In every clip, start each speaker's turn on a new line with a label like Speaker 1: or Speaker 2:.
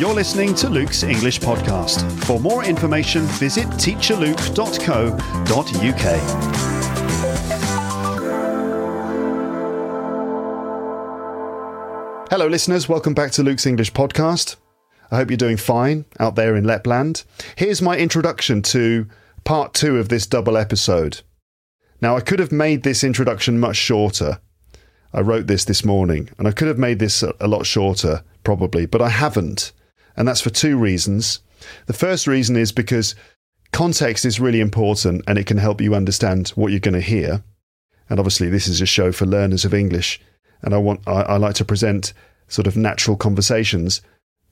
Speaker 1: You're listening to Luke's English Podcast. For more information, visit teacherluke.co.uk. Hello, listeners. Welcome back to Luke's English Podcast. I hope you're doing fine out there in Lapland. Here's my introduction to part two of this double episode. Now, I could have made this introduction much shorter. I wrote this this morning, and I could have made this a lot shorter, probably, but I haven't. And that's for two reasons. The first reason is because context is really important and it can help you understand what you're going to hear. And obviously, this is a show for learners of English. And I want I, I like to present sort of natural conversations.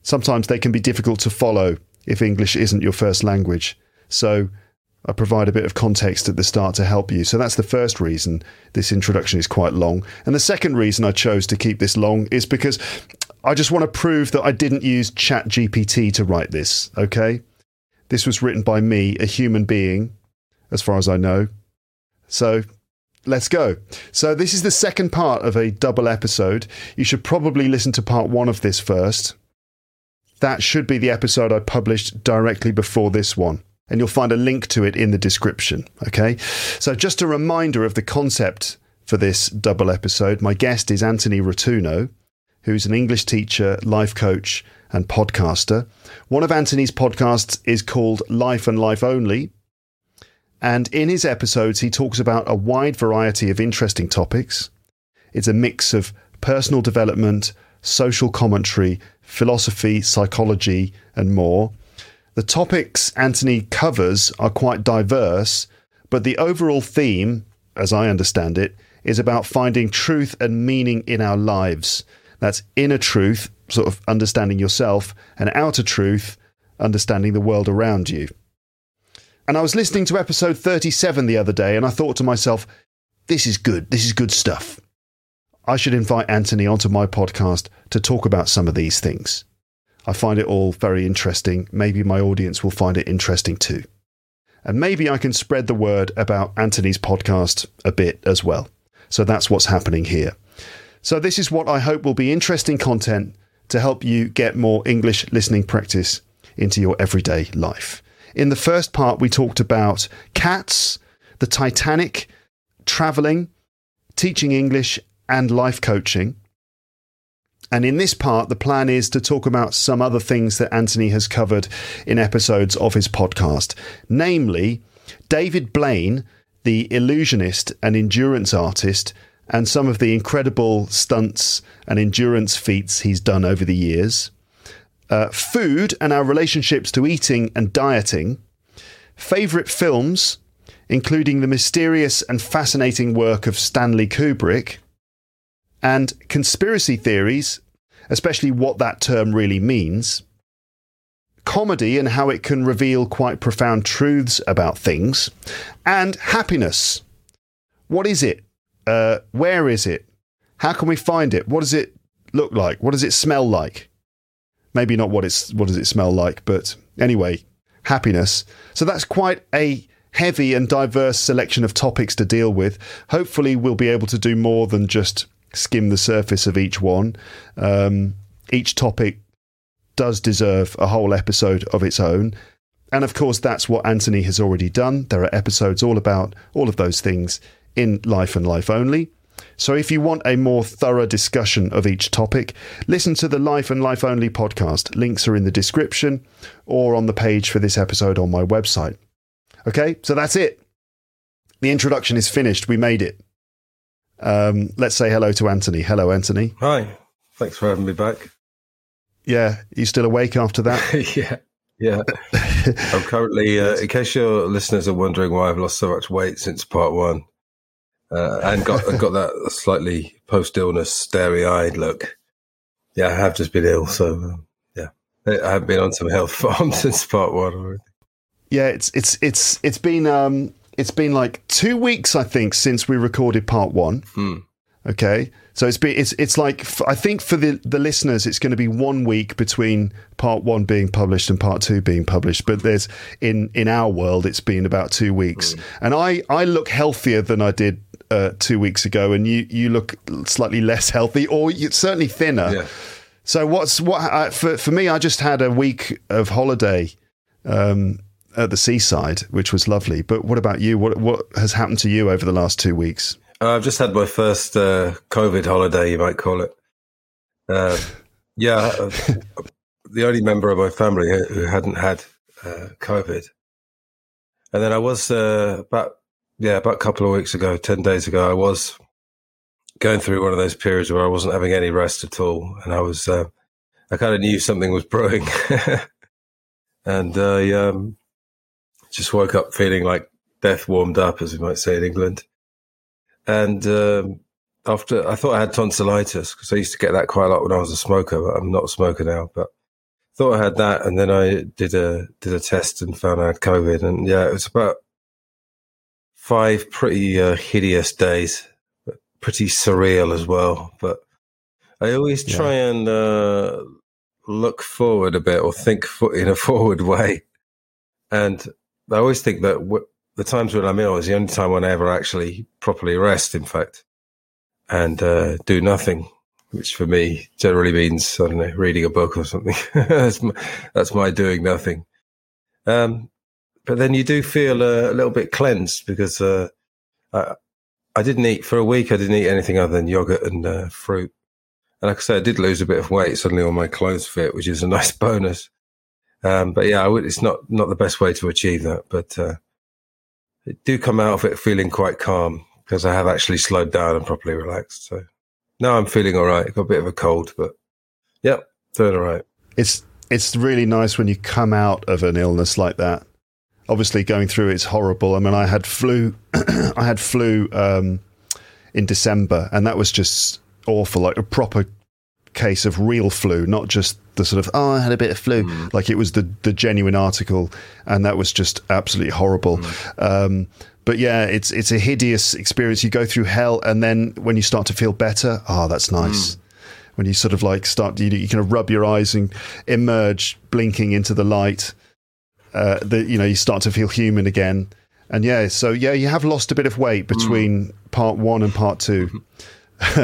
Speaker 1: Sometimes they can be difficult to follow if English isn't your first language. So I provide a bit of context at the start to help you. So that's the first reason this introduction is quite long. And the second reason I chose to keep this long is because I just want to prove that I didn't use ChatGPT to write this, okay? This was written by me, a human being, as far as I know. So let's go. So, this is the second part of a double episode. You should probably listen to part one of this first. That should be the episode I published directly before this one. And you'll find a link to it in the description. Okay. So, just a reminder of the concept for this double episode. My guest is Antony Rotunno who's an English teacher, life coach, and podcaster. One of Antony's podcasts is called Life and Life Only. And in his episodes, he talks about a wide variety of interesting topics. It's a mix of personal development, social commentary, philosophy, psychology, and more. The topics Antony covers are quite diverse, but the overall theme, as I understand it, is about finding truth and meaning in our lives that's inner truth, sort of understanding yourself, and outer truth, understanding the world around you. And I was listening to episode 37 the other day, and I thought to myself, this is good. This is good stuff. I should invite Antony onto my podcast to talk about some of these things. I find it all very interesting. Maybe my audience will find it interesting too. And maybe I can spread the word about Antony's podcast a bit as well. So that's what's happening here. So, this is what I hope will be interesting content to help you get more English listening practice into your everyday life. In the first part, we talked about cats, the Titanic, traveling, teaching English, and life coaching. And in this part, the plan is to talk about some other things that Antony has covered in episodes of his podcast, namely David Blaine, the illusionist and endurance artist and some of the incredible stunts and endurance feats he's done over the years, uh, food and our relationships to eating and dieting, favourite films, including the mysterious and fascinating work of Stanley Kubrick, and conspiracy theories, especially what that term really means, comedy and how it can reveal quite profound truths about things, and happiness. What is it? Uh, where is it? How can we find it? What does it look like? What does it smell like? Maybe not what it's what does it smell like, but anyway, happiness. So that's quite a heavy and diverse selection of topics to deal with. Hopefully, we'll be able to do more than just skim the surface of each one. Um, each topic does deserve a whole episode of its own. And of course, that's what Antony has already done. There are episodes all about all of those things in Life and Life Only. So if you want a more thorough discussion of each topic, listen to the Life and Life Only podcast. Links are in the description or on the page for this episode on my website. Okay, so that's it. The introduction is finished. We made it. Um, let's say hello to Antony. Hello, Antony.
Speaker 2: Hi. Thanks for having me back.
Speaker 1: Yeah, you still awake after that?
Speaker 2: yeah. Yeah. I'm currently, uh, in case your listeners are wondering why I've lost so much weight since part one, uh, and got got that slightly post illness starry eyed look. Yeah, I have just been ill, so um, yeah, I have been on some health farm since part one already.
Speaker 1: Yeah, it's it's it's it's been um it's been like two weeks I think since we recorded part one.
Speaker 2: Hmm.
Speaker 1: Okay, so it's been it's it's like I think for the the listeners it's going to be one week between part one being published and part two being published. But there's in in our world it's been about two weeks,
Speaker 2: Hmm.
Speaker 1: and I I look healthier than I did. Uh, two weeks ago, and you you look slightly less healthy, or you certainly thinner.
Speaker 2: Yeah.
Speaker 1: So what's what uh, for for me? I just had a week of holiday um, at the seaside, which was lovely. But what about you? What what has happened to you over the last two weeks?
Speaker 2: Uh, I've just had my first uh, COVID holiday, you might call it. Uh, yeah, the only member of my family who who hadn't had uh, COVID. And then I was uh, about yeah about a couple of weeks ago, ten days ago, I was going through one of those periods where I wasn't having any rest at all, and I was uh, I kind of knew something was brewing, and I um, just woke up feeling like death warmed up, as we might say in England. And um, after I thought I had tonsillitis because I used to get that quite a lot when I was a smoker, but I'm not a smoker now. But thought I had that, and then I did a did a test and found I had COVID. And yeah, it was about five pretty uh, hideous days, but pretty surreal as well. But I always
Speaker 1: Yeah.
Speaker 2: try and uh, look forward a bit or think fo- in a forward way. And I always think that w- the times when I'm ill is the only time when I ever actually properly rest, in fact, and uh, do nothing, which for me generally means, I don't know, reading a book or something. that's, my, that's my doing nothing. Um, but then you do feel uh, a little bit cleansed because uh, I, I didn't eat for a week. I didn't eat anything other than yogurt and uh, fruit. And like I said, I did lose a bit of weight. Suddenly, all my clothes fit, which is a nice bonus. Um, but yeah, would, it's not not the best way to achieve that. But uh, I do come out of it feeling quite calm because I have actually slowed down and properly relaxed. So now I'm feeling all right. Got a bit of a cold, but yep, doing all right.
Speaker 1: It's it's really nice when you come out of an illness like that. Obviously, going through it's horrible. I mean, I had flu. I had flu um, in December, and that was just awful. Like a proper case of real flu, not just the sort of oh, I had a bit of flu. Like it was the the genuine article, and that was just absolutely horrible. Um, but yeah, it's it's a hideous experience. You go through hell, and then when you start to feel better, oh, that's nice when you sort of like start you, you kind of rub your eyes and emerge blinking into the light uh the you know you start to feel human again and yeah so yeah you have lost a bit of weight between part one and part two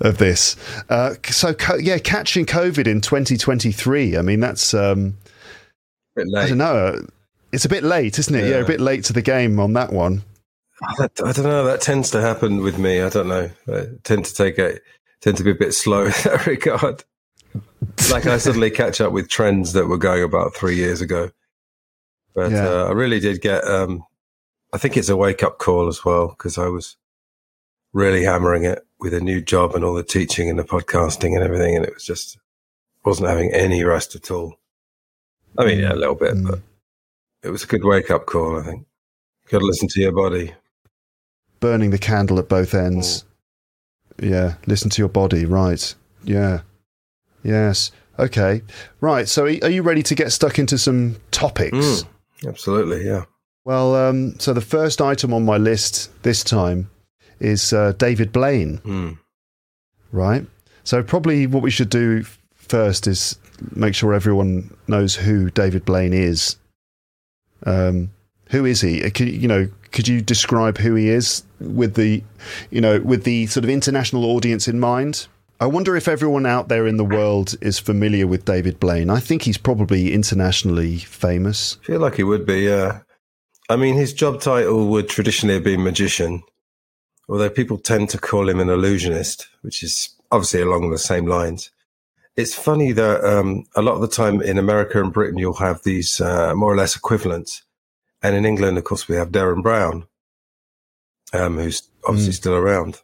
Speaker 1: of this uh so co- yeah catching covid in 2023 i mean that's um
Speaker 2: bit
Speaker 1: i don't know it's a bit late isn't it yeah.
Speaker 2: Yeah.
Speaker 1: a bit late to the game on that one
Speaker 2: I, I don't know. That tends to happen with me. I don't know. I tend to take it, tend to be a bit slow in that regard. like I suddenly catch up with trends that were going about three years ago. But
Speaker 1: Yeah.
Speaker 2: uh, I really did get. Um, I think it's a wake up call as well because I was really hammering it with a new job and all the teaching and the podcasting and everything, and it was just wasn't having any rest at all. I mean, yeah, a little bit,
Speaker 1: Mm.
Speaker 2: but it was a good wake up call. I think. Got to listen to your body.
Speaker 1: burning the candle at both ends. Yeah, listen to your body, right? Yeah. Yes. Okay. Right. So are are you ready to get stuck into some topics?
Speaker 2: Mm, absolutely, yeah.
Speaker 1: Well, um, so the first item on my list this time is uh, David Blaine,
Speaker 2: Mm.
Speaker 1: right? So probably what we should do first is make sure everyone knows who David Blaine is. Um, who is he? Uh, Could, you know, could you describe who he is with the, you know, with the sort of international audience in mind? I wonder if everyone out there in the world is familiar with David Blaine. I think he's probably internationally famous.
Speaker 2: I feel like he would be, yeah. I mean, his job title would traditionally have been magician, although people tend to call him an illusionist, which is obviously along the same lines. It's funny that um, a lot of the time in America and Britain, you'll have these uh, more or less equivalents. And in England, of course, we have Derren Brown, um, who's obviously
Speaker 1: Mm.
Speaker 2: still around.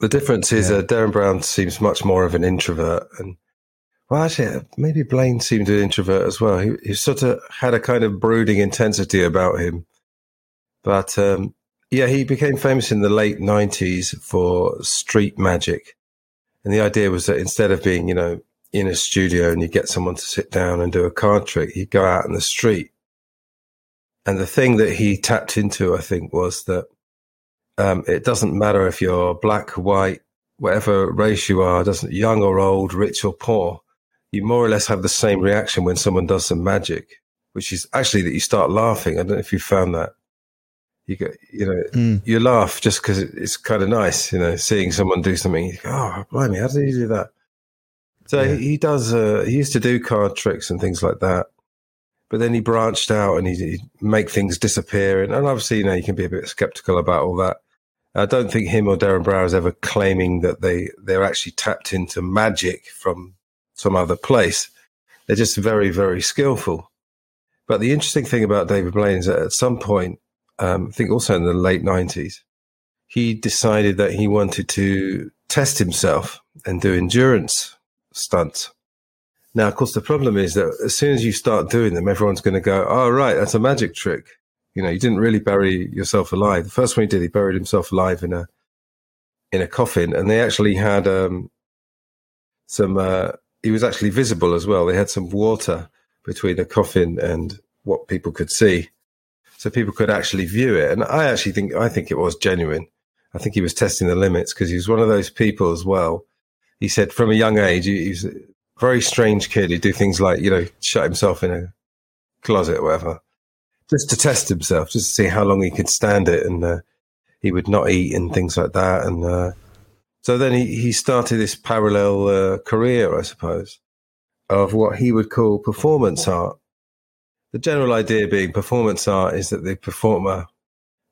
Speaker 2: The difference is
Speaker 1: Yeah.
Speaker 2: uh, Derren Brown seems much more of an introvert, and well, actually, maybe Blaine seemed an introvert as well. He, he sort of had a kind of brooding intensity about him, but um, Yeah, he became famous in the late 90s for street magic. And the idea was that instead of being, you know, in a studio and you get someone to sit down and do a card trick, he'd go out in the street. And the thing that he tapped into, I think, was that um, it doesn't matter if you're black, white, whatever race you are, doesn't young or old, rich or poor, you more or less have the same reaction when someone does some magic, which is actually that you start laughing. I don't know if you found that. You get, you know, mm. you laugh just because it's kind of nice, you know, seeing someone do something. You go, oh, blimey, how did he do that? So yeah. he does. Uh, he used to do card tricks and things like that, but then he branched out and he would make things disappear. And, and, obviously, you know, you can be a bit skeptical about all that. I don't think him or Derren Brown is ever claiming that they they're actually tapped into magic from some other place. They're just very, very skillful. But the interesting thing about David Blaine is that at some point, um, I think also in the late 90s, he decided that he wanted to test himself and do endurance stunts. Now, of course, the problem is that as soon as you start doing them, everyone's going to go, oh, right, that's a magic trick. You know, you didn't really bury yourself alive. The first one he did, he buried himself alive in a, in a coffin and they actually had, um, some, uh, he was actually visible as well. They had some water between the coffin and what people could see. So people could actually view it. And I actually think, I think it was genuine. I think he was testing the limits because he was one of those people as well. He said from a young age, he, he was a very strange kid. He'd do things like, you know, shut himself in a closet or whatever, just to test himself, just to see how long he could stand it. And uh, he would not eat and things like that. And uh, so then he, he started this parallel uh, career, I suppose, of what he would call performance art. The general idea being performance art is that the performer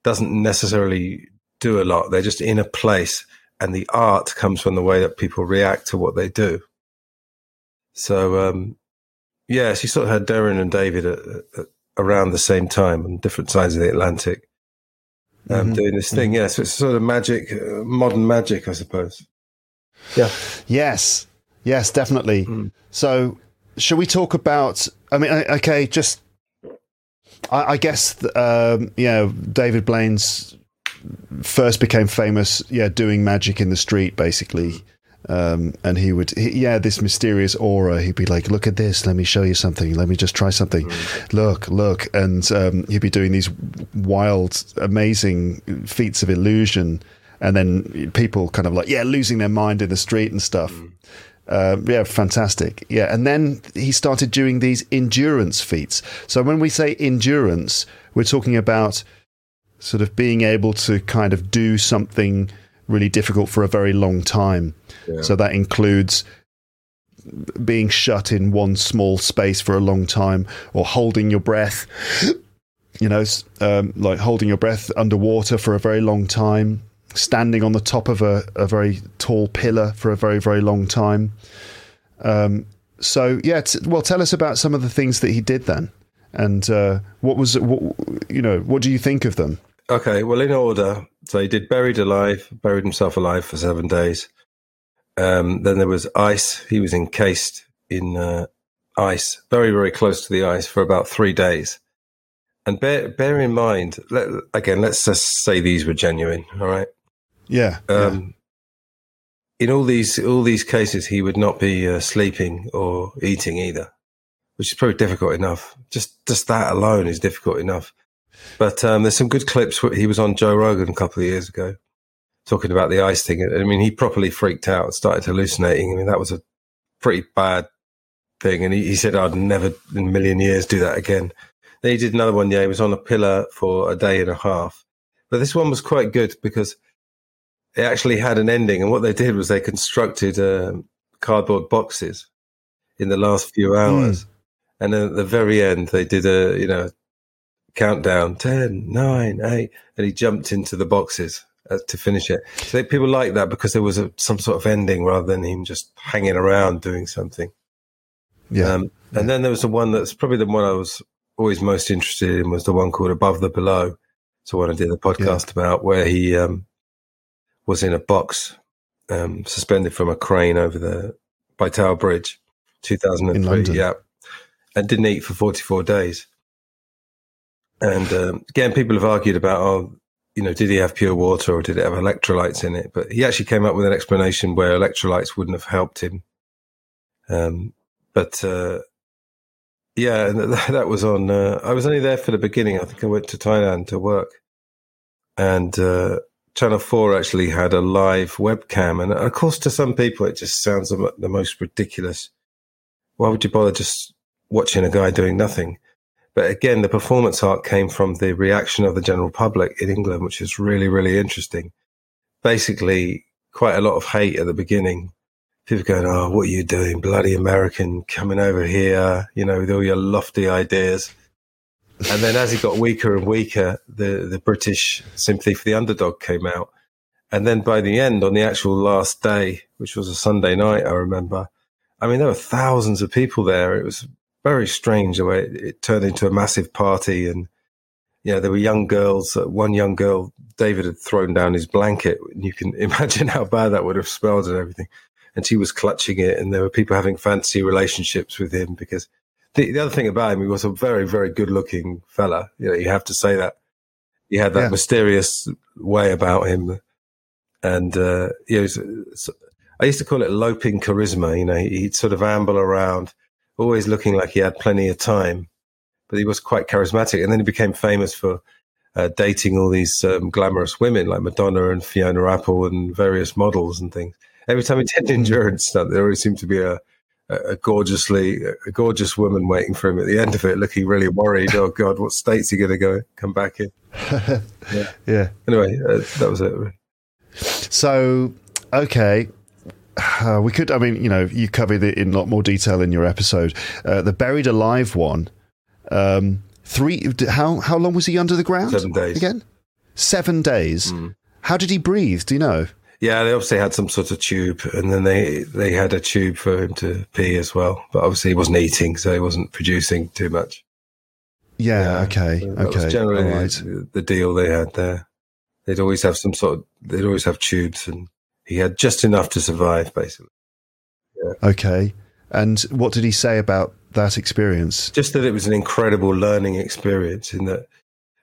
Speaker 2: doesn't necessarily do a lot. They're just in a place and the art comes from the way that people react to what they do. So, um, yeah, she sort of had Derren and David at, at, around the same time on different sides of the Atlantic um, mm-hmm. doing this thing. Mm-hmm. Yeah, so it's sort of magic, uh, modern magic, I suppose. Yeah.
Speaker 1: Yes. Yes, definitely. Mm. So, shall we talk about? I mean, okay, just I, I guess um, yeah, David Blaine's first became famous, yeah, doing magic in the street, basically. Um, and he would, he, yeah, this mysterious aura. He'd be like, "Look at this. Let me show you something. Let me just try something. Mm. Look, look." And um, he'd be doing these wild, amazing feats of illusion, and then people kind of like, yeah, losing their mind in the street and stuff. Mm. Uh, yeah, fantastic. Yeah, and then he started doing these endurance feats. So when we say endurance, we're talking about sort of being able to kind of do something really difficult for a very long time. Yeah. So that includes being shut in one small space for a long time or holding your breath, you know, um, like holding your breath underwater for a very long time, standing on the top of a, a very tall pillar for a very, very long time. Um, so, yeah, t- well, tell us about some of the things that he did then. And uh, what was, what, you know, what do you think of them?
Speaker 2: Okay, well, in order, so he did buried alive, buried himself alive for seven days. Um, then there was ice. He was encased in uh, ice, very, very close to the ice for about three days. And bear bear in mind, let, again, let's just say these were genuine. All right.
Speaker 1: Yeah. Um,
Speaker 2: yeah. In all these all these cases, he would not be uh, sleeping or eating either, which is probably difficult enough. Just just that alone is difficult enough. But um, there's some good clips. He was on Joe Rogan a couple of years ago talking about the ice thing. I mean, he properly freaked out and started hallucinating. I mean, that was a pretty bad thing. And he, he said, I'd never in a million years do that again. Then he did another one. Yeah, he was on a pillar for a day and a half. But this one was quite good because it actually had an ending. And what they did was they constructed um, cardboard boxes in the last few hours. Mm. And then at the very end, they did a, you know, countdown 10, 9, 8, and he jumped into the boxes uh, to finish it. So people like that because there was a, some sort of ending rather than him just hanging around doing something. Yeah. Um, and yeah. then there was the one that's probably the one I was always most interested in was the one called Above the Below. So one I did the podcast yeah. about where he um, was in a box um, suspended from a crane over the by Tower Bridge, 2003. Yeah. And didn't eat for 44 days. And um, again, people have argued about, oh, you know, did he have pure water or did it have electrolytes in it? But he actually came up with an explanation where electrolytes wouldn't have helped him. Um, but uh, yeah, that was on. Uh, I was only there for the beginning. I think I went to Thailand to work, and uh, Channel Four actually had a live webcam. And of course, to some people, it just sounds the most ridiculous. Why would you bother just watching a guy doing nothing? But again, the performance art came from the reaction of the general public in England, which is really, really interesting. Basically, quite a lot of hate at the beginning. People going, "Oh, what are you doing, bloody American, coming over here?" You know, with all your lofty ideas. And then, as he got weaker and weaker, the the British sympathy for the underdog came out. And then, by the end, on the actual last day, which was a Sunday night, I remember. I mean, there were thousands of people there. It was very strange the way it, it, turned into a massive party. And, you know, there were young girls. Uh, one young girl, David had thrown down his blanket. And you can imagine how bad that would have smelled and everything. And she was clutching it. And there were people having fancy relationships with him because the, the other thing about him, he was a very, very good looking fella. You know, you have to say that. He had that yeah. mysterious way about him. And, uh, you know, I used to call it loping charisma. You know, he'd sort of amble around always looking like he had plenty of time, but he was quite charismatic. And then he became famous for uh, dating all these um, glamorous women like Madonna and Fiona Apple and various models and things. Every time he did endurance stuff, there always seemed to be a, a gorgeously, a gorgeous woman waiting for him at the end of it, looking really worried. oh God, what state's he going to go come back in?
Speaker 1: yeah. yeah.
Speaker 2: Anyway, uh, that was it.
Speaker 1: So, okay, uh, we could. I mean, you know, you covered it in a lot more detail in your episode. Uh, the buried alive one. Um, three. How how long was he under the ground?
Speaker 2: Seven days
Speaker 1: again. Seven days. Mm. How did he breathe? Do you know?
Speaker 2: Yeah, they obviously had some sort of tube, and then they they had a tube for him to pee as well. But obviously, he wasn't eating, so he wasn't producing too much.
Speaker 1: Yeah. yeah okay. That okay.
Speaker 2: Was generally, right. the deal they had there. They'd always have some sort of. They'd always have tubes and he had just enough to survive, basically.
Speaker 1: Yeah. Okay. And what did he say about that experience?
Speaker 2: Just that it was an incredible learning experience in that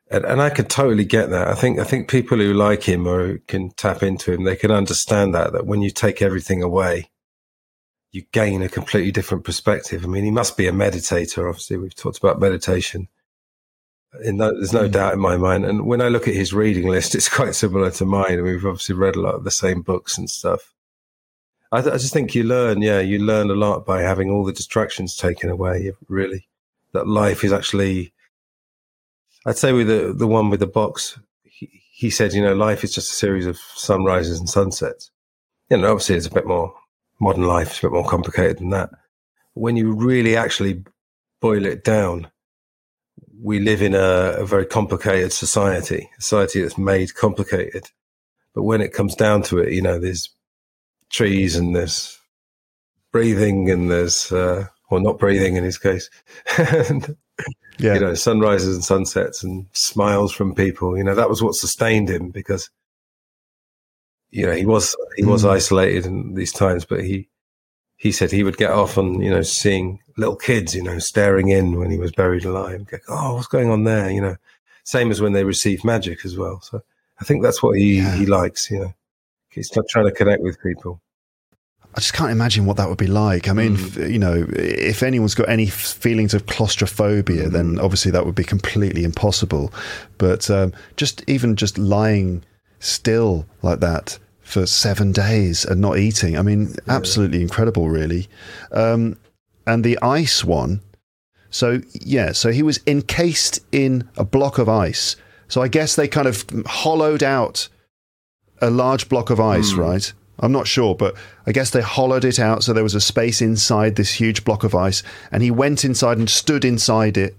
Speaker 2: and, and I could totally get that. I think I think people who like him or can tap into him, they can understand that that when you take everything away, you gain a completely different perspective. I mean, he must be a meditator. Obviously, we've talked about meditation, no, there's no mm. doubt in my mind. And when I look at his reading list, it's quite similar to mine. We've obviously read a lot of the same books and stuff. I, th- I, just think you learn, yeah, you learn a lot by having all the distractions taken away. Really, that life is actually. I'd say with the the one with the box, he, he said, you know, life is just a series of sunrises and sunsets. You know, obviously it's a bit more modern life. It's a bit more complicated than that. When you really actually boil it down, we live in a, a, very complicated society, a society that's made complicated. But when it comes down to it, you know, there's trees and there's breathing and there's, uh, or not breathing in his case. and, yeah. You know, sunrises and sunsets and smiles from people. You know, that was what sustained him because, you know, he was, he was mm. isolated in these times, but he, he said he would get off on, you know, seeing little kids, you know, staring in when he was buried alive. Go, oh, what's going on there? You know, same as when they receive magic as well. So I think that's what he, yeah. he likes, you know, he's trying to connect with people.
Speaker 1: I just can't imagine what that would be like. I mean, mm. you know, if anyone's got any feelings of claustrophobia, mm. then obviously that would be completely impossible. But um, just even just lying still like that for seven days and not eating. I mean, absolutely incredible, really. Um, and the ice one. So, yeah, so he was encased in a block of ice. So I guess they kind of hollowed out a large block of ice, mm. right? I'm not sure, but I guess they hollowed it out so there was a space inside this huge block of ice, and he went inside and stood inside it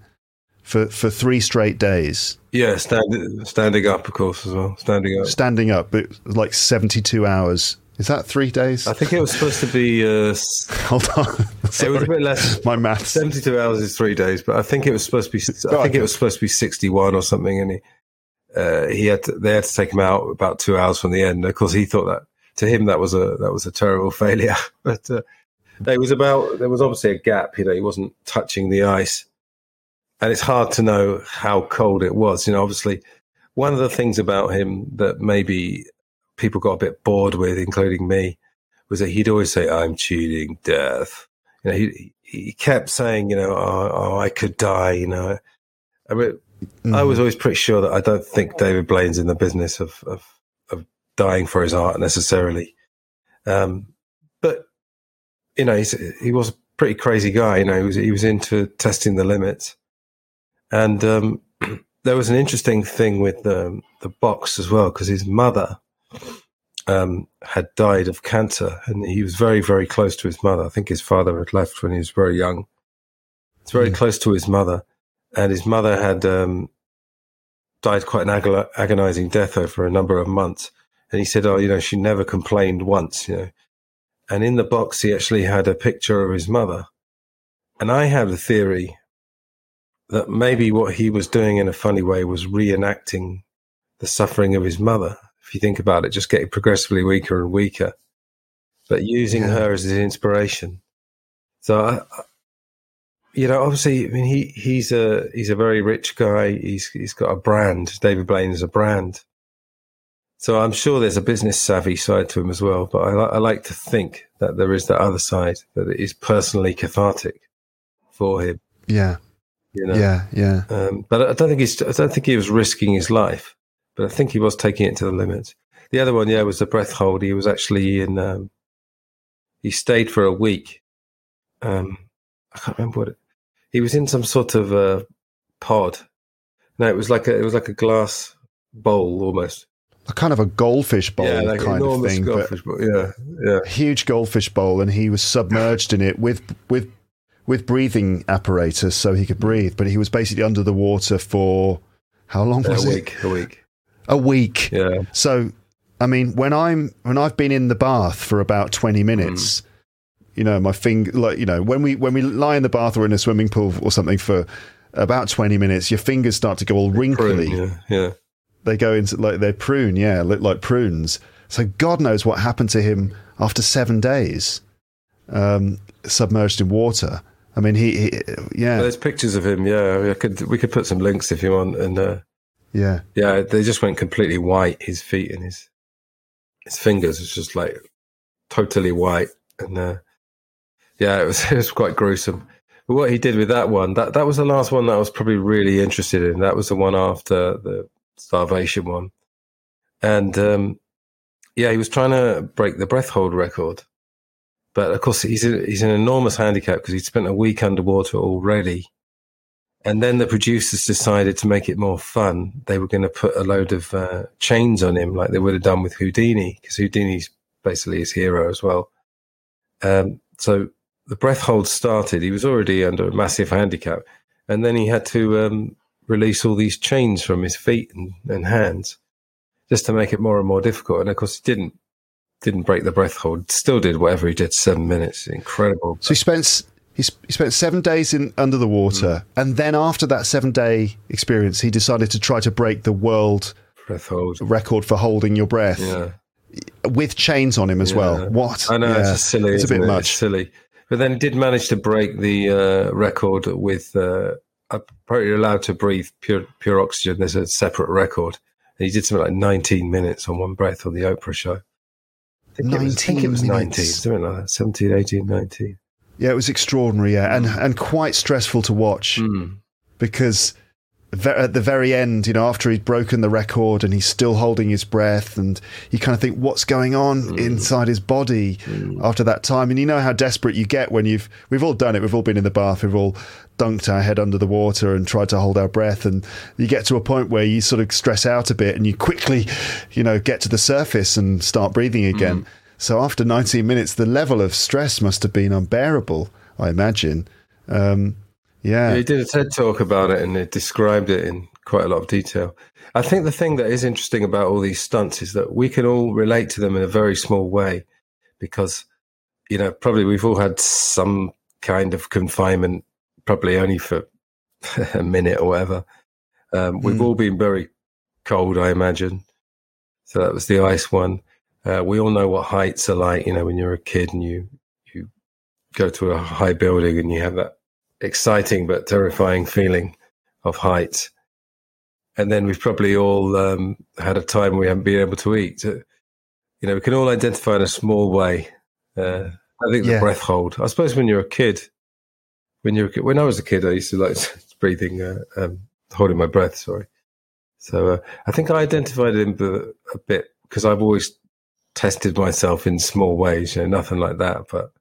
Speaker 1: for, for three straight days.
Speaker 2: Yeah, stand, standing up, of course, as well. Standing up.
Speaker 1: Standing up, but like 72 hours. Is that three days?
Speaker 2: I think it was supposed to be. Uh,
Speaker 1: Hold on,
Speaker 2: Sorry. it was a bit less.
Speaker 1: My math.
Speaker 2: Seventy-two hours is three days, but I think it was supposed to be. I think it was supposed to be sixty-one or something, and he, uh, he had to, they had to take him out about two hours from the end. Of course, he thought that to him that was a that was a terrible failure, but uh, it was about there was obviously a gap. You know, he wasn't touching the ice, and it's hard to know how cold it was. You know, obviously, one of the things about him that maybe people got a bit bored with, including me, was that he'd always say, "I'm cheating death." You know, he he kept saying, you know, oh, oh I could die. You know, I mean, mm. I was mm-hmm. always pretty sure that I don't think David Blaine's in the business of of, of dying for his art necessarily. Um, but you know, he was a pretty crazy guy. You know, he was he was into testing the limits, and um, there was an interesting thing with um, the box as well because his mother um, had died of cancer, and he was very, very close to his mother. I think his father had left when he was very young. It's very mm. close to his mother, and his mother had um, died quite an ag- agonizing death over a number of months. And he said, "Oh, you know, she never complained once, you know." And in the box, he actually had a picture of his mother. And I have a theory that maybe what he was doing in a funny way was reenacting the suffering of his mother if you think about it, just getting progressively weaker and weaker, but using yeah. her as his inspiration. So, I, you know, obviously, I mean, he he's a he's a very rich guy. He's he's got a brand. David Blaine is a brand. So I'm sure there's a business savvy side to him as well. But I, I like to think that there is that other side that it is personally cathartic for him.
Speaker 1: Yeah. You know? Yeah, yeah.
Speaker 2: Um, but I don't think he's. I don't think he was risking his life but I think he was taking it to the limit. The other one, yeah, was the breath hold. He was actually in. Um, he stayed for a week. Um, I can't remember what it. He was in some sort of uh, pod. No, it was like a it was like a glass bowl almost.
Speaker 1: A kind of a goldfish bowl yeah, like kind of thing.
Speaker 2: Goldfish bowl. Yeah, yeah.
Speaker 1: Huge goldfish bowl, and he was submerged in it with with with breathing apparatus so he could breathe. But he was basically under the water for how long was
Speaker 2: a
Speaker 1: it?
Speaker 2: week, A week
Speaker 1: a week.
Speaker 2: Yeah.
Speaker 1: So, I mean, when I'm when I've been in the bath for about twenty minutes, mm. you know, my finger, like you know, when we when we lie in the bath or in a swimming pool or something for about twenty minutes, your fingers start to go all wrinkly.
Speaker 2: Prune, yeah, yeah.
Speaker 1: They go into like they prune, yeah, look like prunes. So God knows what happened to him after seven days, um, submerged in water. I mean, he, he yeah.
Speaker 2: There's pictures of him. Yeah, I could we could put some links if you want, and uh,
Speaker 1: yeah.
Speaker 2: Yeah, they just went completely white. His feet and his his fingers was just like totally white, and uh, yeah, it was it was quite gruesome. But what he did with that one, that that was the last one that I was probably really interested in. That was the one after the starvation one, and um, yeah, he was trying to break the breath hold record, but of course he's a, he's an enormous handicap because he'd spent a week underwater already and then the producers decided to make it more fun. They were going to put a load of uh, chains on him, like they would have done with Houdini, because Houdini's basically his hero as well. Um, so the breath hold started. He was already under a massive handicap, and then he had to um, release all these chains from his feet and, and, hands, just to make it more and more difficult. And of course, he didn't didn't break the breath hold. Still did whatever he did seven minutes. Incredible.
Speaker 1: So he spent he, sp- he spent seven days in under the water, mm. and then after that seven day experience, he decided to try to break the world record for holding your breath.
Speaker 2: Yeah.
Speaker 1: With chains on him as yeah. well. What?
Speaker 2: I know yeah. it's silly. It's a bit it? much. It's silly, but then he did manage to break the uh, record with. Uh, probably allowed to breathe pure pure oxygen. There's a separate record. And he did something like 19 minutes on one breath on the Oprah show. Think 19 it was, I think it was 19, something like that, 17, 18, 19.
Speaker 1: Yeah, it was extraordinary, yeah, and and quite stressful to watch
Speaker 2: mm.
Speaker 1: because at the very end, you know, after he'd broken the record and he's still holding his breath, and you kind of think, what's going on mm. inside his body mm. after that time? And you know how desperate you get when you've we've all done it. We've all been in the bath. We've all dunked our head under the water and tried to hold our breath, and you get to a point where you sort of stress out a bit, and you quickly, you know, get to the surface and start breathing again. Mm. So after 19 minutes, the level of stress must have been unbearable, I imagine. Um, yeah.
Speaker 2: He did a TED talk about it and it described it in quite a lot of detail. I think the thing that is interesting about all these stunts is that we can all relate to them in a very small way because, you know, probably we've all had some kind of confinement, probably only for a minute or whatever. Um, we've mm. all been very cold, I imagine. So that was the ice one. Uh, we all know what heights are like, you know, when you're a kid and you, you go to a high building and you have that exciting but terrifying feeling of height. and then we've probably all um, had a time we haven't been able to eat. You know, we can all identify in a small way. Uh, I think the
Speaker 1: Yeah.
Speaker 2: breath hold. I suppose when you're a kid, when you're a when I was a kid, I used to like breathing, uh, um, holding my breath. Sorry. So uh, I think I identified him a bit because I've always tested myself in small ways. You know, nothing like that, but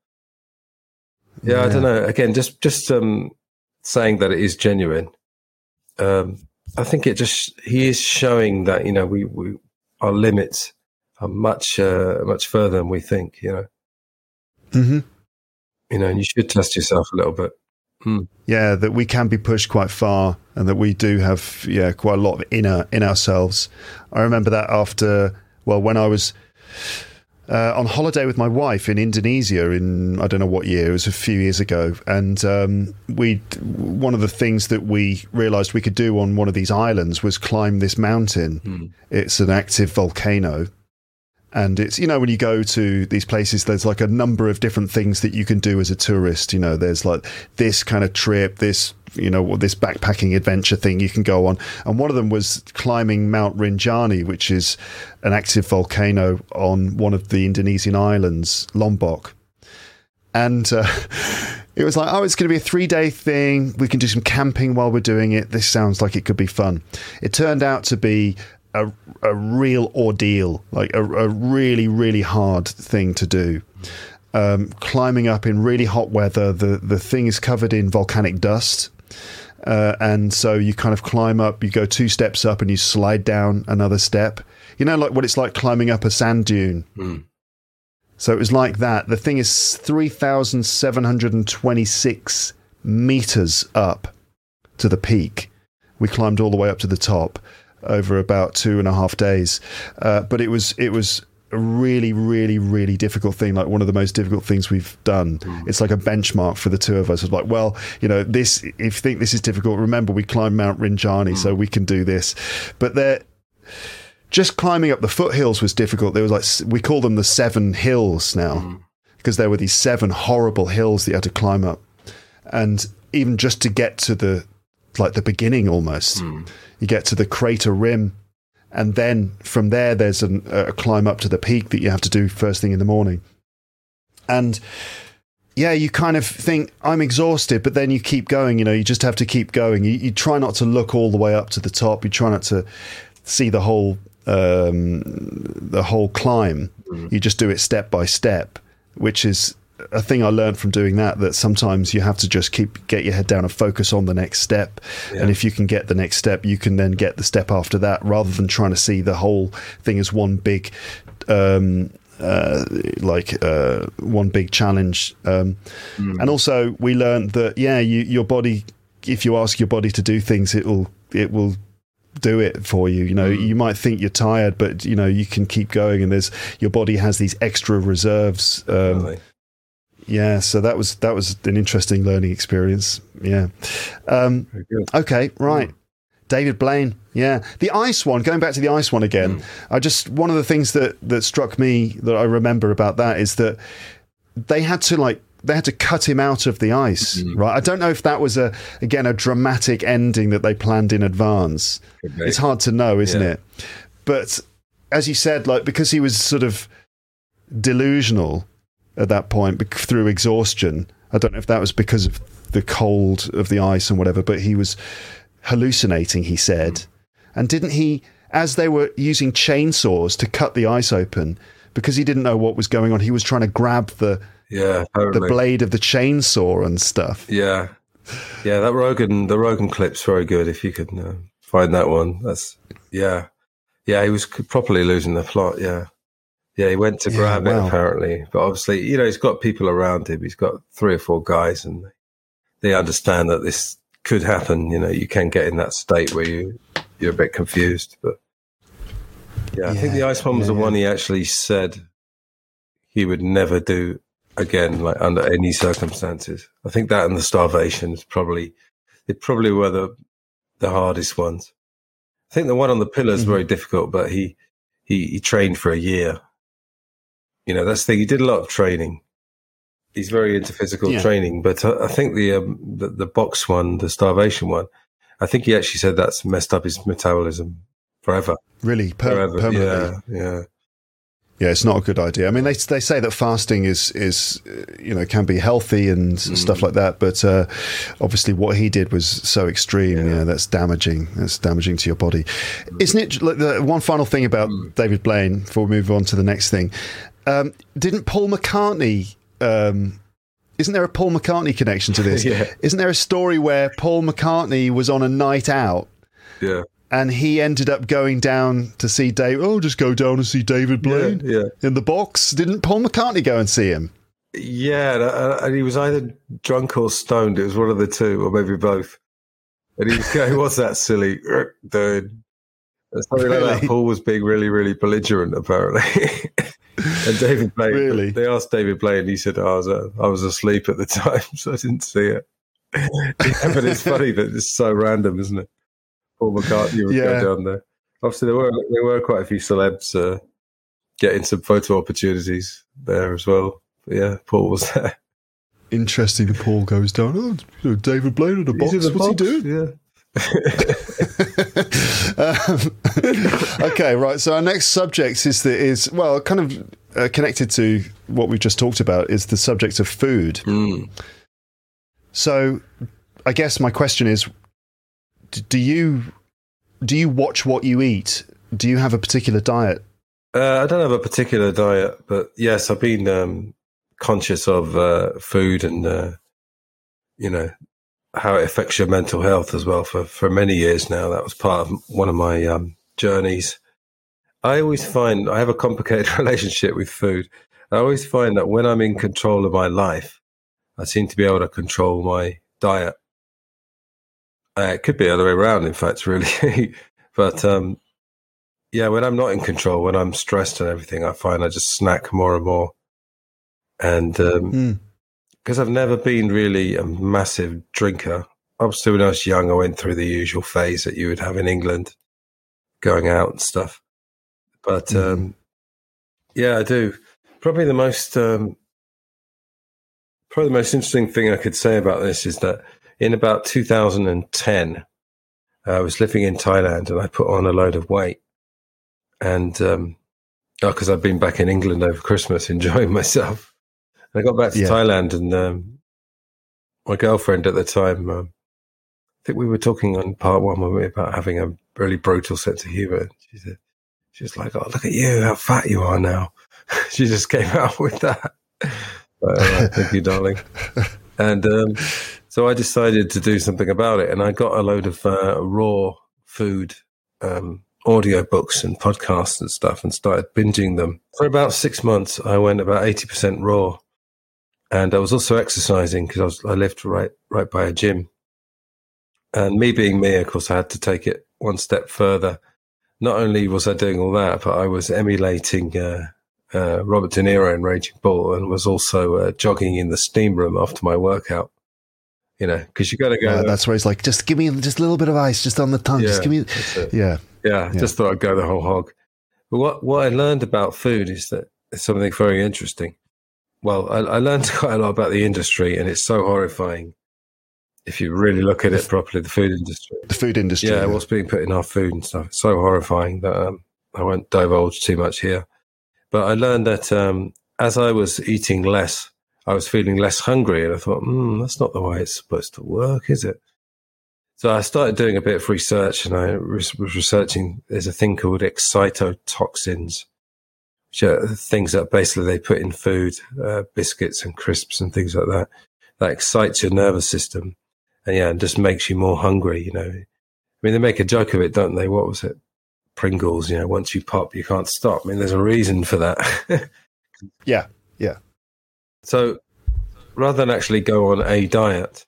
Speaker 2: yeah, I don't know. Again, just just um, saying that it is genuine. Um, I think it just he is showing that you know we, we our limits are much uh, much further than we think. You know,
Speaker 1: hmm
Speaker 2: you know, and you should test yourself a little bit.
Speaker 1: Yeah, that we can be pushed quite far, and that we do have yeah quite a lot of inner in ourselves. I remember that after well when I was uh, on holiday with my wife in Indonesia in I don't know what year it was a few years ago, and um, we one of the things that we realised we could do on one of these islands was climb this mountain. It's an active volcano. And it's, you know, when you go to these places, there's like a number of different things that you can do as a tourist. You know, there's like this kind of trip, this, you know, this backpacking adventure thing you can go on. And one of them was climbing Mount Rinjani, which is an active volcano on one of the Indonesian islands, Lombok. And uh, it was like, oh, it's going to be a three day thing. We can do some camping while we're doing it. This sounds like it could be fun. It turned out to be a, a real ordeal, like a, a really, really hard thing to do. Um, climbing up in really hot weather, the, the thing is covered in volcanic dust. Uh, and so you kind of climb up, you go two steps up and you slide down another step. You know, like what it's like climbing up a sand dune. So it was like that. The thing is 3,726 meters up to the peak. We climbed all the way up to the top over about two and a half days. Uh, but it was, it was a really, really, really difficult thing. Like one of the most difficult things we've done. Hmm. It's like a benchmark for the two of us. It's like, well, you know, this, if you think this is difficult, remember we climbed Mount Rinjani, so hmm. we can do this. But there, just climbing up the foothills was difficult. There was like we call them the seven hills now hmm. because there were these seven horrible hills that you had to climb up, and even just to get to the like the beginning almost, you get to the crater rim, and then from there there's an, a climb up to the peak that you have to do first thing in the morning, and yeah, you kind of think I'm exhausted, but then you keep going. You know, you just have to keep going. You, you try not to look all the way up to the top. You try not to see the whole um, the whole climb. You just do it step by step, which is a thing I learned from doing that. That sometimes you have to just keep get your head down and focus on the next step. And if you can get the next step, you can then get the step after that, rather than trying to see the whole thing as one big. Um, uh, like uh, one big challenge, um, and also we learned that yeah, you, your body. If you ask your body to do things, it will it will do it for you. You know, you might think you're tired, but you know you can keep going, and there's your body has these extra reserves. Um,
Speaker 2: Really.
Speaker 1: Yeah, so that was that was an interesting learning experience. Yeah. Um, Okay, right. David Blaine. Yeah. The ice one, going back to the ice one again, I just, one of the things that, that struck me that I remember about that is that they had to like, they had to cut him out of the ice, right? I don't know if that was a, again, a dramatic ending that they planned in advance. It's hard to know, isn't
Speaker 2: Yeah.
Speaker 1: it? But as you said, like, because he was sort of delusional at that point through exhaustion, I don't know if that was because of the cold of the ice and whatever, but he was hallucinating, he said. And didn't he, as they were using chainsaws to cut the ice open, because he didn't know what was going on, he was trying to grab the,
Speaker 2: Yeah,
Speaker 1: the blade of the chainsaw and stuff.
Speaker 2: Yeah, yeah. That Rogan, the Rogan clip's very good. If you could uh, find that one, that's yeah, yeah. He was properly losing the plot. Yeah, yeah. He went to
Speaker 1: Yeah,
Speaker 2: grab
Speaker 1: wow.
Speaker 2: it apparently, but obviously, you know, he's got people around him. He's got three or four guys, and they understand that this could happen. You know, you can get in that state where you you're a bit confused. But yeah, I think the ice one was
Speaker 1: yeah,
Speaker 2: the one he actually said he would never do again, like under any circumstances. I think that and the starvation is probably they probably were the the hardest ones. I think the one on the pillar is
Speaker 1: Mm-hmm.
Speaker 2: very difficult, but he, he he trained for a year. You know, that's the thing. He did a lot of training. He's very into physical
Speaker 1: Yeah.
Speaker 2: training, but I, I think the, um, the the box one, the starvation one, I think he actually said that's messed up his metabolism forever.
Speaker 1: Really, per-
Speaker 2: Forever.
Speaker 1: permanently.
Speaker 2: Yeah, yeah.
Speaker 1: Yeah, it's not a good idea. I mean, they they say that fasting is is uh, you know can be healthy and stuff like that, but uh, obviously what he did was so extreme. Yeah. that's damaging. That's damaging to your body, isn't it? Like the one final thing about David Blaine before we move on to the next thing. Um, didn't Paul McCartney? Um, isn't there a Paul McCartney connection to this?
Speaker 2: Yeah.
Speaker 1: Isn't there a story where Paul McCartney was on a night out
Speaker 2: Yeah.
Speaker 1: and he ended up going down to see Dave. Oh, just go down and see David Blaine
Speaker 2: Yeah, yeah.
Speaker 1: in the box. Didn't Paul McCartney go and see him?
Speaker 2: Yeah, and, uh, he was either drunk or stoned. It was one of the two, or maybe both. And he was going, "What's that silly dude?" And Something like that. Paul was being really, really belligerent, apparently. and David Blaine,
Speaker 1: Really?
Speaker 2: they asked David Blaine. He said, "I was, uh, I was asleep at the time, so I didn't see it." yeah, but it's funny that it's so random, isn't it? Paul McCartney would
Speaker 1: Yeah.
Speaker 2: go down there. Obviously, there were there were quite a few celebs uh, getting some photo opportunities there as well. But yeah, Paul was there.
Speaker 1: Interesting. Paul goes down. Oh, David Blaine in the box.
Speaker 2: In
Speaker 1: What's
Speaker 2: box,
Speaker 1: he doing?
Speaker 2: Yeah.
Speaker 1: Um, okay, right. So our next subject is the is well, kind of uh, connected to what we've just talked about is the subject of food.
Speaker 2: Mm.
Speaker 1: So, I guess my question is: d- Do you do you watch what you eat? Do you have a particular diet?
Speaker 2: Uh, I don't have a particular diet, but yes, I've been um, conscious of uh, food and uh, you know how it affects your mental health as well for for many years now. That was part of one of my um, journeys. I always find I have a complicated relationship with food. I always find that when I'm in control of my life, I seem to be able to control my diet. Uh, it could be the other way around, in fact, really. but um, yeah, when I'm not in control, when I'm stressed and everything, I find I just snack more and more. And um,
Speaker 1: Mm.
Speaker 2: Because I've never been really a massive drinker. Obviously, when I was young, I went through the usual phase that you would have in England, going out and stuff. But
Speaker 1: Mhm.
Speaker 2: um, yeah, I do. Probably the most, um, probably the most interesting thing I could say about this is that in about 2010, I was living in Thailand and I put on a load of weight, and um, because I'd been back in England over Christmas enjoying myself. I got back to
Speaker 1: Yeah.
Speaker 2: Thailand, and um, my girlfriend at the time, um, I think we were talking on part one we about having a really brutal sense of humor. She said, she was like, "Oh, look at you, how fat you are now." she just came out with that. Uh, thank you, darling. And um, so I decided to do something about it, and I got a load of uh, raw food um, audio books and podcasts and stuff, and started binging them. For about six months, I went about eighty percent raw, and I was also exercising because I I lived right right by a gym. And me being me, of course, I had to take it one step further. Not only was I doing all that, but I was emulating uh, uh, Robert De Niro in Raging Bull, and was also uh, jogging in the steam room after my workout. You know, because you got to go.
Speaker 1: Uh, that's where he's like, just give me just a little bit of ice, just on the tongue. just
Speaker 2: Yeah,
Speaker 1: give me. Yeah.
Speaker 2: Yeah,
Speaker 1: Yeah.
Speaker 2: just thought I'd go the whole hog. But what what I learned about food is that it's something very interesting. Well, I, I learned quite a lot about the industry, and it's so horrifying if you really look at it properly. The food industry,
Speaker 1: The food industry.
Speaker 2: yeah, what's being put in our food and stuff. It's so horrifying that um, I won't divulge too much here. But I learned that um, as I was eating less, I was feeling less hungry, and I thought, hmm, that's not the way it's supposed to work, is it? So I started doing a bit of research, and I was researching. There's a thing called excitotoxins, things that basically they put in food, uh, biscuits and crisps and things like that, that excites your nervous system, and yeah, and just makes you more hungry. You know, I mean, they make a joke of it, don't they? What was it? Pringles. You know, once you pop, you can't stop. I mean, there's a reason for that.
Speaker 1: Yeah. Yeah.
Speaker 2: So rather than actually go on a diet,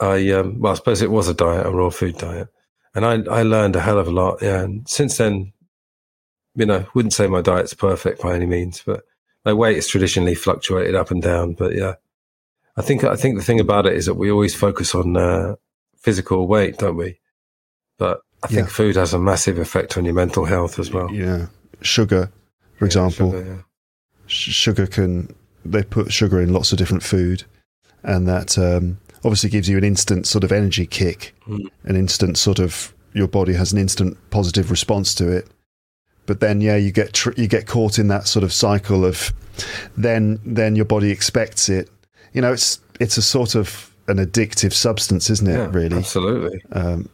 Speaker 2: I um, well, I suppose it was a diet, a raw food diet, and I I learned a hell of a lot. Yeah, and since then, you know, wouldn't say my diet's perfect by any means, but my weight has traditionally fluctuated up and down. But yeah, I think I think the thing about it is that we always focus on uh, physical weight, don't we? But I think
Speaker 1: Yeah.
Speaker 2: food has a massive effect on your mental health as well.
Speaker 1: Yeah. Sugar, for example.
Speaker 2: Sugar, yeah.
Speaker 1: sh- sugar can they put sugar in lots of different food and that um, obviously gives you an instant sort of energy kick,
Speaker 2: Mm.
Speaker 1: an instant sort of your body has an instant positive response to it. But then, yeah, you get tr- you get caught in that sort of cycle of then then your body expects it. You know, it's it's a sort of an addictive substance, isn't it?
Speaker 2: Yeah,
Speaker 1: really,
Speaker 2: absolutely.
Speaker 1: um,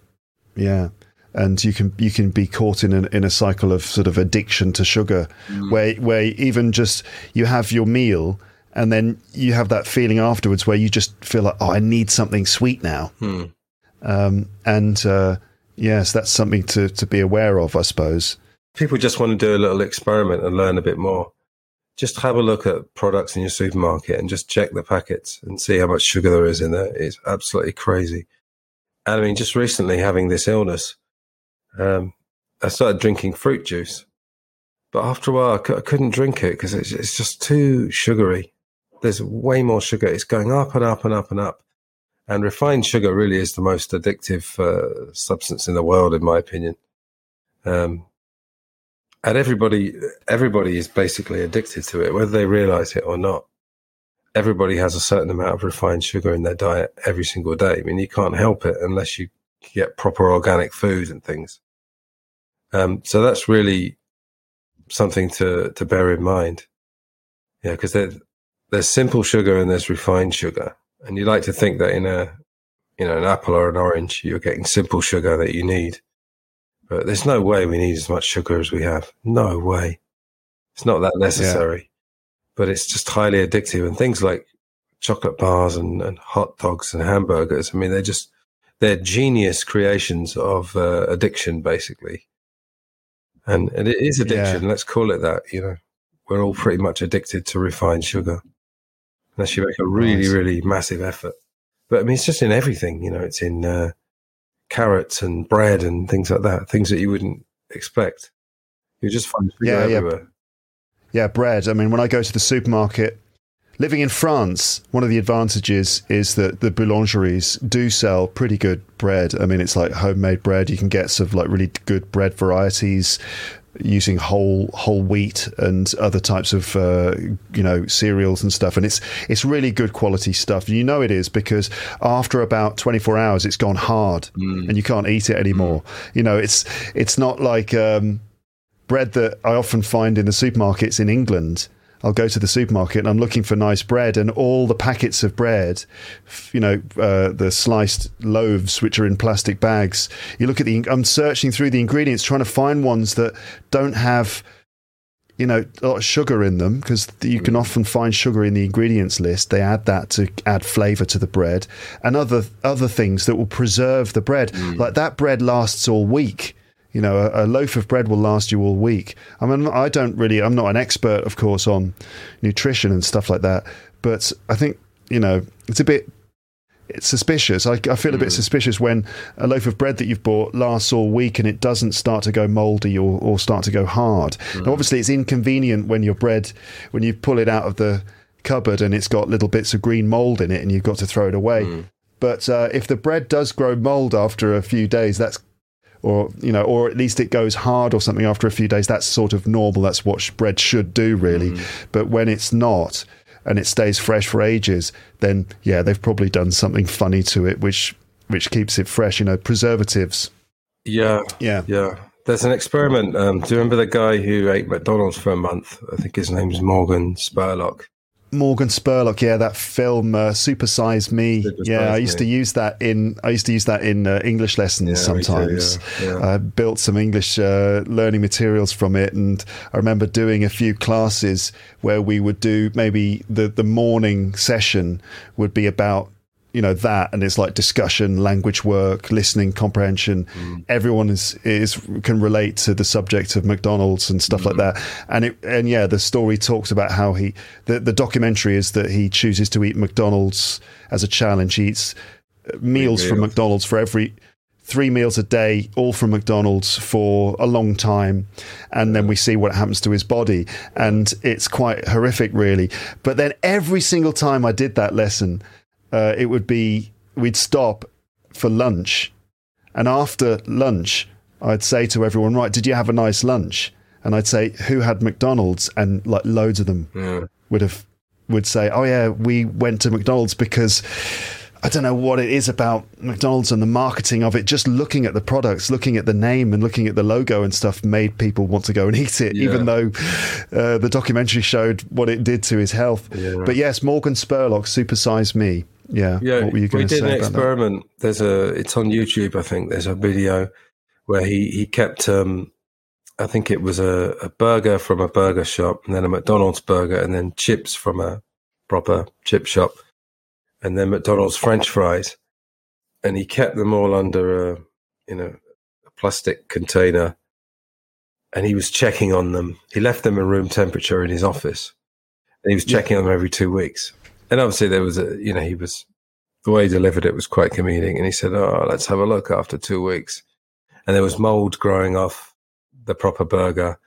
Speaker 1: yeah. And you can you can be caught in a, in a cycle of sort of addiction to sugar, where where even just you have your meal and then you have that feeling afterwards where you just feel like oh I need something sweet now,
Speaker 2: Hmm.
Speaker 1: um, and uh, yes, that's something to to be aware of, I suppose.
Speaker 2: People just want to do a little experiment and learn a bit more. Just have a look at products in your supermarket and just check the packets and see how much sugar there is in there. It's absolutely crazy. And I mean, just recently having this illness, um, I started drinking fruit juice. But after a while, I, couldn't drink it because it's, it's just too sugary. There's way more sugar. It's going up and up and up and up. And refined sugar really is the most addictive uh, substance in the world, in my opinion. Um, and everybody, everybody is basically addicted to it, whether they realize it or not. Everybody has a certain amount of refined sugar in their diet every single day. I mean, you can't help it unless you get proper organic food and things. Um, so that's really something to, to bear in mind. Yeah, because there, there's simple sugar and there's refined sugar. And you like to think that in a, you know, an apple or an orange, you're getting simple sugar that you need. But there's no way we need as much sugar as we have. No way. It's not that necessary. Yeah. But it's just highly addictive. And things like chocolate bars and, and hot dogs and hamburgers, I mean, they're just, they're genius creations of uh, addiction, basically. And, and it is addiction.
Speaker 1: Yeah.
Speaker 2: Let's call it that. You know, we're all pretty much addicted to refined sugar, unless you make a really,
Speaker 1: Right.
Speaker 2: really massive effort. But I mean, it's just in everything. You know, it's in uh, carrots and bread and things like that. Things that you wouldn't expect. You just find sugar
Speaker 1: Yeah, yeah.
Speaker 2: everywhere.
Speaker 1: Yeah, bread. I mean, when I go to the supermarket, living in France, one of the advantages is that the boulangeries do sell pretty good bread. I mean, it's like homemade bread. You can get sort of like really good bread varieties using whole whole wheat and other types of uh, you know cereals and stuff. And it's it's really good quality stuff. You know it is because after about 24 hours it's gone hard and you can't eat it anymore. You know it's it's not like um bread that I often find in the supermarkets in England. I'll go to the supermarket and I'm looking for nice bread, and all the packets of bread, you know, uh, the sliced loaves which are in plastic bags. You look at the. I'm searching through the ingredients, trying to find ones that don't have, you know, a lot of sugar in them because you can often find sugar in the ingredients list. They add that to add flavour to the bread, and other other things that will preserve the bread. Like that bread lasts all week. You know, a, a loaf of bread will last you all week. I mean, I don't really, I'm not an expert, of course, on nutrition and stuff like that, but I think, you know, it's a bit it's suspicious. I, I feel a bit hmm. suspicious when a loaf of bread that you've bought lasts all week and it doesn't start to go mouldy or, or start to go hard. Now, hmm. obviously, it's inconvenient when your bread, when you pull it out of the cupboard and it's got little bits of green mold in it and you've got to throw it away. Hmm. But uh, if the bread does grow mold after a few days, that's or you know, or at least it goes hard or something after a few days. That's sort of normal. That's what bread should do, really. But when it's not, and it stays fresh for ages, then yeah, they've probably done something funny to it, which which keeps it fresh. You know, preservatives.
Speaker 2: Yeah,
Speaker 1: Yeah,
Speaker 2: yeah. There's an experiment. Um, do you remember the guy who ate McDonald's for a month? I think his name's Morgan Spurlock.
Speaker 1: Morgan Spurlock. Yeah, that film, uh, Super Size Me.
Speaker 2: Super
Speaker 1: yeah, I used to use that in. I used to use that in uh, English lessons
Speaker 2: Yeah, me too,
Speaker 1: sometimes.
Speaker 2: yeah, yeah.
Speaker 1: I built some English uh, learning materials from it, and I remember doing a few classes where we would do maybe the the morning session would be about you know that and it's like discussion language work listening comprehension.
Speaker 2: Mm.
Speaker 1: everyone is is can relate to the subject of mcdonald's and stuff
Speaker 2: Mm.
Speaker 1: like that. And it and yeah the story talks about how he the, the documentary is that he chooses to eat mcdonald's as a challenge. He eats uh, meals from
Speaker 2: meals.
Speaker 1: mcdonald's for every three meals a day all from mcdonald's for a long time. And then we see what happens to his body. And it's quite horrific really. But then every single time i did that lesson uh, it would be we'd stop for lunch, and after lunch, I'd say to everyone, "Right, did you have a nice lunch?" And I'd say, "Who had McDonald's?" And like loads of them
Speaker 2: Yeah.
Speaker 1: would have would say, "Oh yeah, we went to McDonald's because." I don't know what it is about McDonald's and the marketing of it. Just looking at the products, looking at the name, and looking at the logo and stuff made people want to go and eat it,
Speaker 2: Yeah.
Speaker 1: even though uh, the documentary showed what it did to his health.
Speaker 2: Yeah.
Speaker 1: But yes, Morgan Spurlock, Supersize Me. Yeah.
Speaker 2: Yeah,
Speaker 1: what were you
Speaker 2: we
Speaker 1: going to
Speaker 2: did
Speaker 1: say
Speaker 2: an experiment. There's a, it's on YouTube. I think there's a video where he he kept, um, I think it was a, a burger from a burger shop, and then a McDonald's burger, and then chips from a proper chip shop, and then McDonald's French fries, and he kept them all under a you know a plastic container, and he was checking on them. He left them at room temperature in his office, and he was checking on them every two weeks. And obviously, there was a you know he was the way he delivered it was quite comedic. And he said, "Oh, let's have a look after two weeks." And there was mold growing off the proper burger.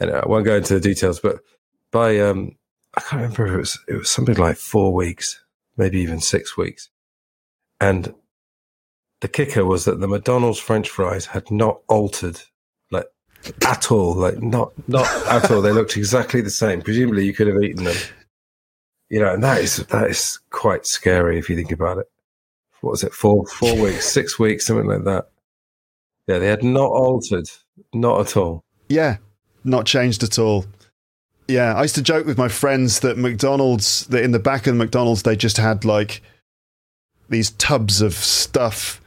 Speaker 2: And I won't go into the details, but by um, I can't remember if it was it was something like four weeks, maybe even six weeks. And the kicker was that the McDonald's French fries had not altered like at all, like not not at all. They looked exactly the same. Presumably, you could have eaten them. You know, and that is that is quite scary if you think about it. What was it? Four four weeks, six weeks, something like that. Yeah, they had not altered, not at all.
Speaker 1: Yeah, not changed at all. Yeah, I used to joke with my friends that McDonald's, that in the back of the McDonald's, they just had like these tubs of stuff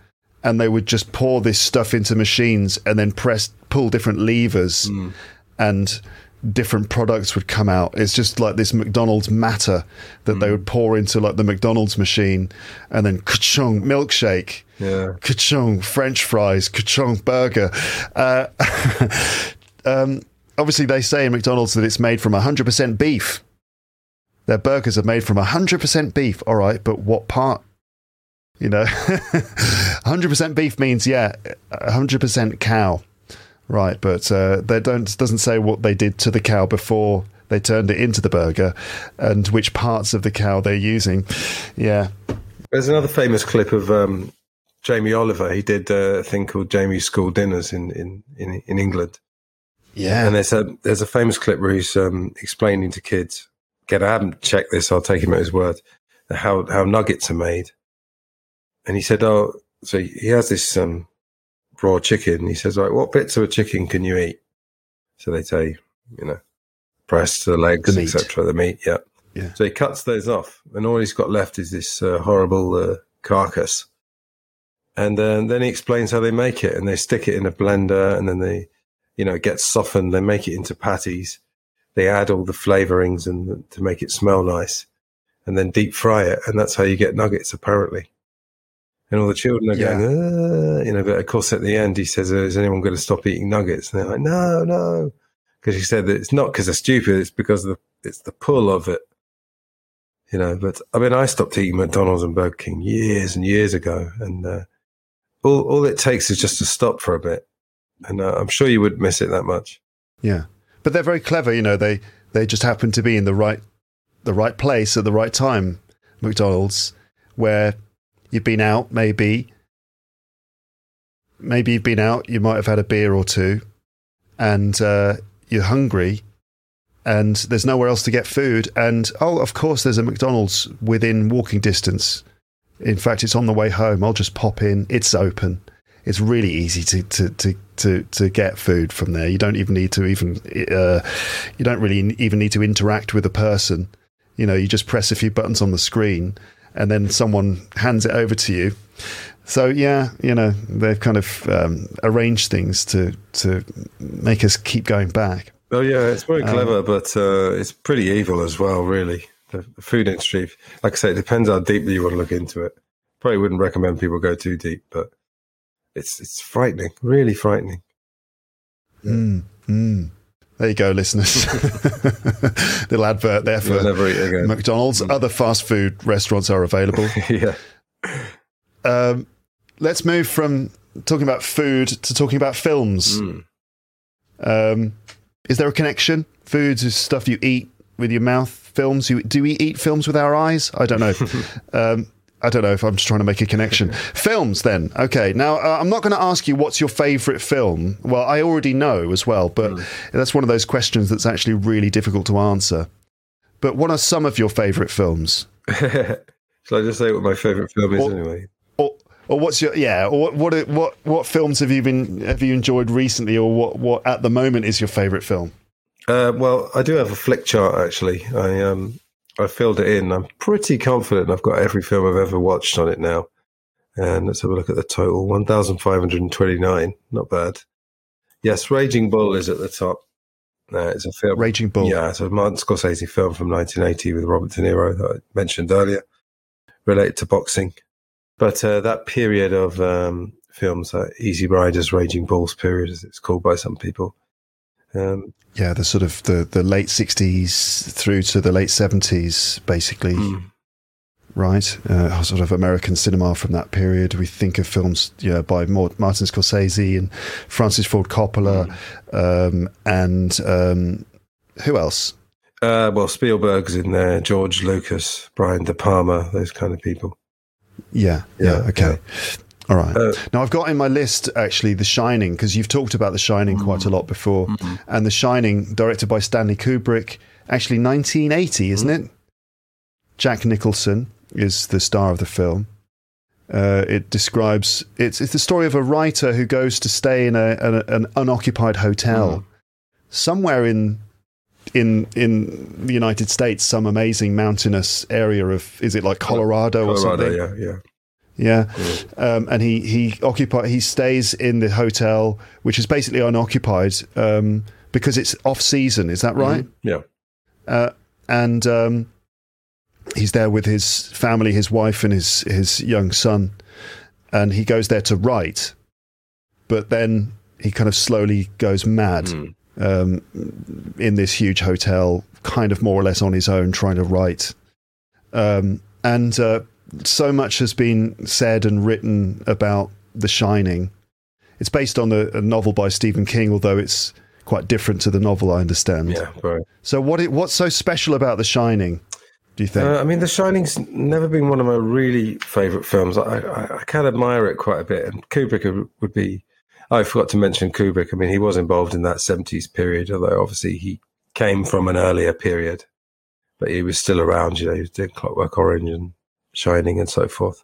Speaker 1: and they would just pour this stuff into machines and then press, pull different levers hmm. and different products would come out. It's just like this McDonald's matter that they would pour into like the McDonald's machine and then ka-chung, milkshake
Speaker 2: Yeah,
Speaker 1: ka-chung French fries, ka-chung burger. Uh, um, obviously, they say in McDonald's that it's made from 100% beef. Their burgers are made from 100% beef. All right, but what part? You know, 100% beef means, yeah, 100% cow. Right, but uh, they don't doesn't say what they did to the cow before they turned it into the burger and which parts of the cow they're using. Yeah.
Speaker 2: There's another famous clip of um, Jamie Oliver. He did uh, a thing called Jamie's School Dinners in, in, in, in England.
Speaker 1: Yeah.
Speaker 2: And there's a there's a famous clip where he's um, explaining to kids. Again, I haven't checked this. I'll take him at his word. How how nuggets are made. And he said, "Oh, so he has this um, raw chicken." He says, "Right, what bits of a chicken can you eat?" So they say, you know, breasts, the legs, etc. The meat, yeah.
Speaker 1: Yeah.
Speaker 2: So he cuts those off, and all he's got left is this uh, horrible uh, carcass. And uh, then he explains how they make it, and they stick it in a blender, and then they, you know, it gets softened. They make it into patties. They add all the flavorings and to make it smell nice, and then deep fry it, and that's how you get nuggets, apparently. And all the children are
Speaker 1: Yeah.
Speaker 2: going, "Ah," you know. But of course, at the end, he says, "Is anyone going to stop eating nuggets?" And they're like, "No, no," because he said that it's not because they're stupid; it's because of the it's the pull of it you know. But I mean, I stopped eating McDonald's and Burger King years and years ago, and uh, all all it takes is just to stop for a bit, and uh, I'm sure you wouldn't miss it that much.
Speaker 1: Yeah, but they're very clever. You know, they they just happen to be in the right the right place at the right time. McDonald's, where you've been out, maybe, maybe you've been out. You might have had a beer or two, and uh, you're hungry, and there's nowhere else to get food. And oh, of course, there's a McDonald's within walking distance. In fact, it's on the way home. I'll just pop in. It's open. It's really easy to to to to, to get food from there. You don't even need to even uh, you don't really even need to interact with a person. You know, you just press a few buttons on the screen, and then someone hands it over to you. So yeah, you know they've kind of um, arranged things to to make us keep going back.
Speaker 2: Oh yeah, it's very
Speaker 1: Um,
Speaker 2: clever, but uh, it's pretty evil as well. Really, the, the food industry. Like I say, it depends how deeply you want to look into it. Probably wouldn't recommend people go too deep, but it's it's frightening, really frightening.
Speaker 1: Mm, mm. There you go, listeners. Little advert there for
Speaker 2: never eat again.
Speaker 1: McDonald's. Other fast food restaurants are available.
Speaker 2: yeah.
Speaker 1: um, let's move from talking about food to talking about films.
Speaker 2: Mm.
Speaker 1: Um, is there a connection? Foods is stuff you eat with your mouth. Films, you, do we eat films with our eyes? I don't know. um, I don't know if I'm just trying to make a connection. Films, then. Okay. Now, uh, I'm not going to ask you what's your favourite film. Well, I already know as well, but that's one of those questions that's actually really difficult to answer. But what are some of your favourite films?
Speaker 2: Shall I just say what my favourite film is
Speaker 1: Or-
Speaker 2: anyway?
Speaker 1: Or, or what's your yeah? Or what what what what films have you been have you enjoyed recently, or what what at the moment is your favourite film?
Speaker 2: Uh, well, I do have a Flickchart actually. I um I filled it in. I'm pretty confident I've got every film I've ever watched on it now. And let's have a look at the total: one thousand five hundred and twenty-nine. Not bad. Yes, Raging Bull is at the top. Uh, it's a film.
Speaker 1: Raging Bull.
Speaker 2: Yeah, it's a Martin Scorsese film from 1980 with Robert De Niro that I mentioned earlier, related to boxing. But uh, that period of um, films, uh, Easy Riders, Raging Bulls period, as it's called by some people. Um,
Speaker 1: Yeah, the sort of the, the late sixties through to the late seventies, basically,
Speaker 2: mm,
Speaker 1: right? Uh, sort of American cinema from that period. We think of films, yeah, by Martin Scorsese and Francis Ford Coppola, um, and um, who else?
Speaker 2: uh, well, Spielberg's in there, George Lucas, Brian De Palma, those kind of people.
Speaker 1: Yeah, yeah,
Speaker 2: Yeah,
Speaker 1: okay. All right.
Speaker 2: Uh,
Speaker 1: now I've got in my list actually The Shining because you've talked about The Shining quite a lot before, and The Shining, directed by Stanley Kubrick, actually 1980, isn't it? Jack Nicholson is the star of the film. Uh, it describes it's it's the story of a writer who goes to stay in a, an, an unoccupied hotel somewhere in in in the United States, some amazing mountainous area of is it like Colorado, or something?
Speaker 2: yeah, yeah.
Speaker 1: Yeah, um, and he he occupy he stays in the hotel, which is basically unoccupied um, because it's off season. Is that right?
Speaker 2: Yeah.
Speaker 1: Uh, and um, he's there with his family, his wife, and his his young son, and he goes there to write, but then he kind of slowly goes mad
Speaker 2: Mm.
Speaker 1: um, in this huge hotel, kind of more or less on his own, trying to write. Um, and uh, so much has been said and written about The Shining. It's based on a, a novel by Stephen King, although it's quite different to the novel, I understand.
Speaker 2: Yeah, right.
Speaker 1: So, what it, what's so special about The Shining? Do you think?
Speaker 2: Uh, I mean, The Shining's never been one of my really favourite films. I, I, I can admire it quite a bit, and Kubrick would- be. I forgot to mention Kubrick. I mean, he was involved in that seventies period, although obviously he came from an earlier period, but he was still around. You know, he was doing Clockwork Orange and Shining and so forth.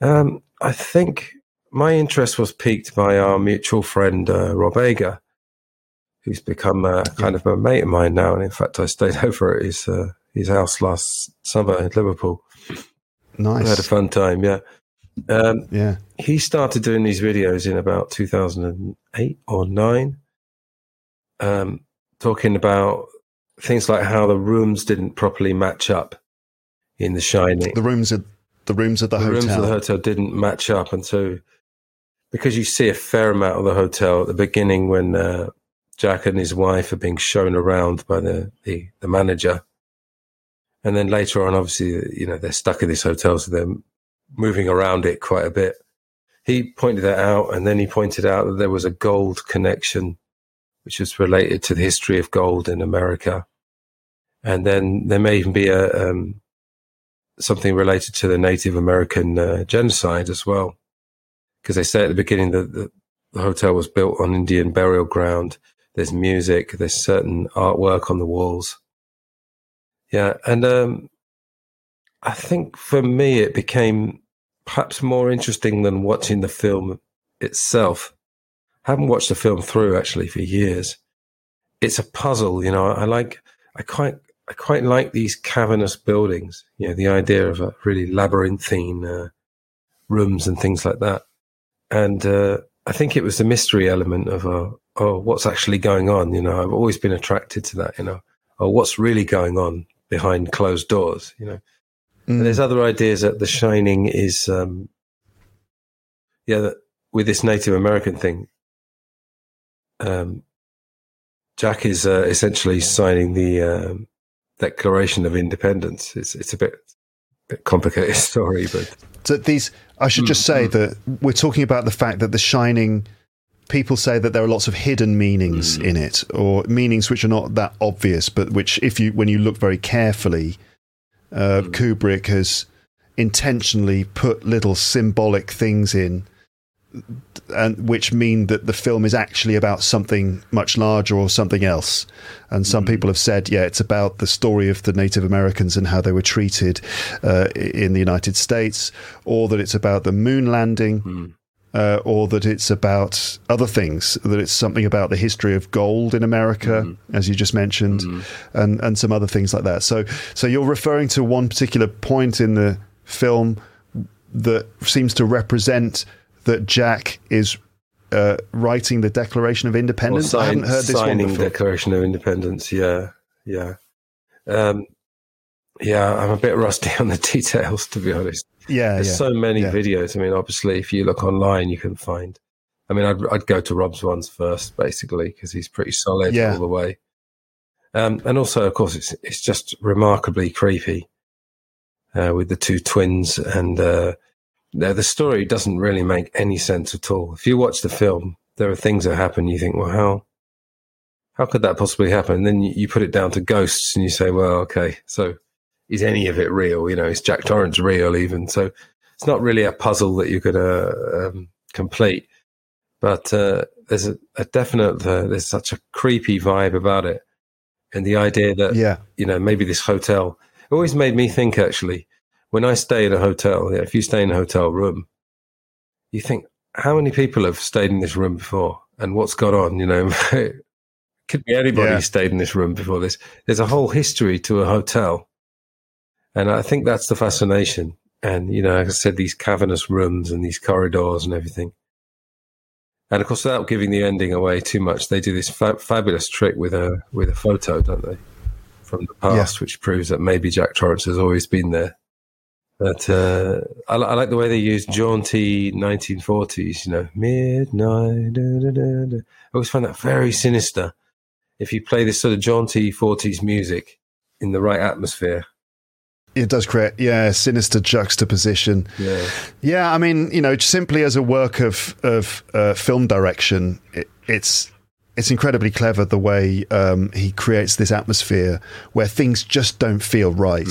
Speaker 2: Um, I think my interest was piqued by our mutual friend uh, Rob Ager, who's become uh, kind of a mate of mine now. And in fact, I stayed over at his uh, his house last summer in Liverpool. I had a fun time. Yeah, um,
Speaker 1: Yeah.
Speaker 2: he started doing these videos in about 2008 or nine, um, talking about things like how the rooms didn't properly match up in The Shining
Speaker 1: The rooms at the rooms at the,
Speaker 2: the
Speaker 1: hotel.
Speaker 2: rooms of the hotel didn't match up, and so because you see a fair amount of the hotel at the beginning when uh, Jack and his wife are being shown around by the, the the manager, and then later on, obviously, you know they're stuck in this hotel, so they're moving around it quite a bit. He pointed that out, and then he pointed out that there was a gold connection, which was related to the history of gold in America, and then there may even be a um, something related to the Native American uh, genocide as well, because they say at the beginning that the, the hotel was built on Indian burial ground. There's music, there's certain artwork on the walls. Yeah, and um, I think for me it became perhaps more interesting than watching the film itself. I haven't watched the film through actually for years. It's a puzzle, you know. I like, I quite, I quite like these cavernous buildings. You know, the idea of a really labyrinthine uh, rooms and things like that. And uh, I think it was the mystery element of, uh, oh, what's actually going on? You know, I've always been attracted to that. You know, oh, what's really going on behind closed doors? You know,
Speaker 1: Mm.
Speaker 2: and there's other ideas that The Shining is, um, yeah, that with this Native American thing, um, Jack is uh, essentially signing the um, Declaration of Independence. It's it's a bit, bit complicated story, but
Speaker 1: So these, I should just say mm. that we're talking about the fact that The Shining. People say that there are lots of hidden meanings mm. in it, or meanings which are not that obvious, but which, if you when you look very carefully, uh, mm. Kubrick has intentionally put little symbolic things in and which mean that the film is actually about something much larger or something else. And some
Speaker 2: Mm-hmm.
Speaker 1: people have said, yeah, it's about the story of the Native Americans and how they were treated uh, in the United States, or that it's about the moon landing.
Speaker 2: Mm.
Speaker 1: Uh, or that it's about other things, that it's something about the history of gold in America,
Speaker 2: Mm-hmm.
Speaker 1: as you just mentioned, and, and some other things like that. So, so you're referring to one particular point in the film that seems to represent that Jack is uh, writing the Declaration of Independence. I
Speaker 2: sign-
Speaker 1: haven't heard this one
Speaker 2: signing
Speaker 1: before.
Speaker 2: Declaration of Independence. Yeah, yeah, um, yeah. I'm a bit rusty on the details, to be honest.
Speaker 1: yeah,
Speaker 2: There's
Speaker 1: yeah.
Speaker 2: so many
Speaker 1: yeah.
Speaker 2: videos. I mean, obviously, if you look online, you can find. I mean, I'd, I'd go to Rob's ones first, basically, because he's pretty solid
Speaker 1: Yeah.
Speaker 2: all the way. Um, and also, of course, it's it's just remarkably creepy uh, with the two twins, and uh, the, the story doesn't really make any sense at all. If you watch the film, there are things that happen. You think, well, how how could that possibly happen? And then you, you put it down to ghosts, and you say, well, okay, so is any of it real? You know, is Jack Torrance real even? So it's not really a puzzle that you could to um, complete. But uh, there's a, a definite, uh, there's such a creepy vibe about it. And the idea that,
Speaker 1: Yeah,
Speaker 2: you know, maybe this hotel, always made me think actually, when I stay in a hotel, yeah, if you stay in a hotel room, you think, how many people have stayed in this room before and what's gone on? You know, could be anybody
Speaker 1: Yeah.
Speaker 2: stayed in this room before this. There's a whole history to a hotel. And I think that's the fascination. And, you know, like I said, these cavernous rooms and these corridors and everything. And of course, without giving the ending away too much, they do this fa- fabulous trick with a with a photo, don't they, from the past, which proves that maybe Jack Torrance has always been there. But uh, I, I like the way they use jaunty 1940s, you know, midnight. Da, da, da. I always find that very sinister. If you play this sort of jaunty 40s music in the right atmosphere,
Speaker 1: it does create yeah sinister juxtaposition.
Speaker 2: yeah,
Speaker 1: Yeah, I mean, you know, simply as a work of of uh, film direction, it, it's it's incredibly clever the way um, he creates this atmosphere where things just don't feel right,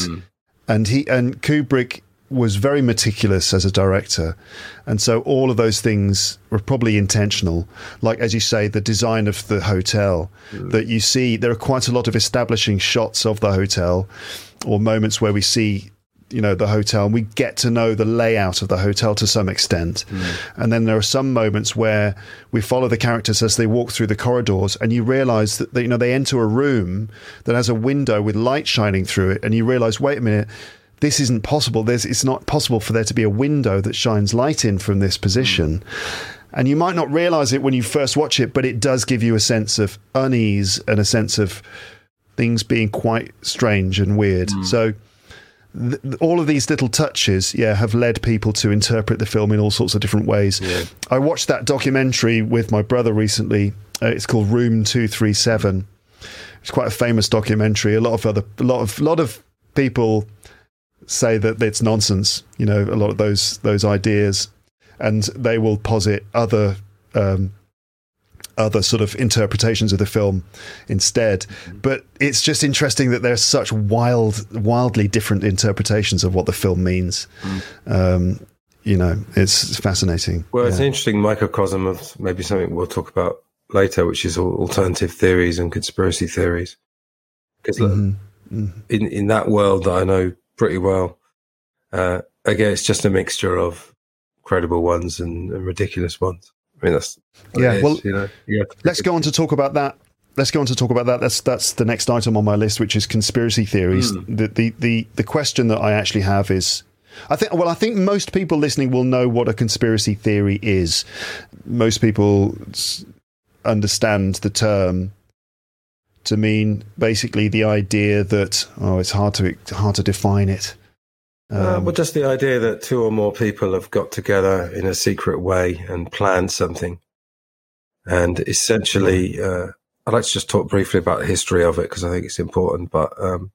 Speaker 1: and he and Kubrick was very meticulous as a director, and so all of those things were probably intentional. Like as you say, the design of the hotel mm. that you see, there are quite a lot of establishing shots of the hotel, or moments where we see you know the hotel and we get to know the layout of the hotel to some extent. Mm. And then there are some moments where we follow the characters as they walk through the corridors and you realize that they, you know they enter a room that has a window with light shining through it and you realize wait a minute this isn't possible. There's, it's not possible for there to be a window that shines light in from this position. Mm. And you might not realize it when you first watch it but it does give you a sense of unease and a sense of things being quite strange and weird. Mm. So th- all of these little touches, yeah, have led people to interpret the film in all sorts of different ways. I watched that documentary with my brother recently. Uh, it's called Room Two Three Seven. It's quite a famous documentary. A lot of other, a lot of, lot of people say that it's nonsense. You know, a lot of those those ideas, and they will posit other. Um, other sort of interpretations of the film instead. But it's just interesting that there's such wild, wildly different interpretations of what the film means. Um, you know, it's fascinating.
Speaker 2: Well, it's
Speaker 1: Yeah.
Speaker 2: an interesting microcosm of maybe something we'll talk about later, which is alternative theories and conspiracy theories. Because
Speaker 1: Mhm. Mhm.
Speaker 2: in in that world that I know pretty well, uh, again, it's just a mixture of credible ones and, and ridiculous ones. I mean, that's
Speaker 1: Yeah,
Speaker 2: is,
Speaker 1: well,
Speaker 2: you know, you
Speaker 1: Let's go on to talk about that. Let's go on to talk about that. That's that's the next item on my list, which is conspiracy theories. Hmm. The, the the the question that I actually have is, I think. Well, I think most people listening will know what a conspiracy theory is. Most people understand the term to mean basically the idea that oh, it's hard to hard to define it.
Speaker 2: Uh,
Speaker 1: Um,
Speaker 2: well, just the idea that two or more people have got together in a secret way and planned something. And essentially, uh, I'd like to just talk briefly about the history of it because I think it's important. But um,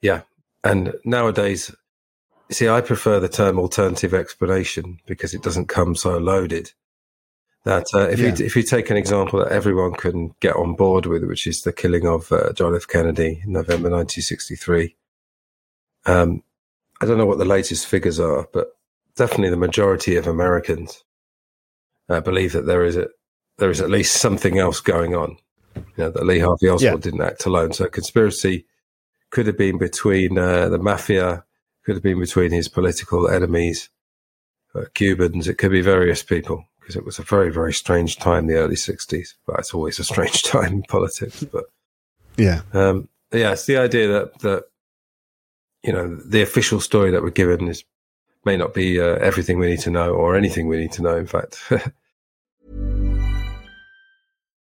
Speaker 2: yeah, and nowadays, see, I prefer the term alternative explanation because it doesn't come so loaded. That uh, if
Speaker 1: Yeah.
Speaker 2: you if you take an example that everyone can get on board with, which is the killing of uh, John F. Kennedy in November 1963. Um, I don't know what the latest figures are, but definitely the majority of Americans uh, believe that there is a there is at least something else going on. You know, that Lee Harvey Oswald yeah. didn't act alone. So conspiracy could have been between uh, the mafia, could have been between his political enemies, uh, Cubans. It could be various people because it was a very, very strange time, the early 60s. But it's always a strange time in politics. But
Speaker 1: yeah. Um,
Speaker 2: yeah, it's the idea that, that, you know, the official story that we're given is may not be uh, everything we need to know or anything we need to know, in fact.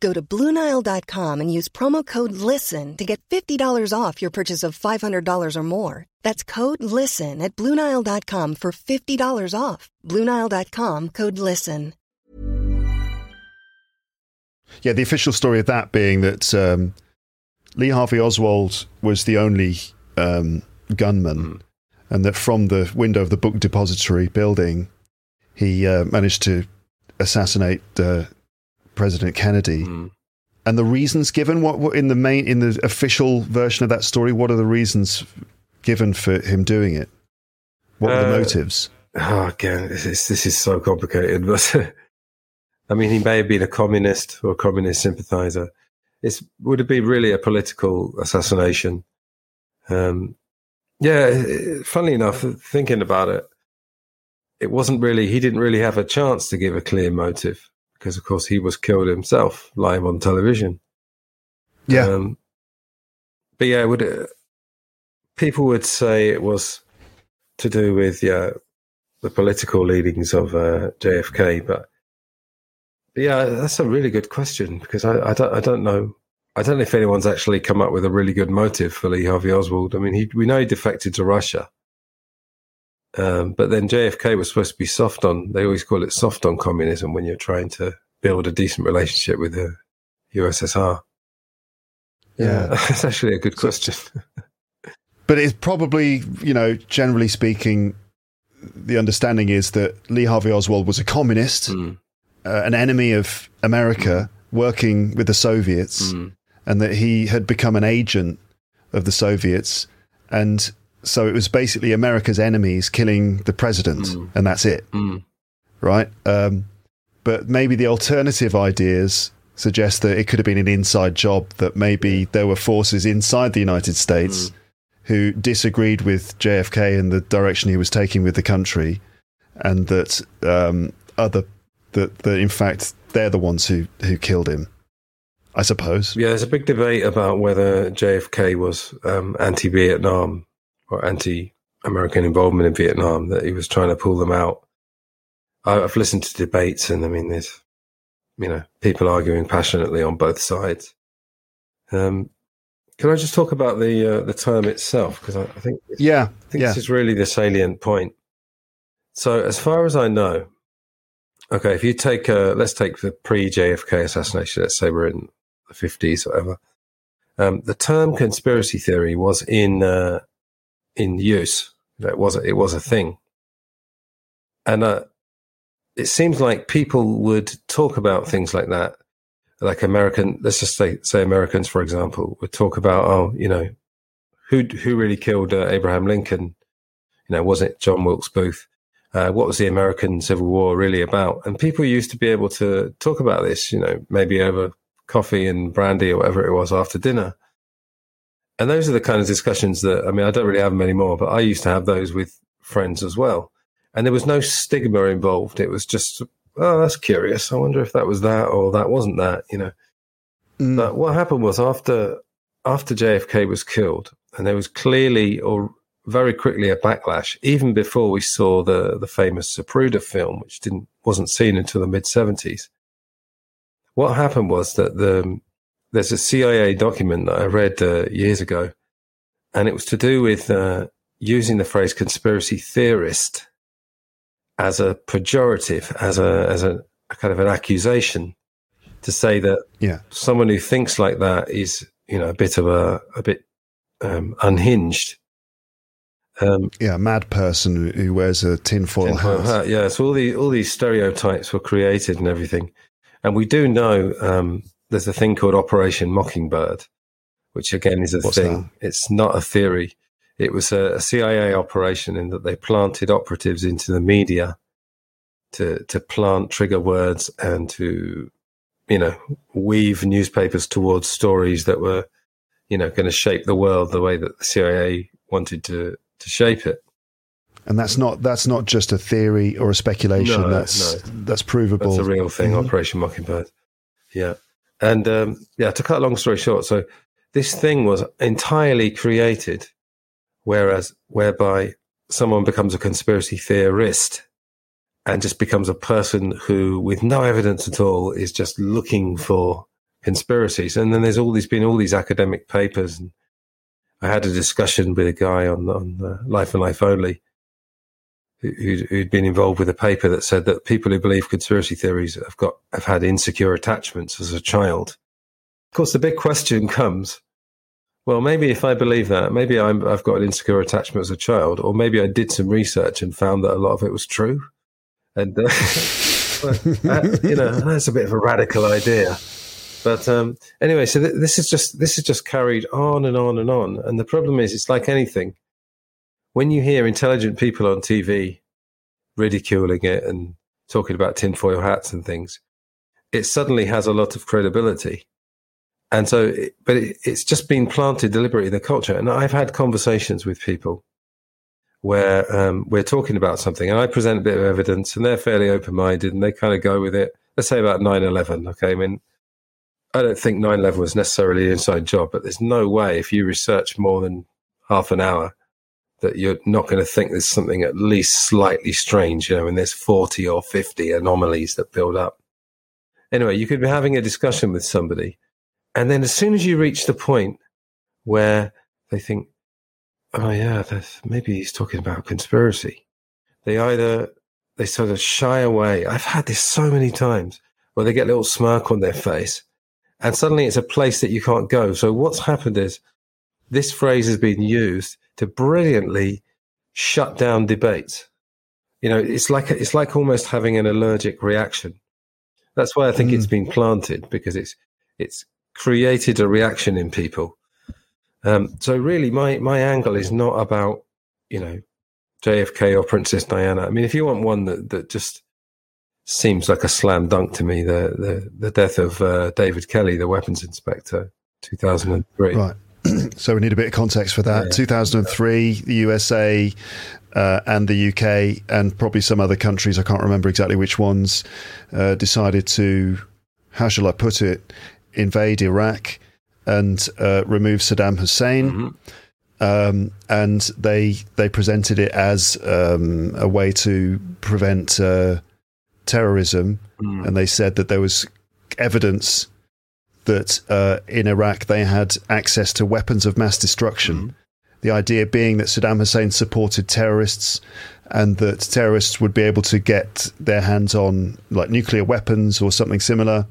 Speaker 3: Go to Bluenile.com and use promo code LISTEN to get $50 off your purchase of $500 or more. That's code LISTEN at Bluenile.com for $50 off. Bluenile.com code LISTEN.
Speaker 1: Yeah, the official story of that being that um, Lee Harvey Oswald was the only um, gunman, mm. and that from the window of the book depository building, he uh, managed to assassinate. Uh, President Kennedy. Mm. And the reasons given, what, what in the main in the official version of that story, what are the reasons given for him doing it? What are the uh, motives?
Speaker 2: Oh, again, this is, this is so complicated. But I mean, he may have been a communist or a communist sympathizer. It would have been really a political assassination. Um, yeah, funnily enough, thinking about it, it wasn't really, he didn't really have a chance to give a clear motive because of course he was killed himself live on television.
Speaker 1: Yeah. Um,
Speaker 2: but yeah, would it, people would say it was to do with yeah the political leadings of uh, JFK, but, but, yeah, that's a really good question because I, I, don't I don't know I don't know if anyone's actually come up with a really good motive for Lee Harvey Oswald. I mean, he, we know he defected to Russia. Um, but then JFK was supposed to be soft on, they always call it soft on communism when you're trying to build a decent relationship with the USSR. Yeah, yeah. that's actually a good question.
Speaker 1: but it's probably, you know, generally speaking, the understanding is that Lee Harvey Oswald was a communist, mm. uh, an enemy of America, working with the Soviets, mm. and that he had become an agent of the Soviets. And so it was basically America's enemies killing the president, mm. and that's it. Mm. Right? Um, but maybe the alternative ideas suggest that it could have been an inside job, that maybe there were forces inside the United States mm. who disagreed with JFK and the direction he was taking with the country, and that um, other that, that in fact they're the ones who, who killed him. I suppose.
Speaker 2: Yeah, there's a big debate about whether JFK was um, anti-Vietnam or anti-American involvement in Vietnam, that he was trying to pull them out. I've listened to debates, and I mean, there's you know people arguing passionately on both sides. Um, can I just talk about the uh, the term itself because I, I, think
Speaker 1: yeah,
Speaker 2: I think
Speaker 1: yeah.
Speaker 2: this is really the salient point. So, as far as I know, okay, if you take a, let's take the pre JFK assassination, let's say we're in the fifties, or whatever. Um, the term conspiracy theory was in uh, in use. It was it was a thing, and uh, it seems like people would talk about things like that, like American. Let's just say say Americans, for example, would talk about oh, you know, who who really killed uh, Abraham Lincoln? You know, was it John Wilkes Booth? Uh, what was the American Civil War really about? And people used to be able to talk about this, you know, maybe over coffee and brandy or whatever it was after dinner. And those are the kind of discussions that, I mean, I don't really have them anymore, but I used to have those with friends as well. And there was no stigma involved. It was just, oh, that's curious. I wonder if that was that or that wasn't that, you know. Mm. But what happened was after after JFK was killed, and there was clearly or very quickly a backlash, even before we saw the the famous Zapruder film, which didn't wasn't seen until the mid seventies. What happened was that the there's a CIA document that I read uh, years ago, and it was to do with uh, using the phrase conspiracy theorist as a pejorative, as a as a, a kind of an accusation to say that
Speaker 1: yeah.
Speaker 2: someone who thinks like that is you know a bit of a a bit um, unhinged.
Speaker 1: Um, yeah, a mad person who wears a tinfoil, tinfoil hat. hat.
Speaker 2: Yeah, so all the all these stereotypes were created and everything, and we do know um, there's a thing called Operation Mockingbird, which again is a What's thing. That? It's not a theory. It was a, a CIA operation in that they planted operatives into the media to to plant trigger words and to you know, weave newspapers towards stories that were, you know, going to shape the world the way that the CIA wanted to to shape it.
Speaker 1: And that's not that's not just a theory or a speculation. No, that's no. that's provable.
Speaker 2: That's a real thing. Mm-hmm. Operation Mockingbird. Yeah, and um, yeah. To cut a long story short, so this thing was entirely created, whereas whereby someone becomes a conspiracy theorist and just becomes a person who, with no evidence at all, is just looking for conspiracies. And then there's all these been all these academic papers. And I had a discussion with a guy on on uh, Life and Life Only who, who'd been involved with a paper that said that people who believe conspiracy theories have got have had insecure attachments as a child. Of course, the big question comes. Well, maybe if I believe that, maybe i have got an insecure attachment as a child, or maybe I did some research and found that a lot of it was true. And, uh, you know, that's a bit of a radical idea. But um, anyway, so th- this is just this is just carried on and on and on. And the problem is, it's like anything. When you hear intelligent people on TV ridiculing it and talking about tinfoil hats and things, it suddenly has a lot of credibility. And so, but it, it's just been planted deliberately in the culture. And I've had conversations with people where um, we're talking about something and I present a bit of evidence and they're fairly open minded and they kind of go with it. Let's say about 9 11. Okay. I mean, I don't think 9 11 was necessarily an inside job, but there's no way if you research more than half an hour that you're not going to think there's something at least slightly strange, you know, and there's 40 or 50 anomalies that build up. Anyway, you could be having a discussion with somebody. And then as soon as you reach the point where they think, oh yeah, maybe he's talking about conspiracy. They either they sort of shy away. I've had this so many times where they get a little smirk on their face, and suddenly it's a place that you can't go. So what's happened is this phrase has been used to brilliantly shut down debate. You know, it's like it's like almost having an allergic reaction. That's why I think mm. it's been planted because it's it's created a reaction in people um, so really, my my angle is not about you know JFK or Princess Diana. I mean, if you want one that that just seems like a slam dunk to me, the the, the death of uh, David Kelly, the weapons inspector, two thousand and three.
Speaker 1: Right. so we need a bit of context for that. Yeah. 2003, the USA uh, and the UK, and probably some other countries, I can't remember exactly which ones, uh, decided to, how shall I put it, invade Iraq and uh, remove Saddam Hussein. Mm-hmm. Um, and they they presented it as um, a way to prevent uh, terrorism, mm. and they said that there was evidence that uh, in Iraq they had access to weapons of mass destruction. Mm. The idea being that Saddam Hussein supported terrorists, and that terrorists would be able to get their hands on like nuclear weapons or something similar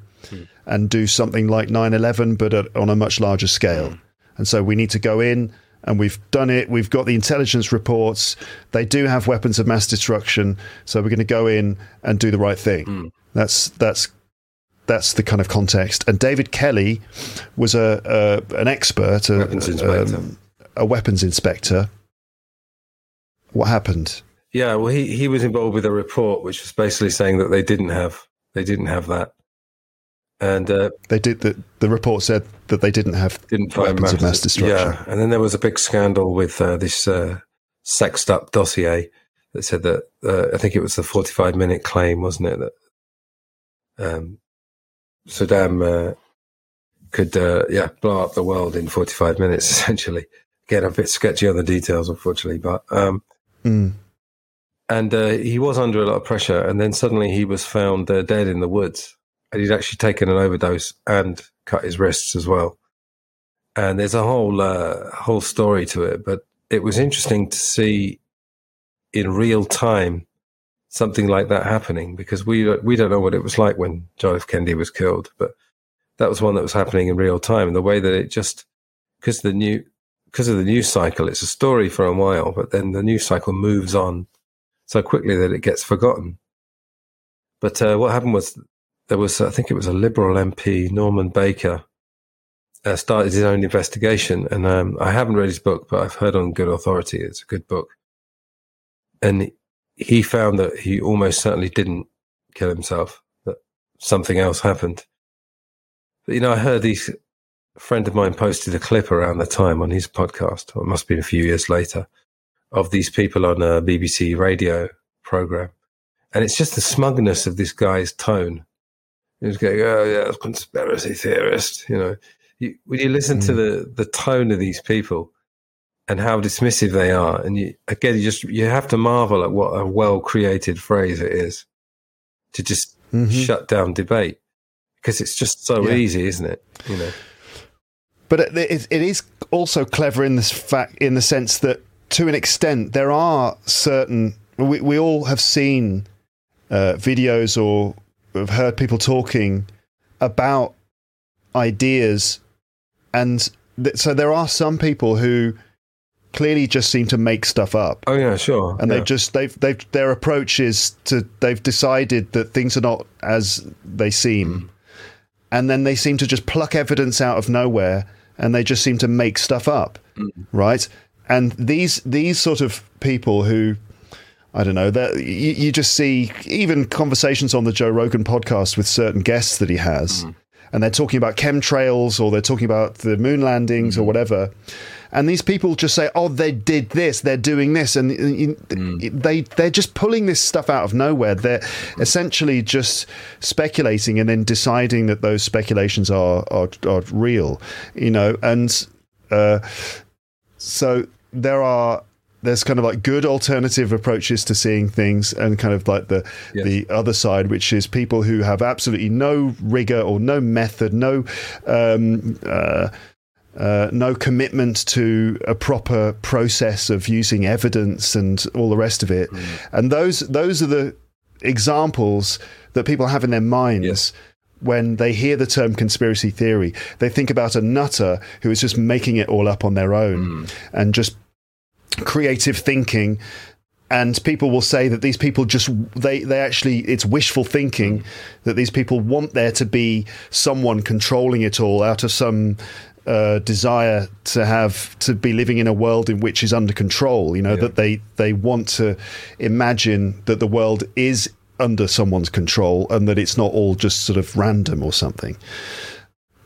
Speaker 1: and do something like 9 11, but at, on a much larger scale. Mm. And so we need to go in and we've done it. We've got the intelligence reports. They do have weapons of mass destruction. So we're going to go in and do the right thing. Mm. That's, that's, that's the kind of context. And David Kelly was a, a an expert, a
Speaker 2: weapons, um,
Speaker 1: a weapons inspector. What happened?
Speaker 2: Yeah, well, he, he was involved with a report which was basically saying that they didn't have they didn't have that, and uh,
Speaker 1: they did. The, the report said that they didn't have
Speaker 2: didn't find
Speaker 1: weapons of mass destruction.
Speaker 2: Yeah, and then there was a big scandal with uh, this uh, sexed up dossier that said that uh, I think it was the forty five minute claim, wasn't it? That um, Saddam uh, could uh, yeah blow up the world in forty five minutes essentially. Again, a bit sketchy on the details, unfortunately, but. Um,
Speaker 1: mm
Speaker 2: and uh, he was under a lot of pressure. And then suddenly he was found uh, dead in the woods, and he'd actually taken an overdose and cut his wrists as well. And there's a whole uh, whole story to it, but it was interesting to see in real time something like that happening because we we don't know what it was like when John F. Kennedy was killed, but that was one that was happening in real time. And the way that it just because the new because of the news cycle, it's a story for a while, but then the news cycle moves on so quickly that it gets forgotten. But uh, what happened was there was, I think it was a Liberal MP, Norman Baker, uh, started his own investigation. And um, I haven't read his book, but I've heard on good authority it's a good book. And he found that he almost certainly didn't kill himself, that something else happened. But, you know, I heard these, a friend of mine posted a clip around the time on his podcast, or it must have been a few years later, of these people on a BBC radio program. And it's just the smugness of this guy's tone. He's going, oh, yeah, conspiracy theorist. You know, you, when you listen mm. to the, the tone of these people and how dismissive they are, and you, again, you just, you have to marvel at what a well created phrase it is to just mm-hmm. shut down debate because it's just so yeah. easy, isn't it? You know.
Speaker 1: But it, it is also clever in this fact, in the sense that to an extent, there are certain. We, we all have seen uh, videos or have heard people talking about ideas, and th- so there are some people who clearly just seem to make stuff up.
Speaker 2: Oh yeah, sure.
Speaker 1: And
Speaker 2: yeah.
Speaker 1: they just they've they've their approach is to they've decided that things are not as they seem. Mm. And then they seem to just pluck evidence out of nowhere and they just seem to make stuff up. Mm. Right? and these these sort of people who I don't know that you, you, just see even conversations on the Joe Rogan podcast with certain guests that he has, mm. And they're talking about chemtrails or they're talking about the moon landings mm. or whatever. And these people just say, "Oh, they did this. They're doing this," and mm. they they're just pulling this stuff out of nowhere. They're essentially just speculating and then deciding that those speculations are are, are real, you know. And uh, so there are there's kind of like good alternative approaches to seeing things and kind of like the yes. the other side which is people who have absolutely no rigor or no method no um, uh, uh, no commitment to a proper process of using evidence and all the rest of it mm. and those those are the examples that people have in their minds yes when they hear the term conspiracy theory, they think about a nutter who is just making it all up on their own mm. and just creative thinking and people will say that these people just they they actually it's wishful thinking that these people want there to be someone controlling it all out of some uh, desire to have to be living in a world in which is under control you know yeah. that they they want to imagine that the world is under someone's control and that it's not all just sort of random or something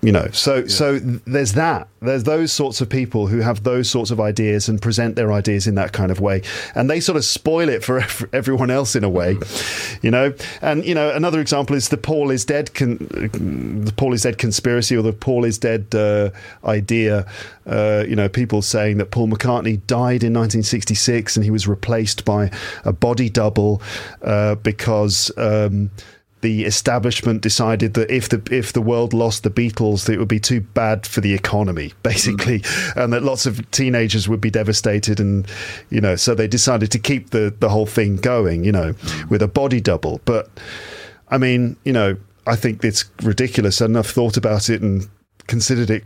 Speaker 1: you know so yeah. so there's that. There's those sorts of people who have those sorts of ideas and present their ideas in that kind of way. And they sort of spoil it for everyone else in a way you know? And you know another example is the paul is dead con- the paul is dead conspiracy or the paul is dead uh, idea. Uh, you know people saying that paul mccartney died in 1966 and he was replaced by a body double uh, because um, the establishment decided that if the if the world lost the Beatles, it would be too bad for the economy, basically, mm. and that lots of teenagers would be devastated, and you know, so they decided to keep the the whole thing going, you know, mm. with a body double. But I mean, you know, I think it's ridiculous, and I've thought about it and considered it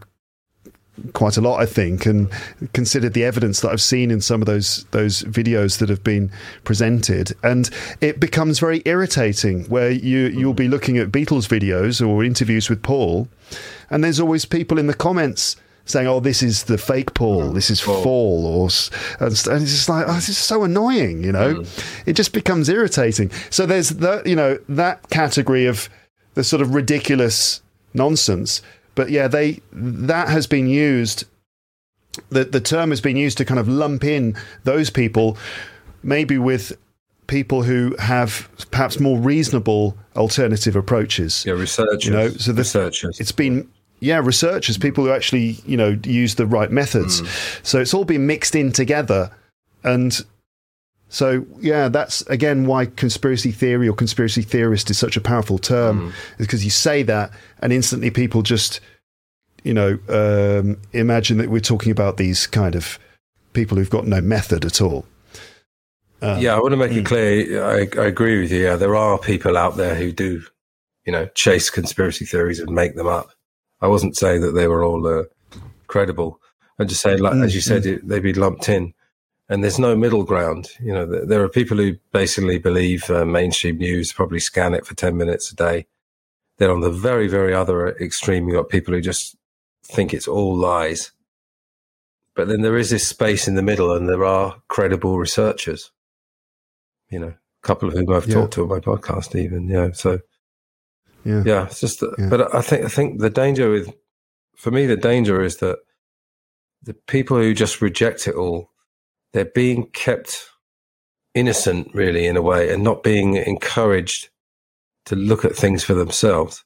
Speaker 1: quite a lot, I think, and considered the evidence that I've seen in some of those those videos that have been presented, and it becomes very irritating where you you'll be looking at Beatles videos or interviews with Paul, and there's always people in the comments saying, "Oh, this is the fake Paul. This is Faul," or and, and it's just like, oh, this is so annoying. You know, mm. it just becomes irritating. So there's that, you know, that category of the sort of ridiculous nonsense. But yeah, they that has been used. The the term has been used to kind of lump in those people, maybe with people who have perhaps more reasonable alternative approaches.
Speaker 2: Yeah, researchers. You know, so the, researchers.
Speaker 1: It's been yeah, researchers, people who actually you know use the right methods. Mm. So it's all been mixed in together, and so yeah, that's again why conspiracy theory or conspiracy theorist is such a powerful term, mm. is because you say that and instantly people just you know um, imagine that we're talking about these kind of people who've got no method at all.
Speaker 2: Um, yeah, I want to make it mm. clear. I, I, agree with you. Yeah, there are people out there who do, you know, chase conspiracy theories and make them up. I wasn't saying that they were all uh, credible. I'm just saying, like mm, as you said, mm. it, they'd be lumped in, and there's no middle ground. You know, there, are people who basically believe uh, mainstream news, probably scan it for ten minutes a day. Then on the very, very other extreme, you've got people who just think it's all lies. But then there is this space in the middle, and there are credible researchers you know, a couple of whom I've yeah. talked to on my podcast, even, you know, so yeah, yeah it's just, yeah. but I think, I think the danger with, for me, the danger is that the people who just reject it all, they're being kept innocent, really, in a way, and not being encouraged to look at things for themselves.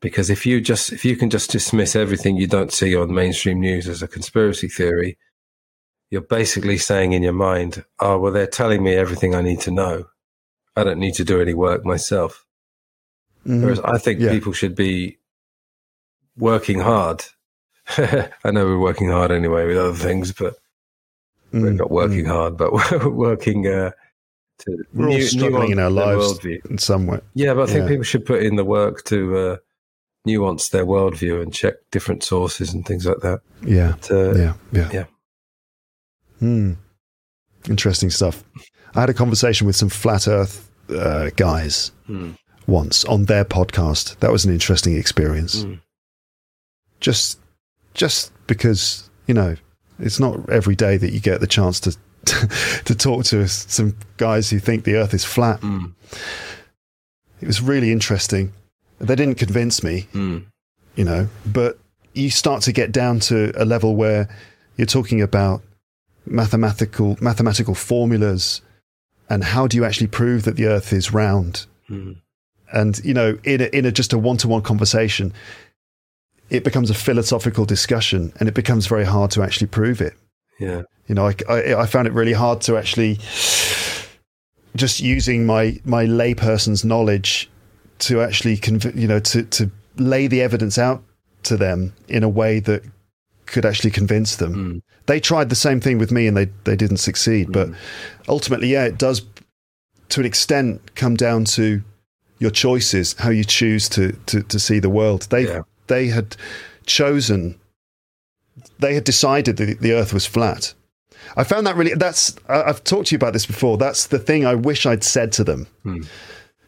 Speaker 2: Because if you just, if you can just dismiss everything you don't see on mainstream news as a conspiracy theory, you're basically saying in your mind, oh, well, they're telling me everything I need to know. I don't need to do any work myself. Mm, Whereas I think yeah. people should be working hard. I know we're working hard anyway with other things, but mm, we're not working mm. hard, but we're working uh, to
Speaker 1: we're new, all struggling in our lives in some way.
Speaker 2: Yeah, but I think yeah. people should put in the work to uh, nuance their worldview and check different sources and things like that.
Speaker 1: Yeah, but, uh, yeah, yeah, yeah. Hmm. Interesting stuff. I had a conversation with some flat Earth uh, guys hmm. once on their podcast. That was an interesting experience. Hmm. Just, just because you know, it's not every day that you get the chance to to talk to some guys who think the Earth is flat. Hmm. It was really interesting. They didn't convince me, hmm. you know, but you start to get down to a level where you're talking about mathematical mathematical formulas and how do you actually prove that the earth is round mm. and you know in a, in a, just a one-to-one conversation it becomes a philosophical discussion and it becomes very hard to actually prove it
Speaker 2: yeah
Speaker 1: you know i, I, I found it really hard to actually just using my my layperson's knowledge to actually conv- you know to to lay the evidence out to them in a way that could actually convince them. Mm. They tried the same thing with me and they, they didn't succeed. Mm. But ultimately, yeah, it does to an extent come down to your choices, how you choose to, to, to see the world. They, yeah. They had chosen, they had decided that the earth was flat. I found that really, that's, I've talked to you about this before. That's the thing I wish I'd said to them.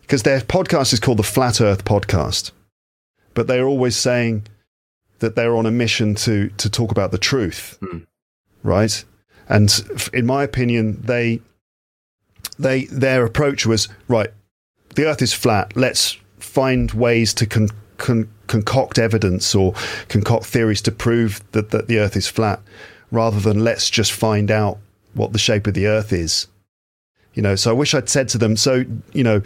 Speaker 1: Because mm. their podcast is called the Flat Earth Podcast. But they're always saying, that they're on a mission to to talk about the truth, mm. right? And in my opinion, they they their approach was right. The Earth is flat. Let's find ways to con, con, concoct evidence or concoct theories to prove that, that the Earth is flat, rather than let's just find out what the shape of the Earth is. You know, so I wish I'd said to them. So you know,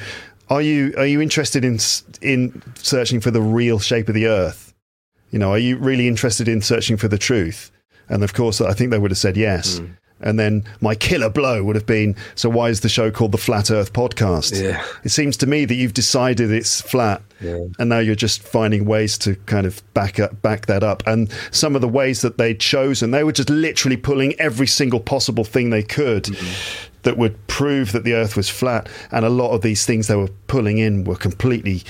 Speaker 1: are you are you interested in in searching for the real shape of the Earth? You know, are you really interested in searching for the truth? And of course, I think they would have said yes. Mm. And then my killer blow would have been so why is the show called the Flat Earth Podcast?
Speaker 2: Yeah.
Speaker 1: It seems to me that you've decided it's flat yeah. and now you're just finding ways to kind of back up back that up. And some of the ways that they'd chosen, they were just literally pulling every single possible thing they could mm-hmm. that would prove that the earth was flat. And a lot of these things they were pulling in were completely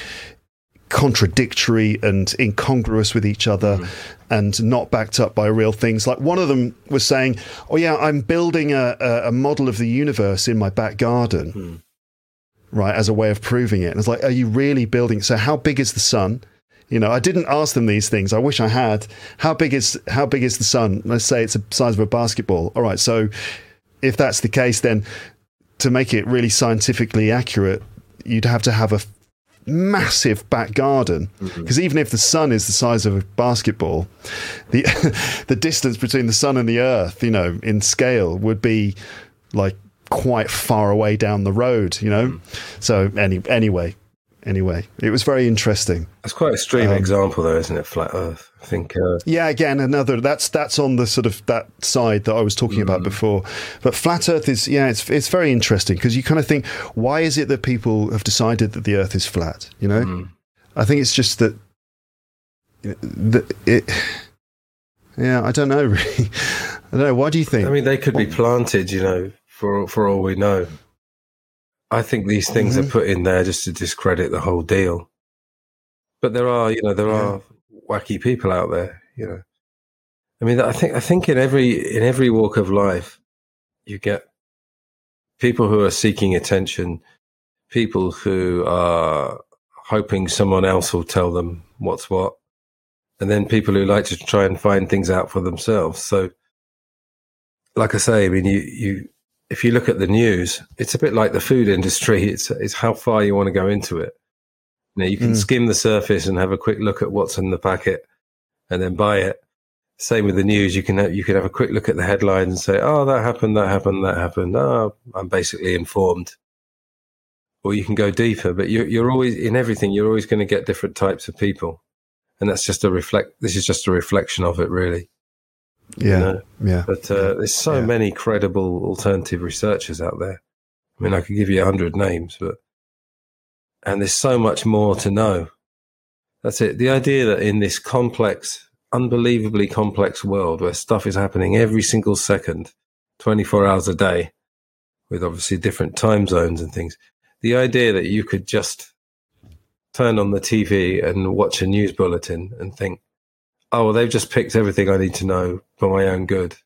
Speaker 1: contradictory and incongruous with each other mm. and not backed up by real things. Like one of them was saying, Oh, yeah, I'm building a, a, model of the universe in my back garden, mm. right, as a way of proving it. And it's like, Are you really building? So, how big is the sun? You know, I didn't ask them these things. I wish I had. How big is how big is the sun? Let's say it's the size of a basketball. All right, so if that's the case, then to make it really scientifically accurate, you'd have to have a massive back garden. Mm-hmm. Because even if the sun is the size of a basketball the the distance between the sun and the earth you know in scale would be like quite far away down the road you know? Mm-hmm. So any anyway anyway it was very interesting
Speaker 2: That's quite a extreme
Speaker 1: Um,
Speaker 2: example, though, isn't it? Flat Earth. I think. Uh,
Speaker 1: yeah again another that's that's on the sort of that side that i was talking about before but flat earth is yeah it's it's very interesting because you kind of think why is it that people have decided that the earth is flat you know i think it's just that that it yeah i don't know really i don't know why do you think
Speaker 2: I mean, they could be planted, you know, for for all we know. I think these things
Speaker 1: Mm-hmm.
Speaker 2: are put in there just to discredit the whole deal. But there are, you know, there are wacky people out there, you know. I mean, I think I think in every in every walk of life, you get people who are seeking attention, people who are hoping someone else will tell them what's what, and then people who like to try and find things out for themselves. So, like I say, I mean, you you if you look at the news, it's a bit like the food industry. It's it's how far you want to go into it. You know, you can hmm. skim the surface and have a quick look at what's in the packet, and then buy it. Same with the news. You can have, you can have a quick look at the headlines and say, "Oh, that happened, that happened, that happened." Oh, I'm basically informed. Or you can go deeper, but you're you're always in everything. You're always going to get different types of people, and that's just a reflect. This is just a reflection of it, really.
Speaker 1: Yeah
Speaker 2: know,
Speaker 1: yeah
Speaker 2: But uh, there's so
Speaker 1: Yeah.
Speaker 2: many credible alternative researchers out there. I mean, I could give you a hundred names, but and there's so much more to know. That's it. The idea that in this complex, unbelievably complex world where stuff is happening every single second, 24 hours a day, with obviously different time zones and things, the idea that you could just turn on the TV and watch a news bulletin and think, oh, well, they've just picked everything I need to know for my own good.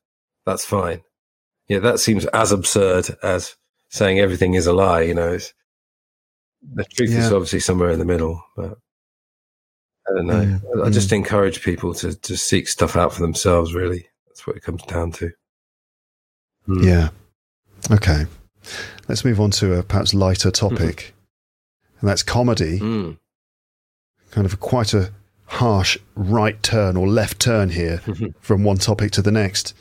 Speaker 2: That's fine. Yeah, that seems as absurd as saying everything is a lie. You know, it's, the truth is obviously somewhere in the middle. But I don't know.
Speaker 1: Mm,
Speaker 2: I just encourage people to to seek stuff out for themselves. Really, that's what it comes down to. Mm.
Speaker 1: Yeah. Okay. Let's move on to a perhaps lighter topic, and that's comedy.
Speaker 2: Mm.
Speaker 1: Kind of quite a harsh right turn or left turn here from one topic to the next.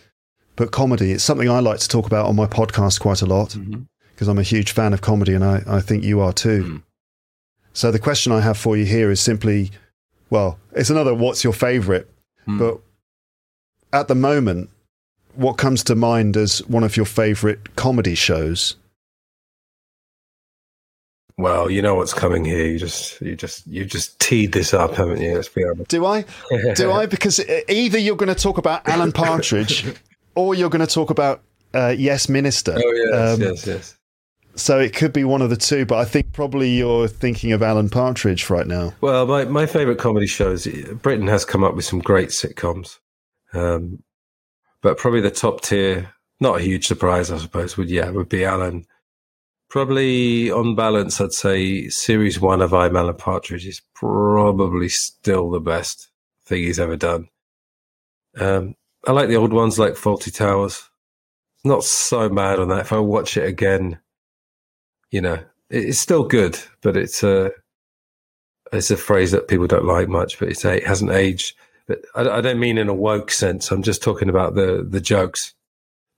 Speaker 1: But comedy, it's something I like to talk about on my podcast quite a lot because I'm a huge fan of comedy and I, I think you are too.
Speaker 2: Mm.
Speaker 1: So the question I have for you here is simply well, it's another what's your favorite?
Speaker 2: Mm.
Speaker 1: But at the moment, what comes to mind as one of your favorite comedy shows?
Speaker 2: Well, you know what's coming here. You just you just you just teed this up, haven't you? Let's be honest.
Speaker 1: Do I? Do I? Because e- either you're going to talk about Alan Partridge or you're going to talk about uh, Yes Minister.
Speaker 2: Oh yes,
Speaker 1: Um,
Speaker 2: yes, yes.
Speaker 1: So it could be one of the two, but I think probably you're thinking of Alan Partridge right now.
Speaker 2: Well, my, my favourite comedy shows, Britain has come up with some great sitcoms. Um, but probably the top tier, not a huge surprise, I suppose, would, yeah, would be Alan. Probably on balance, I'd say series one of I'm Alan Partridge is probably still the best thing he's ever done. Um, I like the old ones like Fawlty Towers. Not so mad on that. If I watch it again, you know, it's still good, but it's a, it's a phrase that people don't like much, but it's, it hasn't aged. But I, I don't mean in a woke sense. I'm just talking about the, the jokes.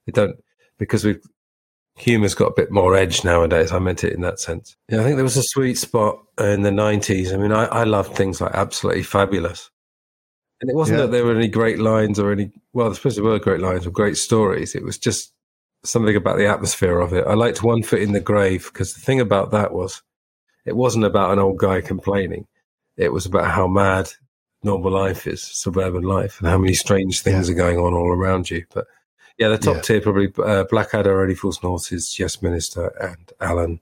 Speaker 2: They don't, because we've, humor's got a bit more edge nowadays. I meant it in that sense. Yeah, I think there was a sweet spot in the 90s. I mean, I, I loved things like Absolutely Fabulous. And it wasn't
Speaker 1: Yeah.
Speaker 2: that there were any great lines or any, well, I suppose there were great lines or great stories. It was just something about the atmosphere of it. I liked One Foot in the Grave because the thing about that was it wasn't about an old guy complaining. It was about how mad normal life is, suburban life, and how many strange things are going on all around you. But yeah, the top
Speaker 1: Yeah.
Speaker 2: tier probably uh, Blackadder, Only Fools and Horses, Yes Minister, and Alan,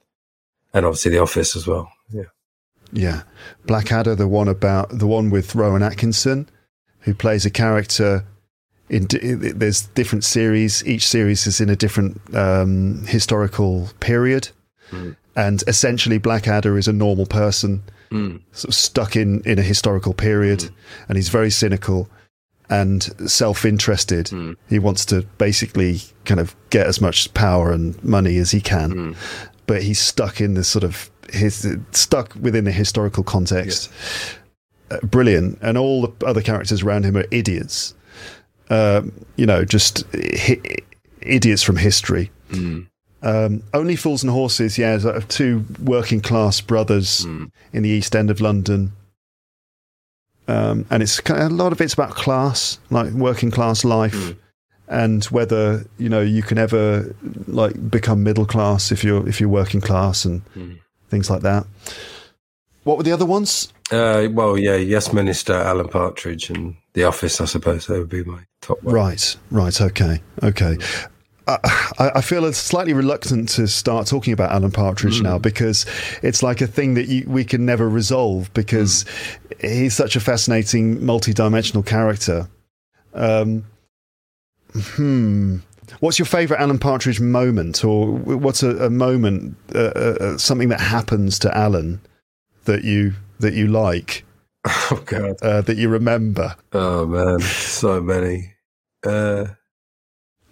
Speaker 2: and obviously The Office as well. Yeah.
Speaker 1: Yeah, Blackadder, the one about the one with Rowan Atkinson, who plays a character. In there's different series. Each series is in a different um, historical period,
Speaker 2: Mm.
Speaker 1: and essentially Blackadder is a normal person sort of stuck in in a historical period, and he's very cynical and self-interested. He wants to basically kind of get as much power and money as he can, but he's stuck in this sort of his stuck within the historical context. Uh, brilliant, and all the other characters around him are idiots. Um, you know, just hi- idiots from history. Um, Only Fools and Horses, yeah, uh, two working class brothers in the East End of London. Um, and it's a lot of it's about class, like working class life, and whether you know you can ever like become middle class if you're if you're working class and things like that. What were the other ones?
Speaker 2: Uh, well, yeah, Yes Minister, Alan Partridge, and The Office. I suppose they would be my top one.
Speaker 1: Right, right, okay, okay. I, I I feel slightly reluctant to start talking about Alan Partridge now because it's like a thing that you, we can never resolve because he's such a fascinating, multi-dimensional character. Um, hmm. What's your favourite Alan Partridge moment, or what's a, a moment, uh, uh, uh, something that happens to Alan that you that you like,
Speaker 2: Oh God.
Speaker 1: uh, that you remember?
Speaker 2: Oh man, so many.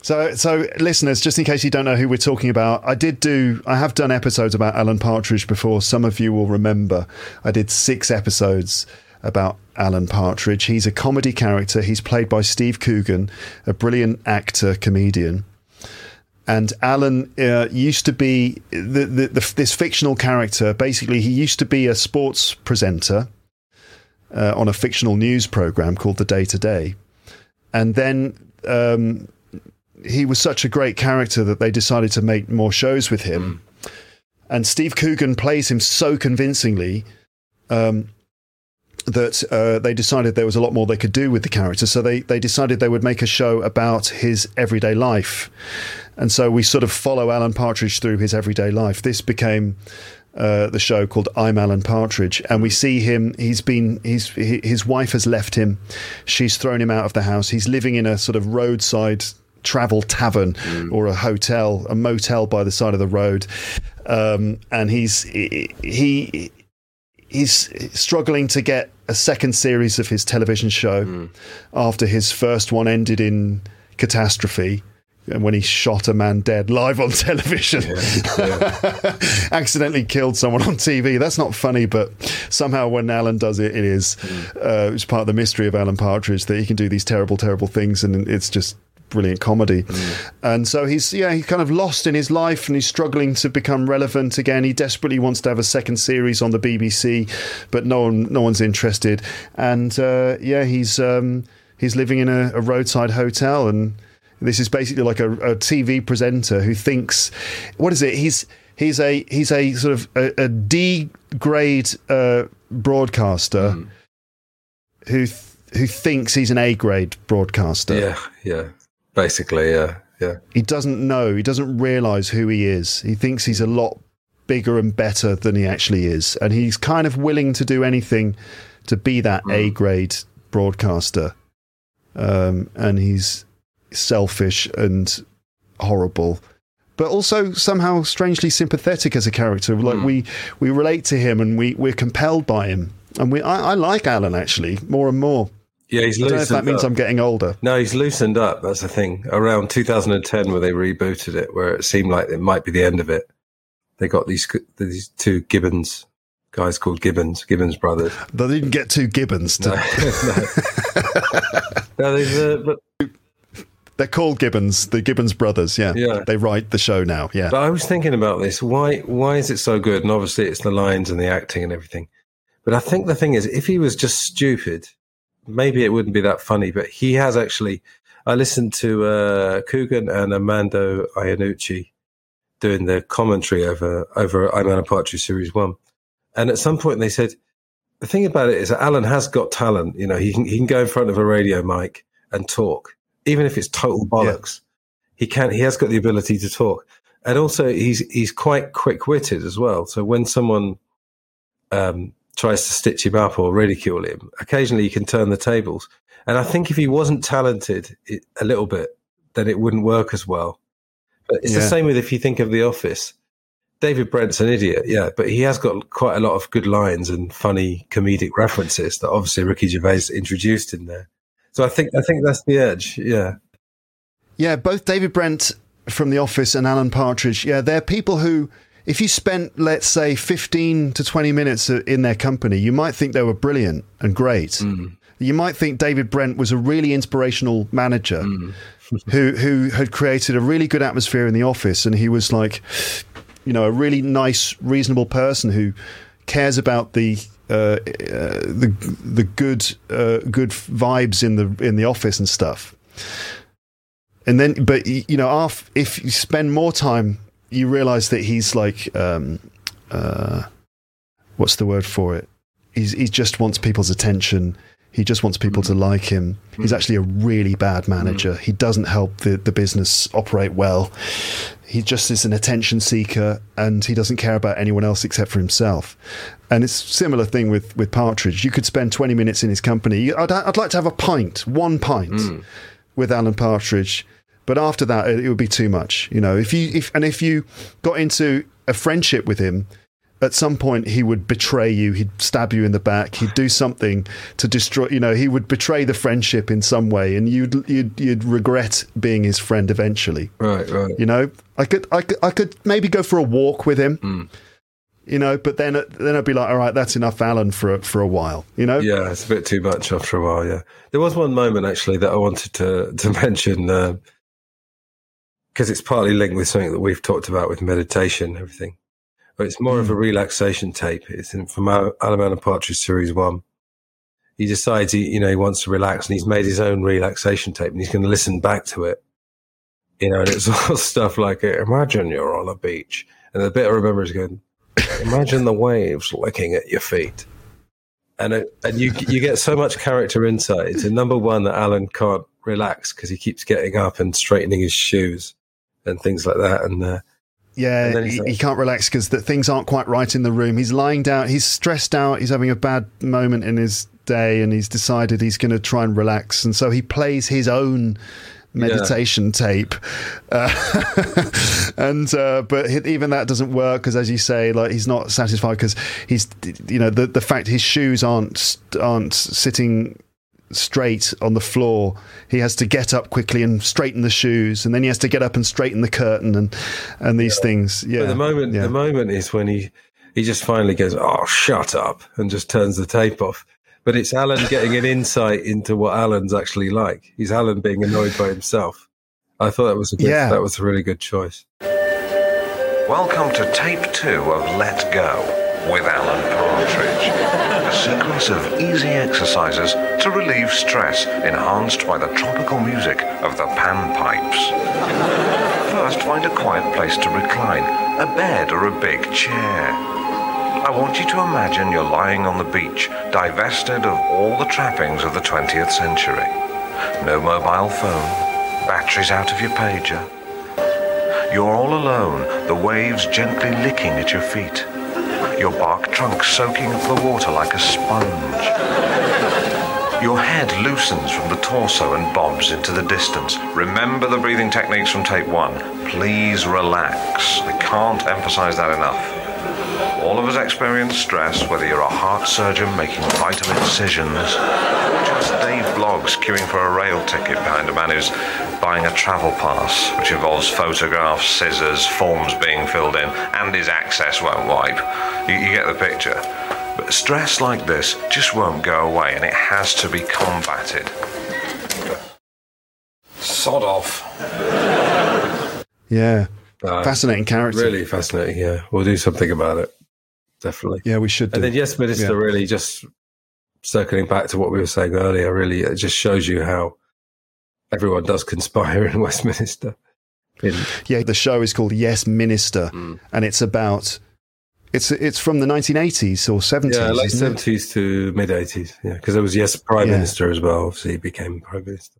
Speaker 1: So, so listeners, just in case you don't know who we're talking about, I did do, I have done episodes about Alan Partridge before. Some of you will remember. I did six episodes about Alan Partridge. He's a comedy character. He's played by Steve Coogan, a brilliant actor, comedian. And Alan uh, used to be the, the, the, this fictional character. Basically, he used to be a sports presenter uh, on a fictional news program called The Day Today. And then um, he was such a great character that they decided to make more shows with him. And Steve Coogan plays him so convincingly um, that uh, they decided there was a lot more they could do with the character. So they, they decided they would make a show about his everyday life. And so we sort of follow Alan Partridge through his everyday life. This became uh, the show called I'm Alan Partridge, and we see him. He's been he's he, his wife has left him. She's thrown him out of the house. He's living in a sort of roadside travel tavern or a hotel, a motel by the side of the road, um, and he's he. he He's struggling to get a second series of his television show after his first one ended in catastrophe and when he shot a man dead live on television accidentally killed someone on TV. That's not funny, but somehow when Alan does it, it is. Uh, it's part of the mystery of Alan Partridge that he can do these terrible, terrible things, and it's just brilliant comedy. And so he's yeah he's kind of lost in his life, and he's struggling to become relevant again. He desperately wants to have a second series on the BBC, but no one no one's interested. And uh, yeah, he's um, he's living in a, a roadside hotel and. This is basically like a, a TV presenter who thinks, what is it? He's he's a he's a sort of a, a D grade uh, broadcaster who th- who thinks he's an A grade broadcaster.
Speaker 2: yeah, yeah. Basically, yeah, yeah.
Speaker 1: He doesn't know. He doesn't realize who he is. He thinks he's a lot bigger and better than he actually is, and he's kind of willing to do anything to be that A grade broadcaster. Um, and he's selfish and horrible, but also somehow strangely sympathetic as a character. Like we we relate to him and we we're compelled by him, and we I, I like Alan actually more and more.
Speaker 2: Yeah, he's
Speaker 1: I don't know if
Speaker 2: loosened
Speaker 1: that means
Speaker 2: up.
Speaker 1: I'm getting older.
Speaker 2: No, he's loosened up. That's the thing. Around 2010, where they rebooted it, where it seemed like it might be the end of it, they got these these two Gibbons guys called Gibbons, Gibbons brothers.
Speaker 1: They didn't get two Gibbons. To,
Speaker 2: No, they've, uh, but
Speaker 1: They're called Gibbons, the Gibbons brothers. Yeah,
Speaker 2: Yeah.
Speaker 1: They write the show now. Yeah,
Speaker 2: But I was thinking about this. Why why is it so good? And obviously it's the lines and the acting and everything. But I think the thing is, if he was just stupid, maybe it wouldn't be that funny. But he has actually. I listened to uh, Coogan and Armando Iannucci doing the commentary over over I'm Alan Partridge series one, and at some point they said the thing about it is that Alan has got talent. You know, he can he can go in front of a radio mic and talk, even if it's total bollocks. He can. He has got the ability to talk, and also he's he's quite quick witted as well. So when someone um, tries to stitch him up or ridicule him, occasionally he can turn the tables. And I think if he wasn't talented it, a little bit, then it wouldn't work as well. But it's
Speaker 1: Yeah.
Speaker 2: the same with if you think of The Office. David Brent's an idiot, yeah, but he has got quite a lot of good lines and funny comedic references that obviously Ricky Gervais introduced in there. So I think I think that's the edge, yeah.
Speaker 1: Yeah, both David Brent from The Office and Alan Partridge, yeah, they're people who, if you spent, let's say, 15 to 20 minutes in their company, you might think they were brilliant and great. Mm. You might think David Brent was a really inspirational manager mm. who, who had created a really good atmosphere in the office. And he was like, you know, a really nice, reasonable person who cares about the uh, uh, the the good uh, good vibes in the in the office and stuff and then but you know if you spend more time you realize that he's like um, uh, what's the word for it? He's, he just wants people's attention. He just wants people mm. to like him. Mm. he's actually a really bad manager. Mm. he doesn't help the, the business operate well. He just is an attention seeker and he doesn't care about anyone else except for himself. And it's a similar thing with, with partridge. You could spend 20 minutes in his company. I'd, I'd like to have a pint one pint mm. with alan partridge but after that, it, would be too much. You know, if you if and if you got into a friendship with him, at some point he would betray you. He'd stab you in the back. He'd do something to destroy. You know, he would betray the friendship in some way, and you'd you'd, you'd regret being his friend eventually.
Speaker 2: Right, right.
Speaker 1: You know, I could I could I could maybe go for a walk with him. Mm. You know, but then then I'd be like, all right, that's enough, Alan, for for a while. You know,
Speaker 2: yeah, it's a bit too much after a while. Yeah, there was one moment actually that I wanted to to mention. Uh, because it's partly linked with something that we've talked about with meditation and everything. But it's more mm. of a hmm. relaxation tape. It's in, from Alan Partridge series one. He decides he, you know, he wants to relax and he's made his own relaxation tape and he's going to listen back to it. You know, and it's all stuff like, imagine you're on a beach. And the bit I remember is going, imagine the waves licking at your feet. And, it, and you, you get so much character insight into number one that Alan can't relax because he keeps getting up and straightening his shoes and things like that. And uh,
Speaker 1: yeah, and he, like, he, can't relax because that things aren't quite right in the room. He's lying down. He's stressed out. He's having a bad moment in his day, and he's decided he's going to try and relax. And so he plays his own meditation yeah. tape uh, and uh, but even that doesn't work because as you say like he's not satisfied because he's you know the the fact his shoes aren't aren't sitting straight on the floor, he has to get up quickly and straighten the shoes, and then he has to get up and straighten the curtain and and these yeah. things. Yeah,
Speaker 2: but the moment yeah. the moment is when he he just finally goes, "Oh, shut up," and just turns the tape off. But it's Alan getting an insight into what Alan's actually like. He's Alan being annoyed by himself. I thought that was a good, yeah. that was a really good choice.
Speaker 4: Welcome to tape two of Let Go with Alan Partridge a sequence of easy exercises to relieve stress enhanced by the tropical music of the panpipes. First, find a quiet place to recline, a bed or a big chair. I want you to imagine you're lying on the beach, divested of all the trappings of the 20th century. No mobile phone, batteries out of your pager. You're all alone, the waves gently licking at your feet your bark trunk soaking up the water like a sponge. Your head loosens from the torso and bobs into the distance. Remember the breathing techniques from tape one. Please relax. I can't emphasize that enough. All of us experience stress, whether you're a heart surgeon making vital incisions, or just Dave Bloggs queuing for a rail ticket behind a man who's buying a travel pass, which involves photographs, scissors, forms being filled in, and his access won't wipe. You, you get the picture. But stress like this just won't go away, and it has to be combated. Sod off.
Speaker 1: Yeah. Uh, fascinating character.
Speaker 2: Really fascinating, yeah. We'll do something about it. Definitely.
Speaker 1: Yeah, we should. Do.
Speaker 2: And then, yes, Minister, yeah. really just circling back to what we were saying earlier, really, it just shows you how everyone does conspire in Westminster. In-
Speaker 1: yeah, the show is called Yes Minister, mm. and it's about it's it's from the 1980s or 70s.
Speaker 2: Yeah, late 70s to mid 80s. Yeah, because there was Yes Prime yeah. Minister as well. Obviously, he became Prime Minister.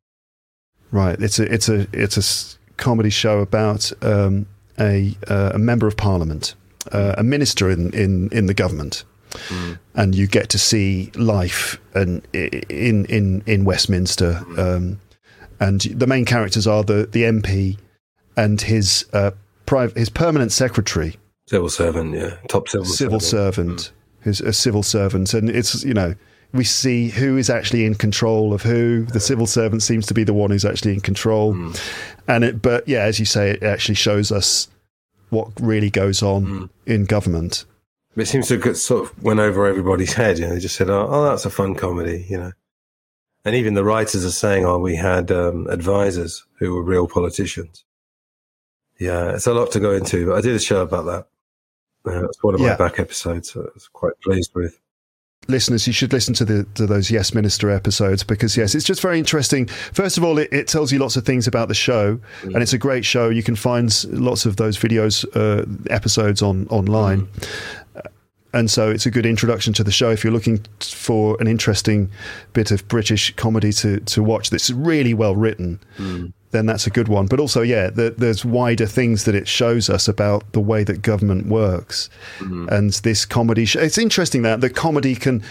Speaker 1: Right. It's a it's a it's a comedy show about um, a uh, a member of Parliament, uh, a minister in in in the government. Mm. And you get to see life and in in in Westminster, mm. um, and the main characters are the the MP and his uh, private his permanent secretary
Speaker 2: Civil servant, yeah, top civil
Speaker 1: civil servant, servant who's a civil servant, and it's you know we see who is actually in control of who. The civil servant seems to be the one who's actually in control, mm. and it. But yeah, as you say, it actually shows us what really goes on mm. in government.
Speaker 2: It seems to have sort of went over everybody's head. You know, they just said, "Oh, oh that's a fun comedy," you know. And even the writers are saying, "Oh, we had um, advisors who were real politicians." Yeah, it's a lot to go into, but I did a show about that. Uh, it's one of my yeah. back episodes. So I was quite pleased with
Speaker 1: listeners, you should listen to the to those Yes Minister episodes because yes, it's just very interesting. First of all, it, it tells you lots of things about the show, mm. and it's a great show. You can find lots of those videos uh, episodes on online. Mm and so it's a good introduction to the show if you're looking for an interesting bit of British comedy to, to watch that's really well written. Mm. Then that's a good one. But also, yeah, the, there's wider things that it shows us about the way that government works. Mm. And this comedy, sh- it's interesting that the comedy can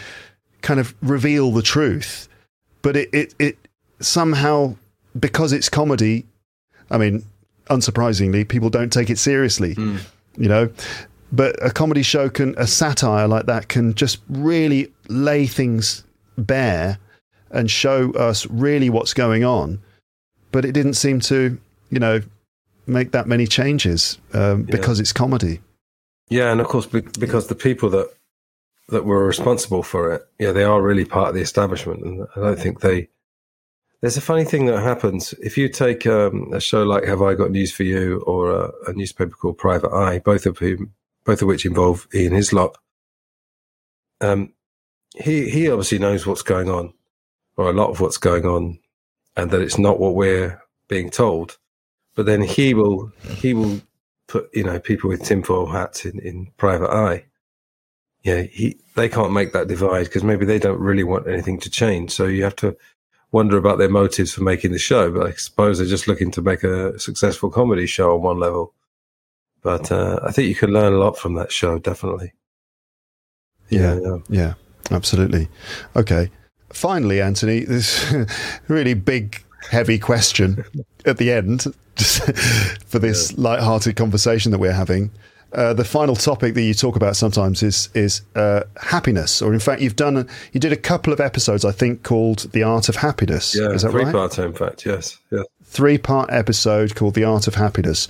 Speaker 1: kind of reveal the truth, but it, it, it somehow, because it's comedy, I mean, unsurprisingly, people don't take it seriously. Mm. You know, but a comedy show can, a satire like that can just really lay things bare and show us really what's going on. But it didn't seem to, you know, make that many changes um, yeah. because it's comedy.
Speaker 2: Yeah, and of course, because the people that that were responsible for it, yeah, they are really part of the establishment, and I don't think they. There's a funny thing that happens if you take um, a show like "Have I Got News for You" or a, a newspaper called Private Eye, both of whom both of which involve Ian Hislop. Um, he he obviously knows what's going on, or a lot of what's going on, and that it's not what we're being told. But then he will he will put you know people with tinfoil hats in, in private eye. Yeah, he they can't make that divide because maybe they don't really want anything to change. So you have to wonder about their motives for making the show. But I suppose they're just looking to make a successful comedy show on one level. But uh, I think you can learn a lot from that show, definitely.
Speaker 1: Yeah, yeah, yeah, absolutely. Okay. Finally, Antony, this really big, heavy question at the end for this yeah. light-hearted conversation that we're having. Uh, the final topic that you talk about sometimes is is uh, happiness, or in fact, you've done a, you did a couple of episodes, I think, called "The Art of Happiness."
Speaker 2: Yeah,
Speaker 1: is that
Speaker 2: three
Speaker 1: right?
Speaker 2: parts, in fact. Yes, yes
Speaker 1: three part episode called The Art of Happiness.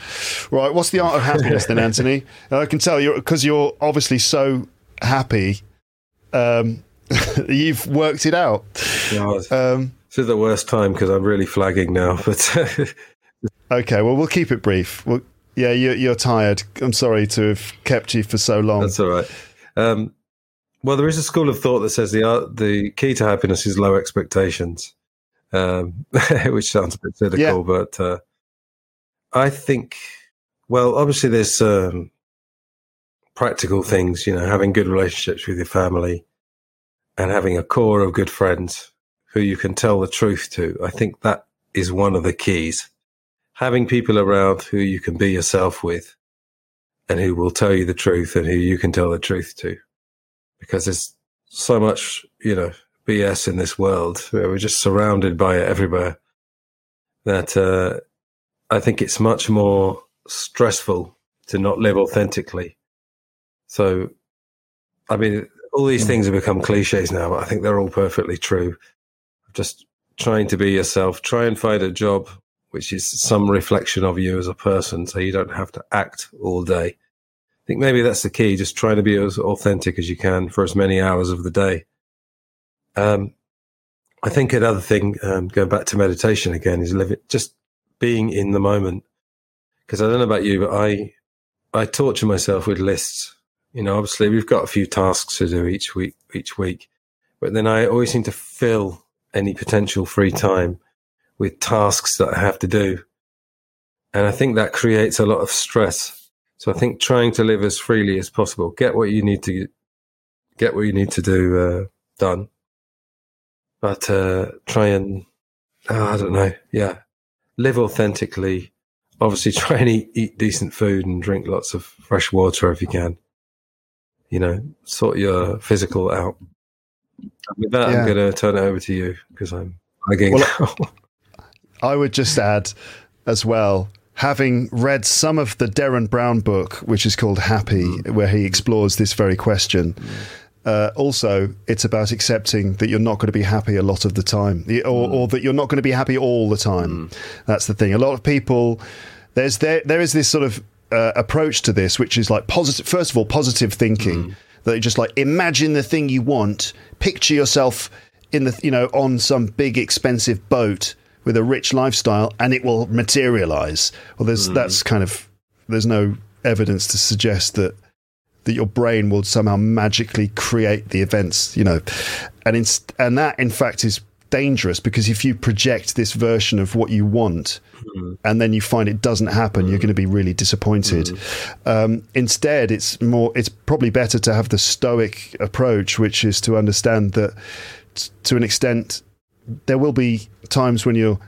Speaker 1: Right, what's the art of happiness then, Antony? I can tell you because you're obviously so happy. Um, you've worked it out.
Speaker 2: um, this is the worst time because I'm really flagging now. But
Speaker 1: okay, well, we'll keep it brief. Well, yeah, you're, you're, tired. I'm sorry to have kept you for so long.
Speaker 2: That's all right. Um, well, there is a school of thought that says the art, the key to happiness is low expectations um, which sounds a bit cynical, yeah. but uh, I think, well, obviously there's um, practical things, you know, having good relationships with your family and having a core of good friends who you can tell the truth to. I think that is one of the keys. Having people around who you can be yourself with and who will tell you the truth and who you can tell the truth to. Because there's so much, you know, BS in this world. We're just surrounded by it everywhere. That uh, I think it's much more stressful to not live authentically. So, I mean, all these things have become cliches now, but I think they're all perfectly true. Just trying to be yourself, try and find a job which is some reflection of you as a person so you don't have to act all day. I think maybe that's the key, just trying to be as authentic as you can for as many hours of the day. Um, I think another thing, um, going back to meditation again, is living, just being in the moment. Because I don't know about you, but I, I torture myself with lists. You know, obviously we've got a few tasks to do each week, each week, but then I always seem to fill any potential free time with tasks that I have to do. And I think that creates a lot of stress. So I think trying to live as freely as possible, get what you need to get what you need to do uh, done, but uh, try and uh, I don't know, yeah, live authentically. Obviously, try and eat, eat decent food and drink lots of fresh water if you can. You know, sort your physical out. With that, yeah. I'm going to turn it over to you because I'm lagging well,
Speaker 1: I would just add as well having read some of the Derren Brown book, which is called Happy, mm. where he explores this very question. Mm. Uh, also, it's about accepting that you're not going to be happy a lot of the time, or, mm. or that you're not going to be happy all the time. That's the thing. A lot of people, there's there there is this sort of uh, approach to this, which is like positive. First of all, positive thinking. That you just like imagine the thing you want, picture yourself in the you know on some big expensive boat with a rich lifestyle, and it will materialize. Well, there's that's kind of there's no evidence to suggest that that your brain will somehow magically create the events, you know, and in, and that in fact is dangerous because if you project this version of what you want hmm. and then you find it doesn't happen, you're hmm. going to be really disappointed. Hmm. Um, instead, it's more, it's probably better to have the stoic approach, which is to understand that t- to an extent there will be times when you're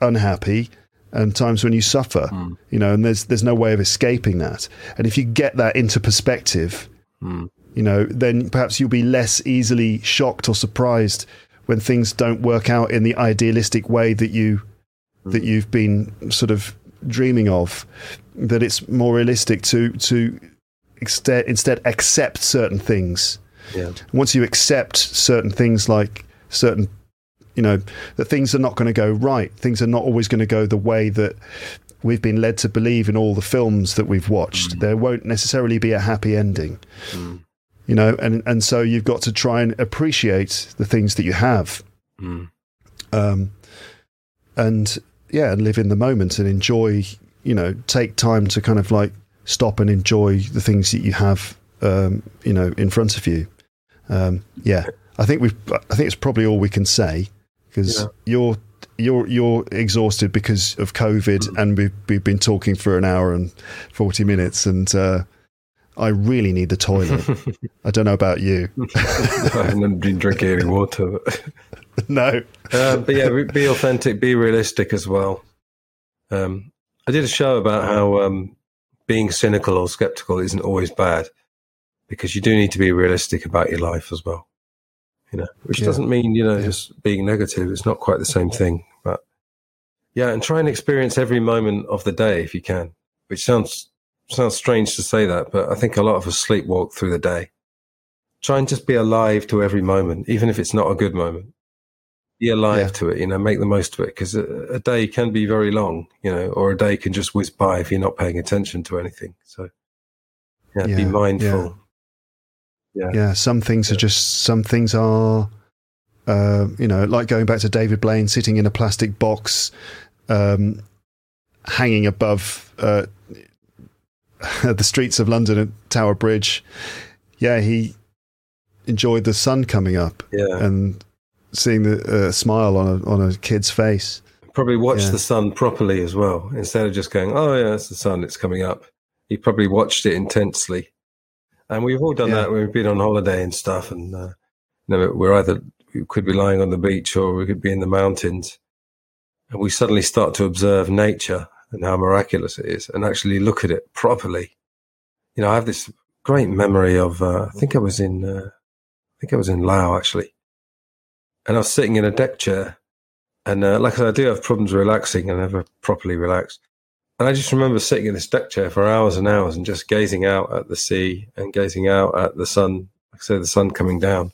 Speaker 1: unhappy and times when you suffer you know and there's there's no way of escaping that. And if you get that into perspective you know then perhaps you'll be less easily shocked or surprised when things don't work out in the idealistic way that you that hmm. you've been sort of dreaming of that it's more realistic to to instead instead accept certain things.
Speaker 2: Yeah.
Speaker 1: once you accept certain things like certain you know that things are not going to go right things are not always going to go the way that we've been led to believe in all the films that we've watched hmm. there won't necessarily be a happy ending hmm. You know and and so you've got to try and appreciate the things that you have. Um and yeah and live in the moment and enjoy you know take time to kind of like stop and enjoy the things that you have um you know in front of you. Um yeah i think we've i think it's probably all we can say because
Speaker 2: Yeah.
Speaker 1: you're you're you're exhausted because of covid and we've we've been talking for an hour and 40 minutes and uh I really need the toilet. I don't know about you.
Speaker 2: I haven't been drinking any water.
Speaker 1: no.
Speaker 2: Uh, but yeah, be authentic, be realistic as well. Um, I did a show about how um, being cynical or skeptical isn't always bad because you do need to be realistic about your life as well. You know, which
Speaker 1: Yeah.
Speaker 2: doesn't mean, you know, just being negative. It's not quite the same thing. But yeah, and try and experience every moment of the day if you can, which sounds sounds strange to say that, but I think a lot of us sleepwalk through the day. Try and just be alive to every moment, even if it's not a good moment be alive
Speaker 1: Yeah.
Speaker 2: to it, you know, make the most of it because a, a day can be very long, you know, or a day can just whiz by if you're not paying attention to anything. So, yeah, be
Speaker 1: Yeah,
Speaker 2: mindful. Yeah.
Speaker 1: Yeah, some things are just some things are, uh, you know, like going back to David Blaine sitting in a plastic box, um, hanging above uh, the streets of London at Tower Bridge. Yeah, he enjoyed the sun coming up
Speaker 2: Yeah.
Speaker 1: and seeing the uh, smile on a on a kid's face.
Speaker 2: Probably watched
Speaker 1: Yeah.
Speaker 2: the sun properly as well instead of just going, oh, yeah, it's the sun, it's coming up. He probably watched it intensely. And we've all done
Speaker 1: Yeah.
Speaker 2: that when we've been on holiday and stuff. And, uh, you know, we're either, we could be lying on the beach or we could be in the mountains. And we suddenly start to observe nature and how miraculous it is and actually look at it properly. You know, I have this great memory of, uh, I think I was in, uh, I think I was in Laos actually. And I was sitting in a deck chair and uh, like I said, I do have problems relaxing and never properly relaxed. And I just remember sitting in this deck chair for hours and hours and just gazing out at the sea and gazing out at the sun, like I said, the sun coming down.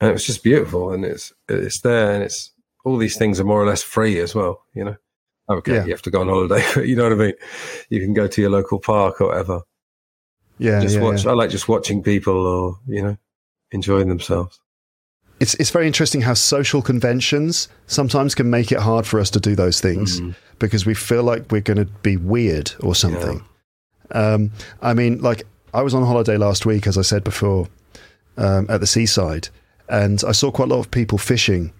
Speaker 2: And it was just beautiful and it's, it's there and it's, all these things are more or less free as well, you know? Okay,
Speaker 1: Yeah.
Speaker 2: you have to go on holiday, but you know what I mean? You can go to your local park or whatever.
Speaker 1: Yeah,
Speaker 2: just
Speaker 1: yeah,
Speaker 2: watch.
Speaker 1: yeah.
Speaker 2: I like just watching people or, you know, enjoying themselves.
Speaker 1: It's it's very interesting how social conventions sometimes can make it hard for us to do those things
Speaker 2: Mm.
Speaker 1: because we feel like we're going to be weird or something. Um, I mean, like I was on holiday last week, as I said before, um, at the seaside, and I saw quite a lot of people fishing.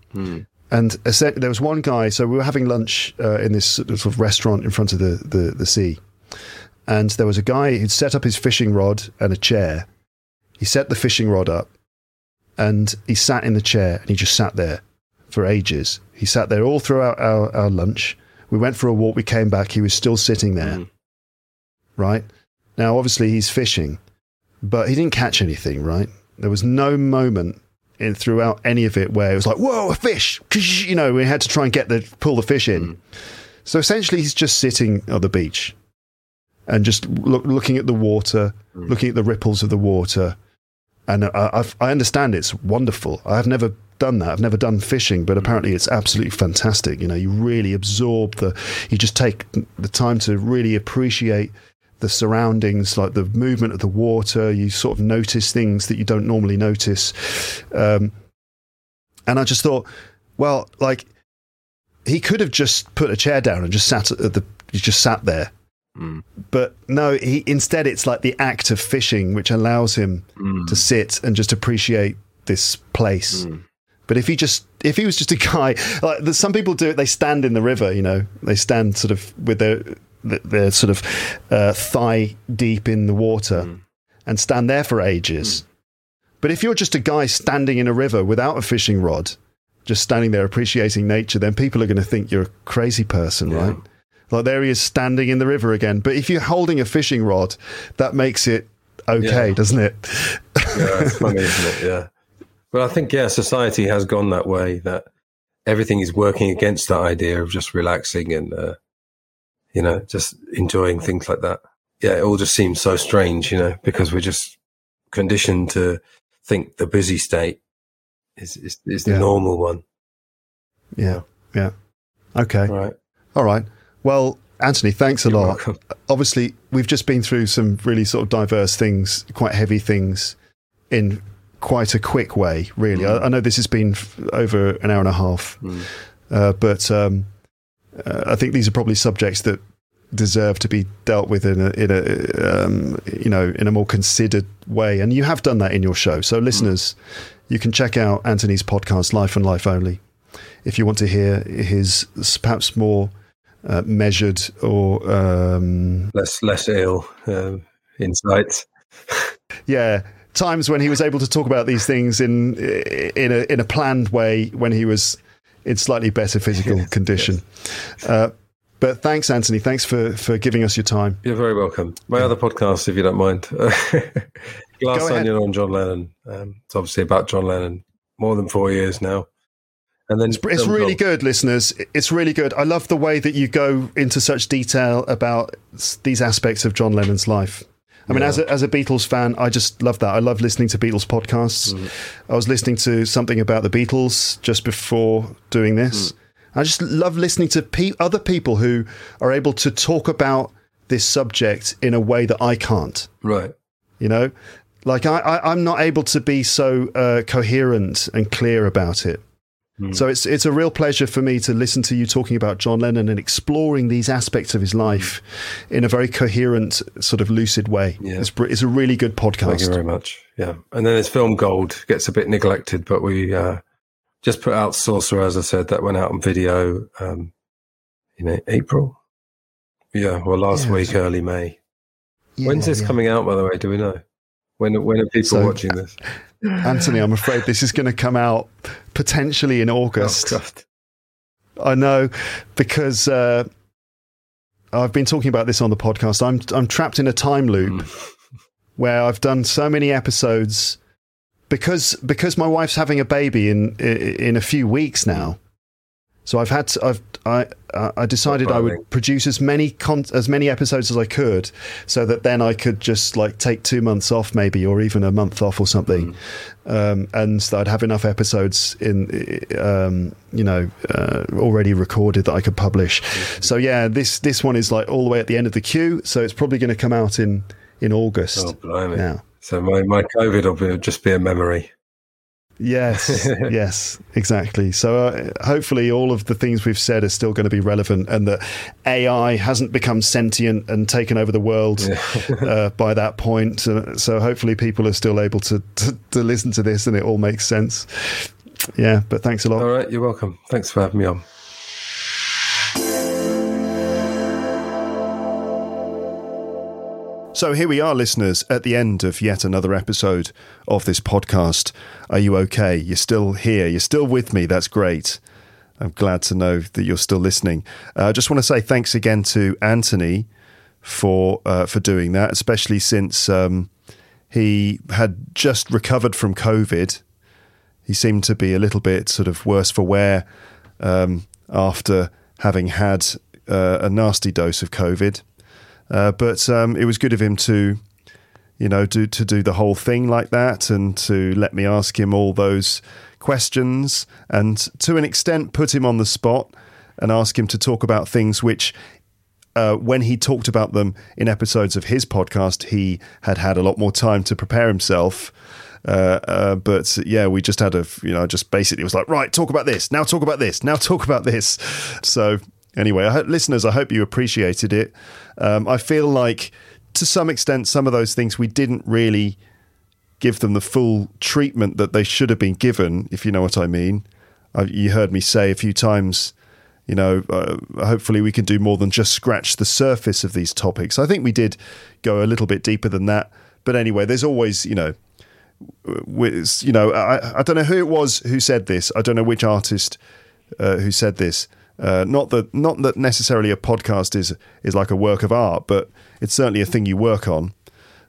Speaker 1: And there was one guy. So we were having lunch uh, in this sort of restaurant in front of the, the the sea, and there was a guy who'd set up his fishing rod and a chair. He set the fishing rod up, and he sat in the chair and he just sat there for ages. He sat there all throughout our, our lunch. We went for a walk. We came back. He was still sitting there.
Speaker 2: Mm.
Speaker 1: Right now, obviously he's fishing, but he didn't catch anything. Right, there was no moment in throughout any of it where it was like, "Whoa, a fish!" you know, we had to try and get the pull the fish in. Mm. So essentially, he's just sitting on the beach and just look, looking at the water, mm. looking at the ripples of the water. And I, I've, I understand it's wonderful. I've never done that. I've never done fishing, but mm. apparently it's absolutely fantastic. You know, you really absorb the, you just take the time to really appreciate the surroundings, like the movement of the water. You sort of notice things that you don't normally notice. Um, and I just thought, well, like he could have just put a chair down and just sat at the, he just sat there. Mm. But no, he instead it's like the act of fishing which allows him to mm. sit and just appreciate this place. Mm. But if he just if he was just a guy like some people do it, they stand in the river. You know, they stand sort of with their their sort of uh, thigh deep in the water and stand there for ages. But if you're just a guy standing in a river without a fishing rod, just standing there appreciating nature, then people are going to think you're a crazy person,
Speaker 2: Yeah.
Speaker 1: right? Like there he is standing in the river again. But if you're holding a fishing rod, that makes it okay,
Speaker 2: Yeah.
Speaker 1: doesn't it?
Speaker 2: yeah, it's funny, isn't it? Yeah. But I think, yeah, society has gone that way that everything is working against that idea of just relaxing and, uh, you know, just enjoying things like that. Yeah, it all just seems so strange, you know, because we're just conditioned to think the busy state is, is, is the
Speaker 1: Yeah.
Speaker 2: normal one.
Speaker 1: yeah. Yeah. Okay.
Speaker 2: Right.
Speaker 1: All right. Well, Antony, thanks a
Speaker 2: You're
Speaker 1: lot.
Speaker 2: welcome.
Speaker 1: Obviously, we've just been through some really sort of diverse things, quite heavy things, in quite a quick way. Really,
Speaker 2: Mm.
Speaker 1: I, I know this has been f- over an hour and a half, uh, but um, uh, I think these are probably subjects that deserve to be dealt with in a, in a um, you know in a more considered way. And you have done that in your show. So, listeners, you can check out Antony's podcast, Life and Life Only, if you want to hear his perhaps more uh, measured or um,
Speaker 2: Less, less ill um, insights.
Speaker 1: yeah times when he was able to talk about these things in in a in a planned way when he was in slightly better physical
Speaker 2: Yes,
Speaker 1: condition. Uh, but thanks, Antony. Thanks for for giving us your time.
Speaker 2: You're very welcome. My other podcast, if you don't mind, Glass
Speaker 1: Go ahead.
Speaker 2: Onion on John Lennon. Um, it's obviously about John Lennon. More than four years now, and then
Speaker 1: It's, it's really good, listeners. It's really good. I love the way that you go into such detail about these aspects of John Lennon's life. I mean, as a, as a Beatles fan, I just love that. I love listening to Beatles podcasts. I was listening to something about the Beatles just before doing this. I just love listening to pe- other people who are able to talk about this subject in a way that I can't
Speaker 2: Right.
Speaker 1: you know like I, I i'm not able to be so uh, coherent and clear about it so it's it's a real pleasure for me to listen to you talking about john lennon and exploring these aspects of his life in a very coherent sort of lucid way
Speaker 2: Yeah.
Speaker 1: it's, it's a really good podcast.
Speaker 2: Thank you very much. Yeah. And then his film Gold gets a bit neglected, but we uh, just put out Sorcerer, as I said, that went out on video um, in April. Yeah, well, last
Speaker 1: Yeah,
Speaker 2: week,
Speaker 1: so-
Speaker 2: early May.
Speaker 1: Yeah,
Speaker 2: When's this
Speaker 1: yeah.
Speaker 2: coming out, by the way? Do we know? When when are people
Speaker 1: So-
Speaker 2: watching this?
Speaker 1: Anthony i'm afraid this is going to come out potentially in
Speaker 2: Oh,
Speaker 1: august
Speaker 2: God.
Speaker 1: I know because uh, I've been talking about this on the podcast. I'm I'm trapped in a time loop
Speaker 2: Mm.
Speaker 1: where I've done so many episodes because because my wife's having a baby in in a few weeks now. So I've had to, I've I I decided I would produce as many con- as many episodes as I could, so that then I could just like take two months off, maybe, or even a month off or something, um, and so I'd have enough episodes in, um, you know, uh, already recorded that I could publish. So yeah, this this one is like all the way at the end of the queue, so it's probably going to come out in in August.
Speaker 2: Oh, blimey.
Speaker 1: now.
Speaker 2: So my, my COVID will be, just be a memory.
Speaker 1: Yes, yes, exactly. So uh, hopefully, all of the things we've said are still going to be relevant, and that AI hasn't become sentient and taken over the world uh, by that point. Uh, so hopefully, people are still able to, to to listen to this, and it all makes sense. Yeah, but thanks a lot.
Speaker 2: All right, you're welcome. Thanks for having me on.
Speaker 1: So here we are, listeners, at the end of yet another episode of this podcast. Are you okay? You're still here. You're still with me. That's great. I'm glad to know that you're still listening. Uh, I just want to say thanks again to Antony for uh, for doing that, especially since um, he had just recovered from COVID. He seemed to be a little bit sort of worse for wear um, after having had uh, a nasty dose of COVID. Uh, but um, it was good of him to, you know, do to do the whole thing like that and to let me ask him all those questions and to an extent put him on the spot and ask him to talk about things which uh, when he talked about them in episodes of his podcast, he had had a lot more time to prepare himself. Uh, uh, but yeah, we just had a, you know, just basically was like, right, talk about this, now talk about this, now talk about this. So anyway, I listeners, I hope you appreciated it. Um, I feel like to some extent, some of those things we didn't really give them the full treatment that they should have been given, if you know what I mean. I, you heard me say a few times you know, uh, hopefully we can do more than just scratch the surface of these topics. I think we did go a little bit deeper than that. But anyway, there's always, you know, with, you know, I, I don't know who it was who said this. I don't know which artist uh, who said this. Uh, not that not that necessarily a podcast is is like a work of art, but it's certainly a thing you work on.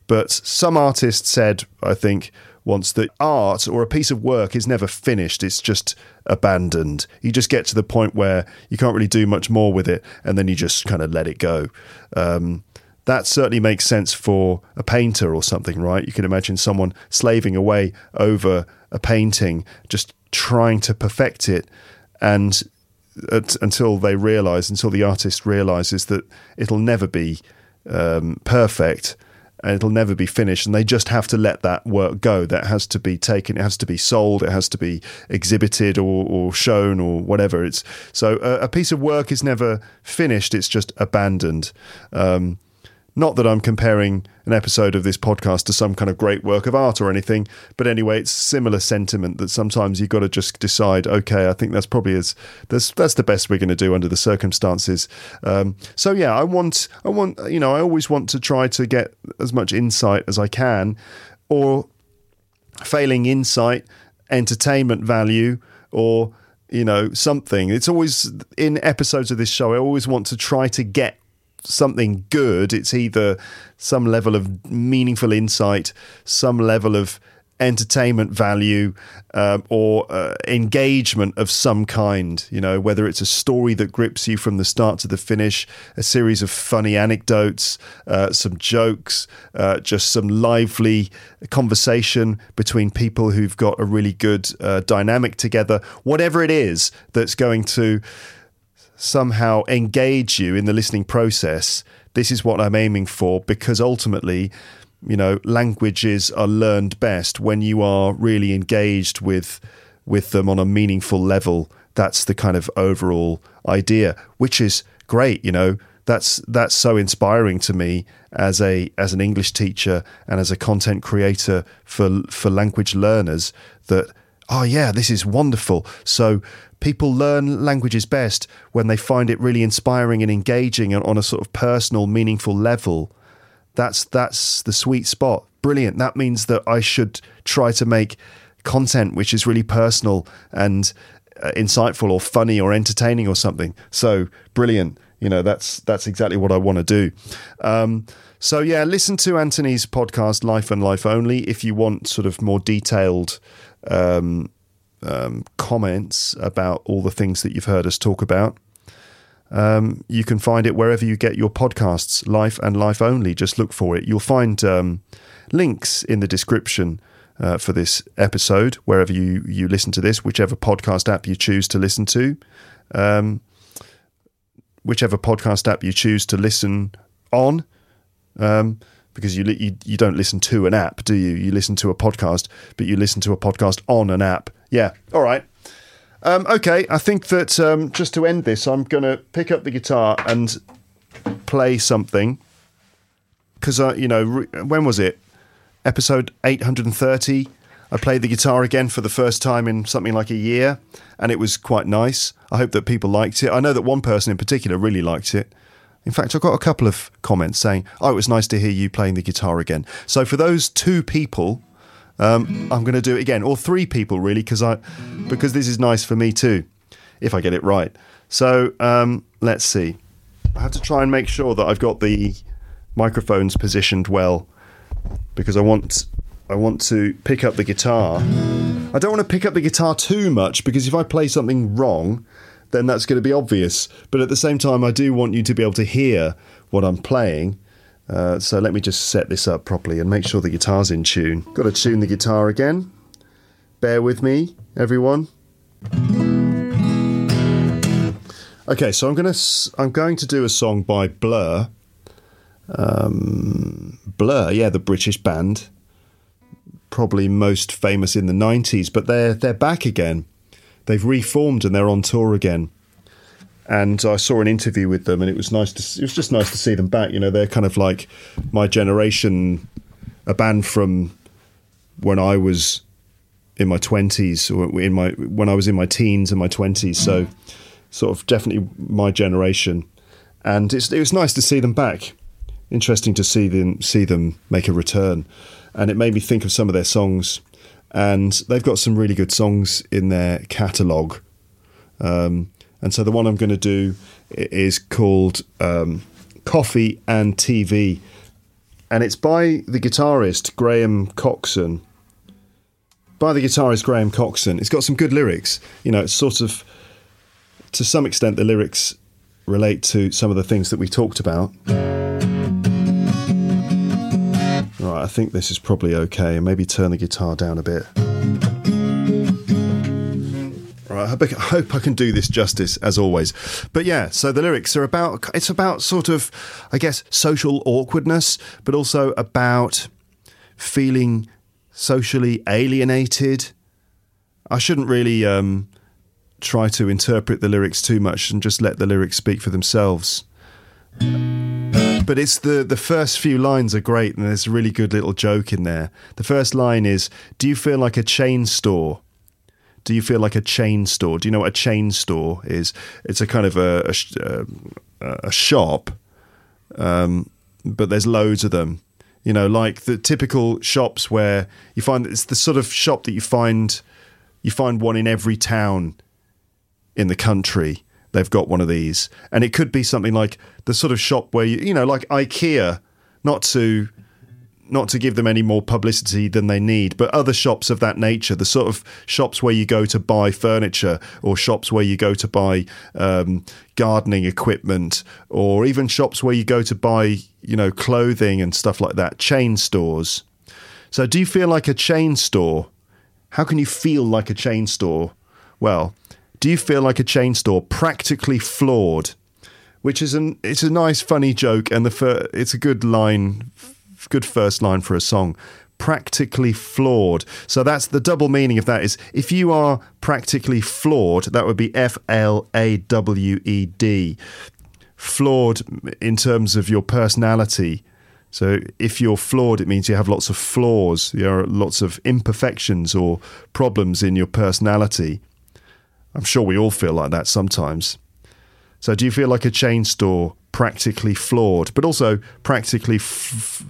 Speaker 1: But some artist said, I think, once that art or a piece of work is never finished, it's just abandoned. You just get to the point where you can't really do much more with it, and then you just kind of let it go. Um, that certainly makes sense for a painter or something, right? You can imagine someone slaving away over a painting, just trying to perfect it, and at, until they realize, until the artist realizes that it'll never be um, perfect and it'll never be finished. And they just have to let that work go. That has to be taken. It has to be sold. It has to be exhibited or, or shown or whatever. It's so a, a, piece of work is never finished. It's just abandoned. Um, not that I'm comparing an episode of this podcast to some kind of great work of art or anything, but anyway, it's similar sentiment that sometimes you've got to just decide, okay, I think that's probably as that's that's the best we're going to do under the circumstances. Um, so yeah, I want I want you know I always want to try to get as much insight as I can, or failing insight, entertainment value, or you know something. It's always in episodes of this show. I always want to try to get something good. It's either some level of meaningful insight, some level of entertainment value uh, or uh, engagement of some kind. You know, whether it's a story that grips you from the start to the finish, a series of funny anecdotes, uh, some jokes, uh, just some lively conversation between people who've got a really good uh, dynamic together. Whatever it is that's going to somehow engage you in the listening process, this is what I'm aiming for because ultimately, you know, languages are learned best when you are really engaged with with them on a meaningful level. That's the kind of overall idea, which is great, you know. That's that's so inspiring to me as a as an English teacher and as a content creator for for language learners that oh yeah, this is wonderful. So people learn languages best when they find it really inspiring and engaging and on a sort of personal, meaningful level. That's that's the sweet spot. Brilliant. That means that I should try to make content which is really personal and uh, insightful or funny or entertaining or something. So brilliant. You know, that's that's exactly what I want to do. Um, so yeah, listen to Antony's podcast, Life and Life Only, if you want sort of more detailed um, um, comments about all the things that you've heard us talk about. Um, you can find it wherever you get your podcasts, Life and Life Only. Just look for it. You'll find um, links in the description uh, for this episode, wherever you, you listen to this, whichever podcast app you choose to listen to. Um, whichever podcast app you choose to listen on. Um, because you, you you don't listen to an app, do you? You listen to a podcast, but you listen to a podcast on an app. Yeah, all right. Um, okay, I think that um, just to end this, I'm going to pick up the guitar and play something because you know re- when was it? Episode 830. I played the guitar again for the first time in something like a year, and it was quite nice. I hope that people liked it. I know that one person in particular really liked it. In fact, I got a couple of comments saying, "Oh, it was nice to hear you playing the guitar again." So for those two people, um, I'm going to do it again, or three people really, because I because this is nice for me too, if I get it right. So um, let's see. I have to try and make sure that I've got the microphones positioned well because I want I want to pick up the guitar. I don't want to pick up the guitar too much because if I play something wrong,
Speaker 5: then that's going to be obvious. But at the same time, I do want you to be able to hear what I'm playing. Uh, so let me just set this up properly and make sure the guitar's in tune. Got to tune the guitar again. Bear with me, everyone. Okay, so I'm gonna I'm going to do a song by Blur. Um, Blur, yeah, the British band, probably most famous in the '90s, but they're they're back again. They've reformed and they're on tour again. And I saw an interview with them, and it was nice to. It was just nice to see them back. You know, they're kind of like my generation, a band from when I was in my twenties, or in my when I was in my teens and my twenties. So, sort of definitely my generation. And it was nice to see them back. Interesting to see them see them make a return, and it made me think of some of their songs. And they've got some really good songs in their catalogue. Um, and so the one I'm going to do is called um, Coffee and TV. And it's by the guitarist Graham Coxon. By the guitarist Graham Coxon. It's got some good lyrics. You know, it's sort of, to some extent, the lyrics relate to some of the things that we talked about. Right, I think this is probably okay. And maybe turn the guitar down a bit. Right, I hope, I can do this justice as always. But yeah, so the lyrics are about it's about sort of, I guess, social awkwardness, but also about feeling socially alienated. I shouldn't really um, try to interpret the lyrics too much and just let the lyrics speak for themselves. But it's the the first few lines are great, and there's a really good little joke in there. The first line is, "Do you feel like a chain store?" Do you feel like a chain store? Do you know what a chain store is? It's a kind of a a, a shop, um, but there's loads of them. You know, like the typical shops where you find it's the sort of shop that you find you find one in every town in the country. They've got one of these, and it could be something like the sort of shop where you you know, like IKEA, not to not to give them any more publicity than they need, but other shops of that nature, the sort of shops where you go to buy furniture or shops where you go to buy um, gardening equipment or even shops where you go to buy, you know, clothing and stuff like that, chain stores. So, do you feel like a chain store? How can you feel like a chain store? Well, do you feel like a chain store practically flawed? Which is an it's a nice funny joke and the fir- it's a good line good first line for a song. Practically flawed. So that's the double meaning of that is if you are practically flawed, that would be F L A W E D. Flawed in terms of your personality. So if you're flawed, it means you have lots of flaws, there are lots of imperfections or problems in your personality. I'm sure we all feel like that sometimes. So do you feel like a chain store practically flawed, but also practically f-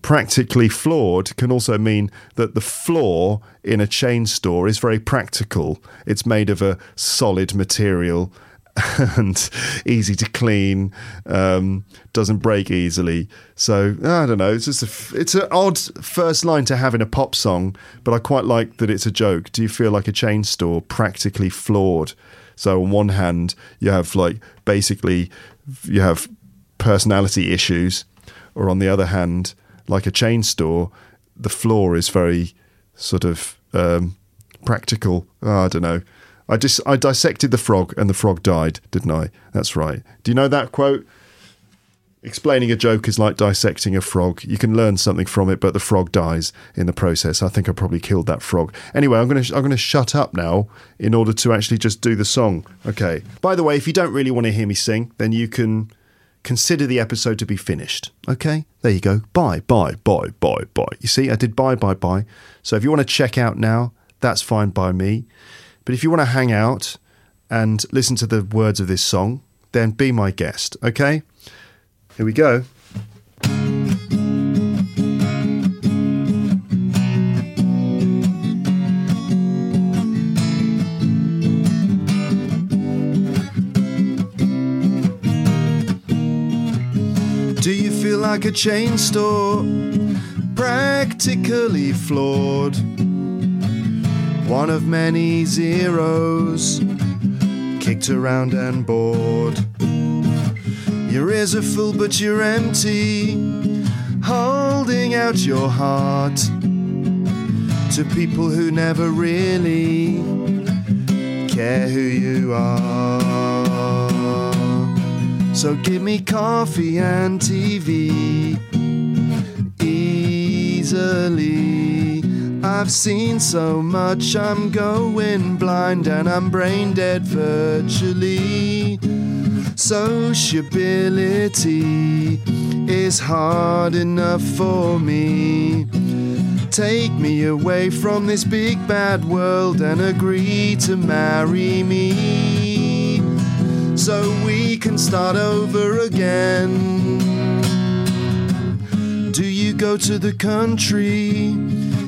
Speaker 5: practically flawed can also mean that the floor in a chain store is very practical. It's made of a solid material and easy to clean, um, doesn't break easily. So I don't know. It's just a, it's an odd first line to have in a pop song, but I quite like that it's a joke. Do you feel like a chain store practically flawed? So on one hand, you have like basically you have personality issues, or on the other hand, like a chain store, the floor is very sort of um, practical. Oh, I don't know. I just I dissected the frog and the frog died, didn't I? That's right. Do you know that quote? Explaining a joke is like dissecting a frog. You can learn something from it, but the frog dies in the process. I think I probably killed that frog. Anyway, I'm going to I'm going to shut up now in order to actually just do the song. Okay. By the way, if you don't really want to hear me sing, then you can consider the episode to be finished. Okay? There you go. Bye, bye, bye, bye, bye. You see, I did bye, bye, bye. So if you want to check out now, that's fine by me. But if you want to hang out and listen to the words of this song, then be my guest. Okay? Here we go. Do you feel like a chain store? Practically flawed. One of many zeros.
Speaker 1: kicked around and bored. Your ears are full, but you're empty, holding out your heart to people who never really care who you are. So give me coffee and TV easily. I've seen so much, I'm going blind and I'm brain dead virtually. Sociability is hard enough for me. Take me away from this big bad world and agree to marry me so we can start over again. Do you go to the country?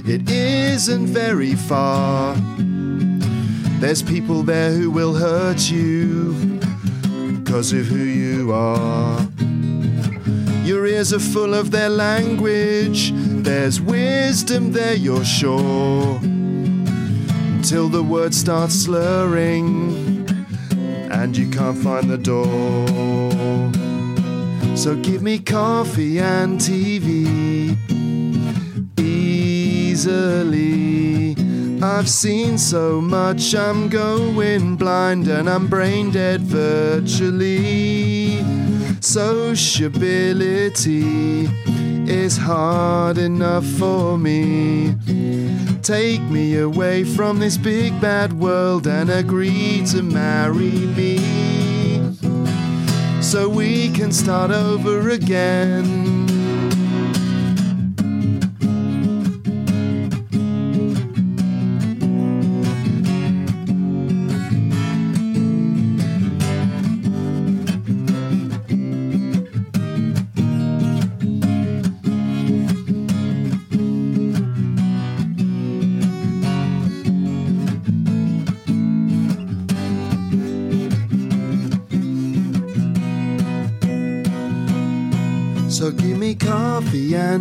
Speaker 1: It isn't very far. There's people there who will hurt you because of who you are. Your ears are full of their language. There's wisdom there, you're sure. Until the words start slurring and you can't find the door. So give me coffee and TV easily. I've seen so much, I'm going blind and I'm brain dead virtually. Sociability is hard enough for me. Take me away from this big bad world and agree to marry me. So we can start over again.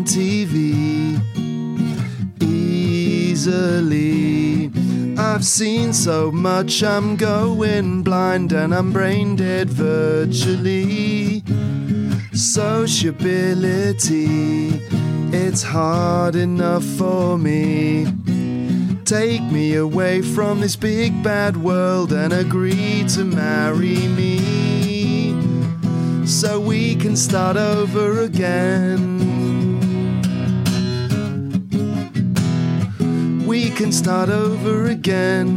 Speaker 1: TV easily. I've seen so much, I'm going blind and I'm brain dead virtually. Sociability, it's hard enough for me. Take me away from this big bad world and agree to marry me so we can start over again. Can start over again.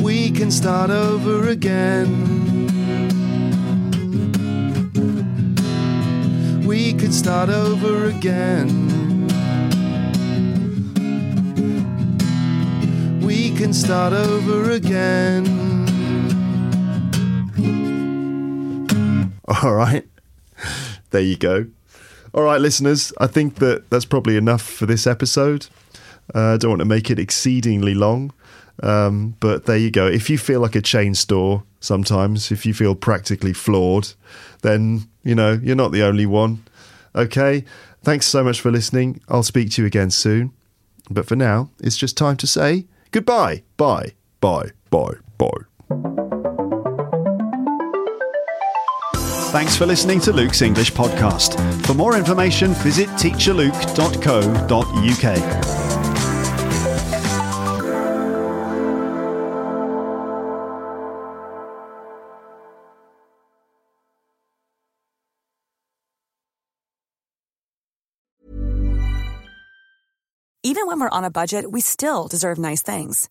Speaker 1: We can start over again. We could start over again. We can start over again. All right. There you go. All right, listeners. I think that that's probably enough for this episode. I uh, don't want to make it exceedingly long. Um, but there you go. If you feel like a chain store sometimes, if you feel practically flawed, then, you know, you're not the only one. Okay. Thanks so much for listening. I'll speak to you again soon. But for now, it's just time to say goodbye. Bye. Bye. Bye. Bye.
Speaker 6: Thanks for listening to Luke's English podcast. For more information, visit teacherluke.co.uk.
Speaker 7: Even when we're on a budget, we still deserve nice things.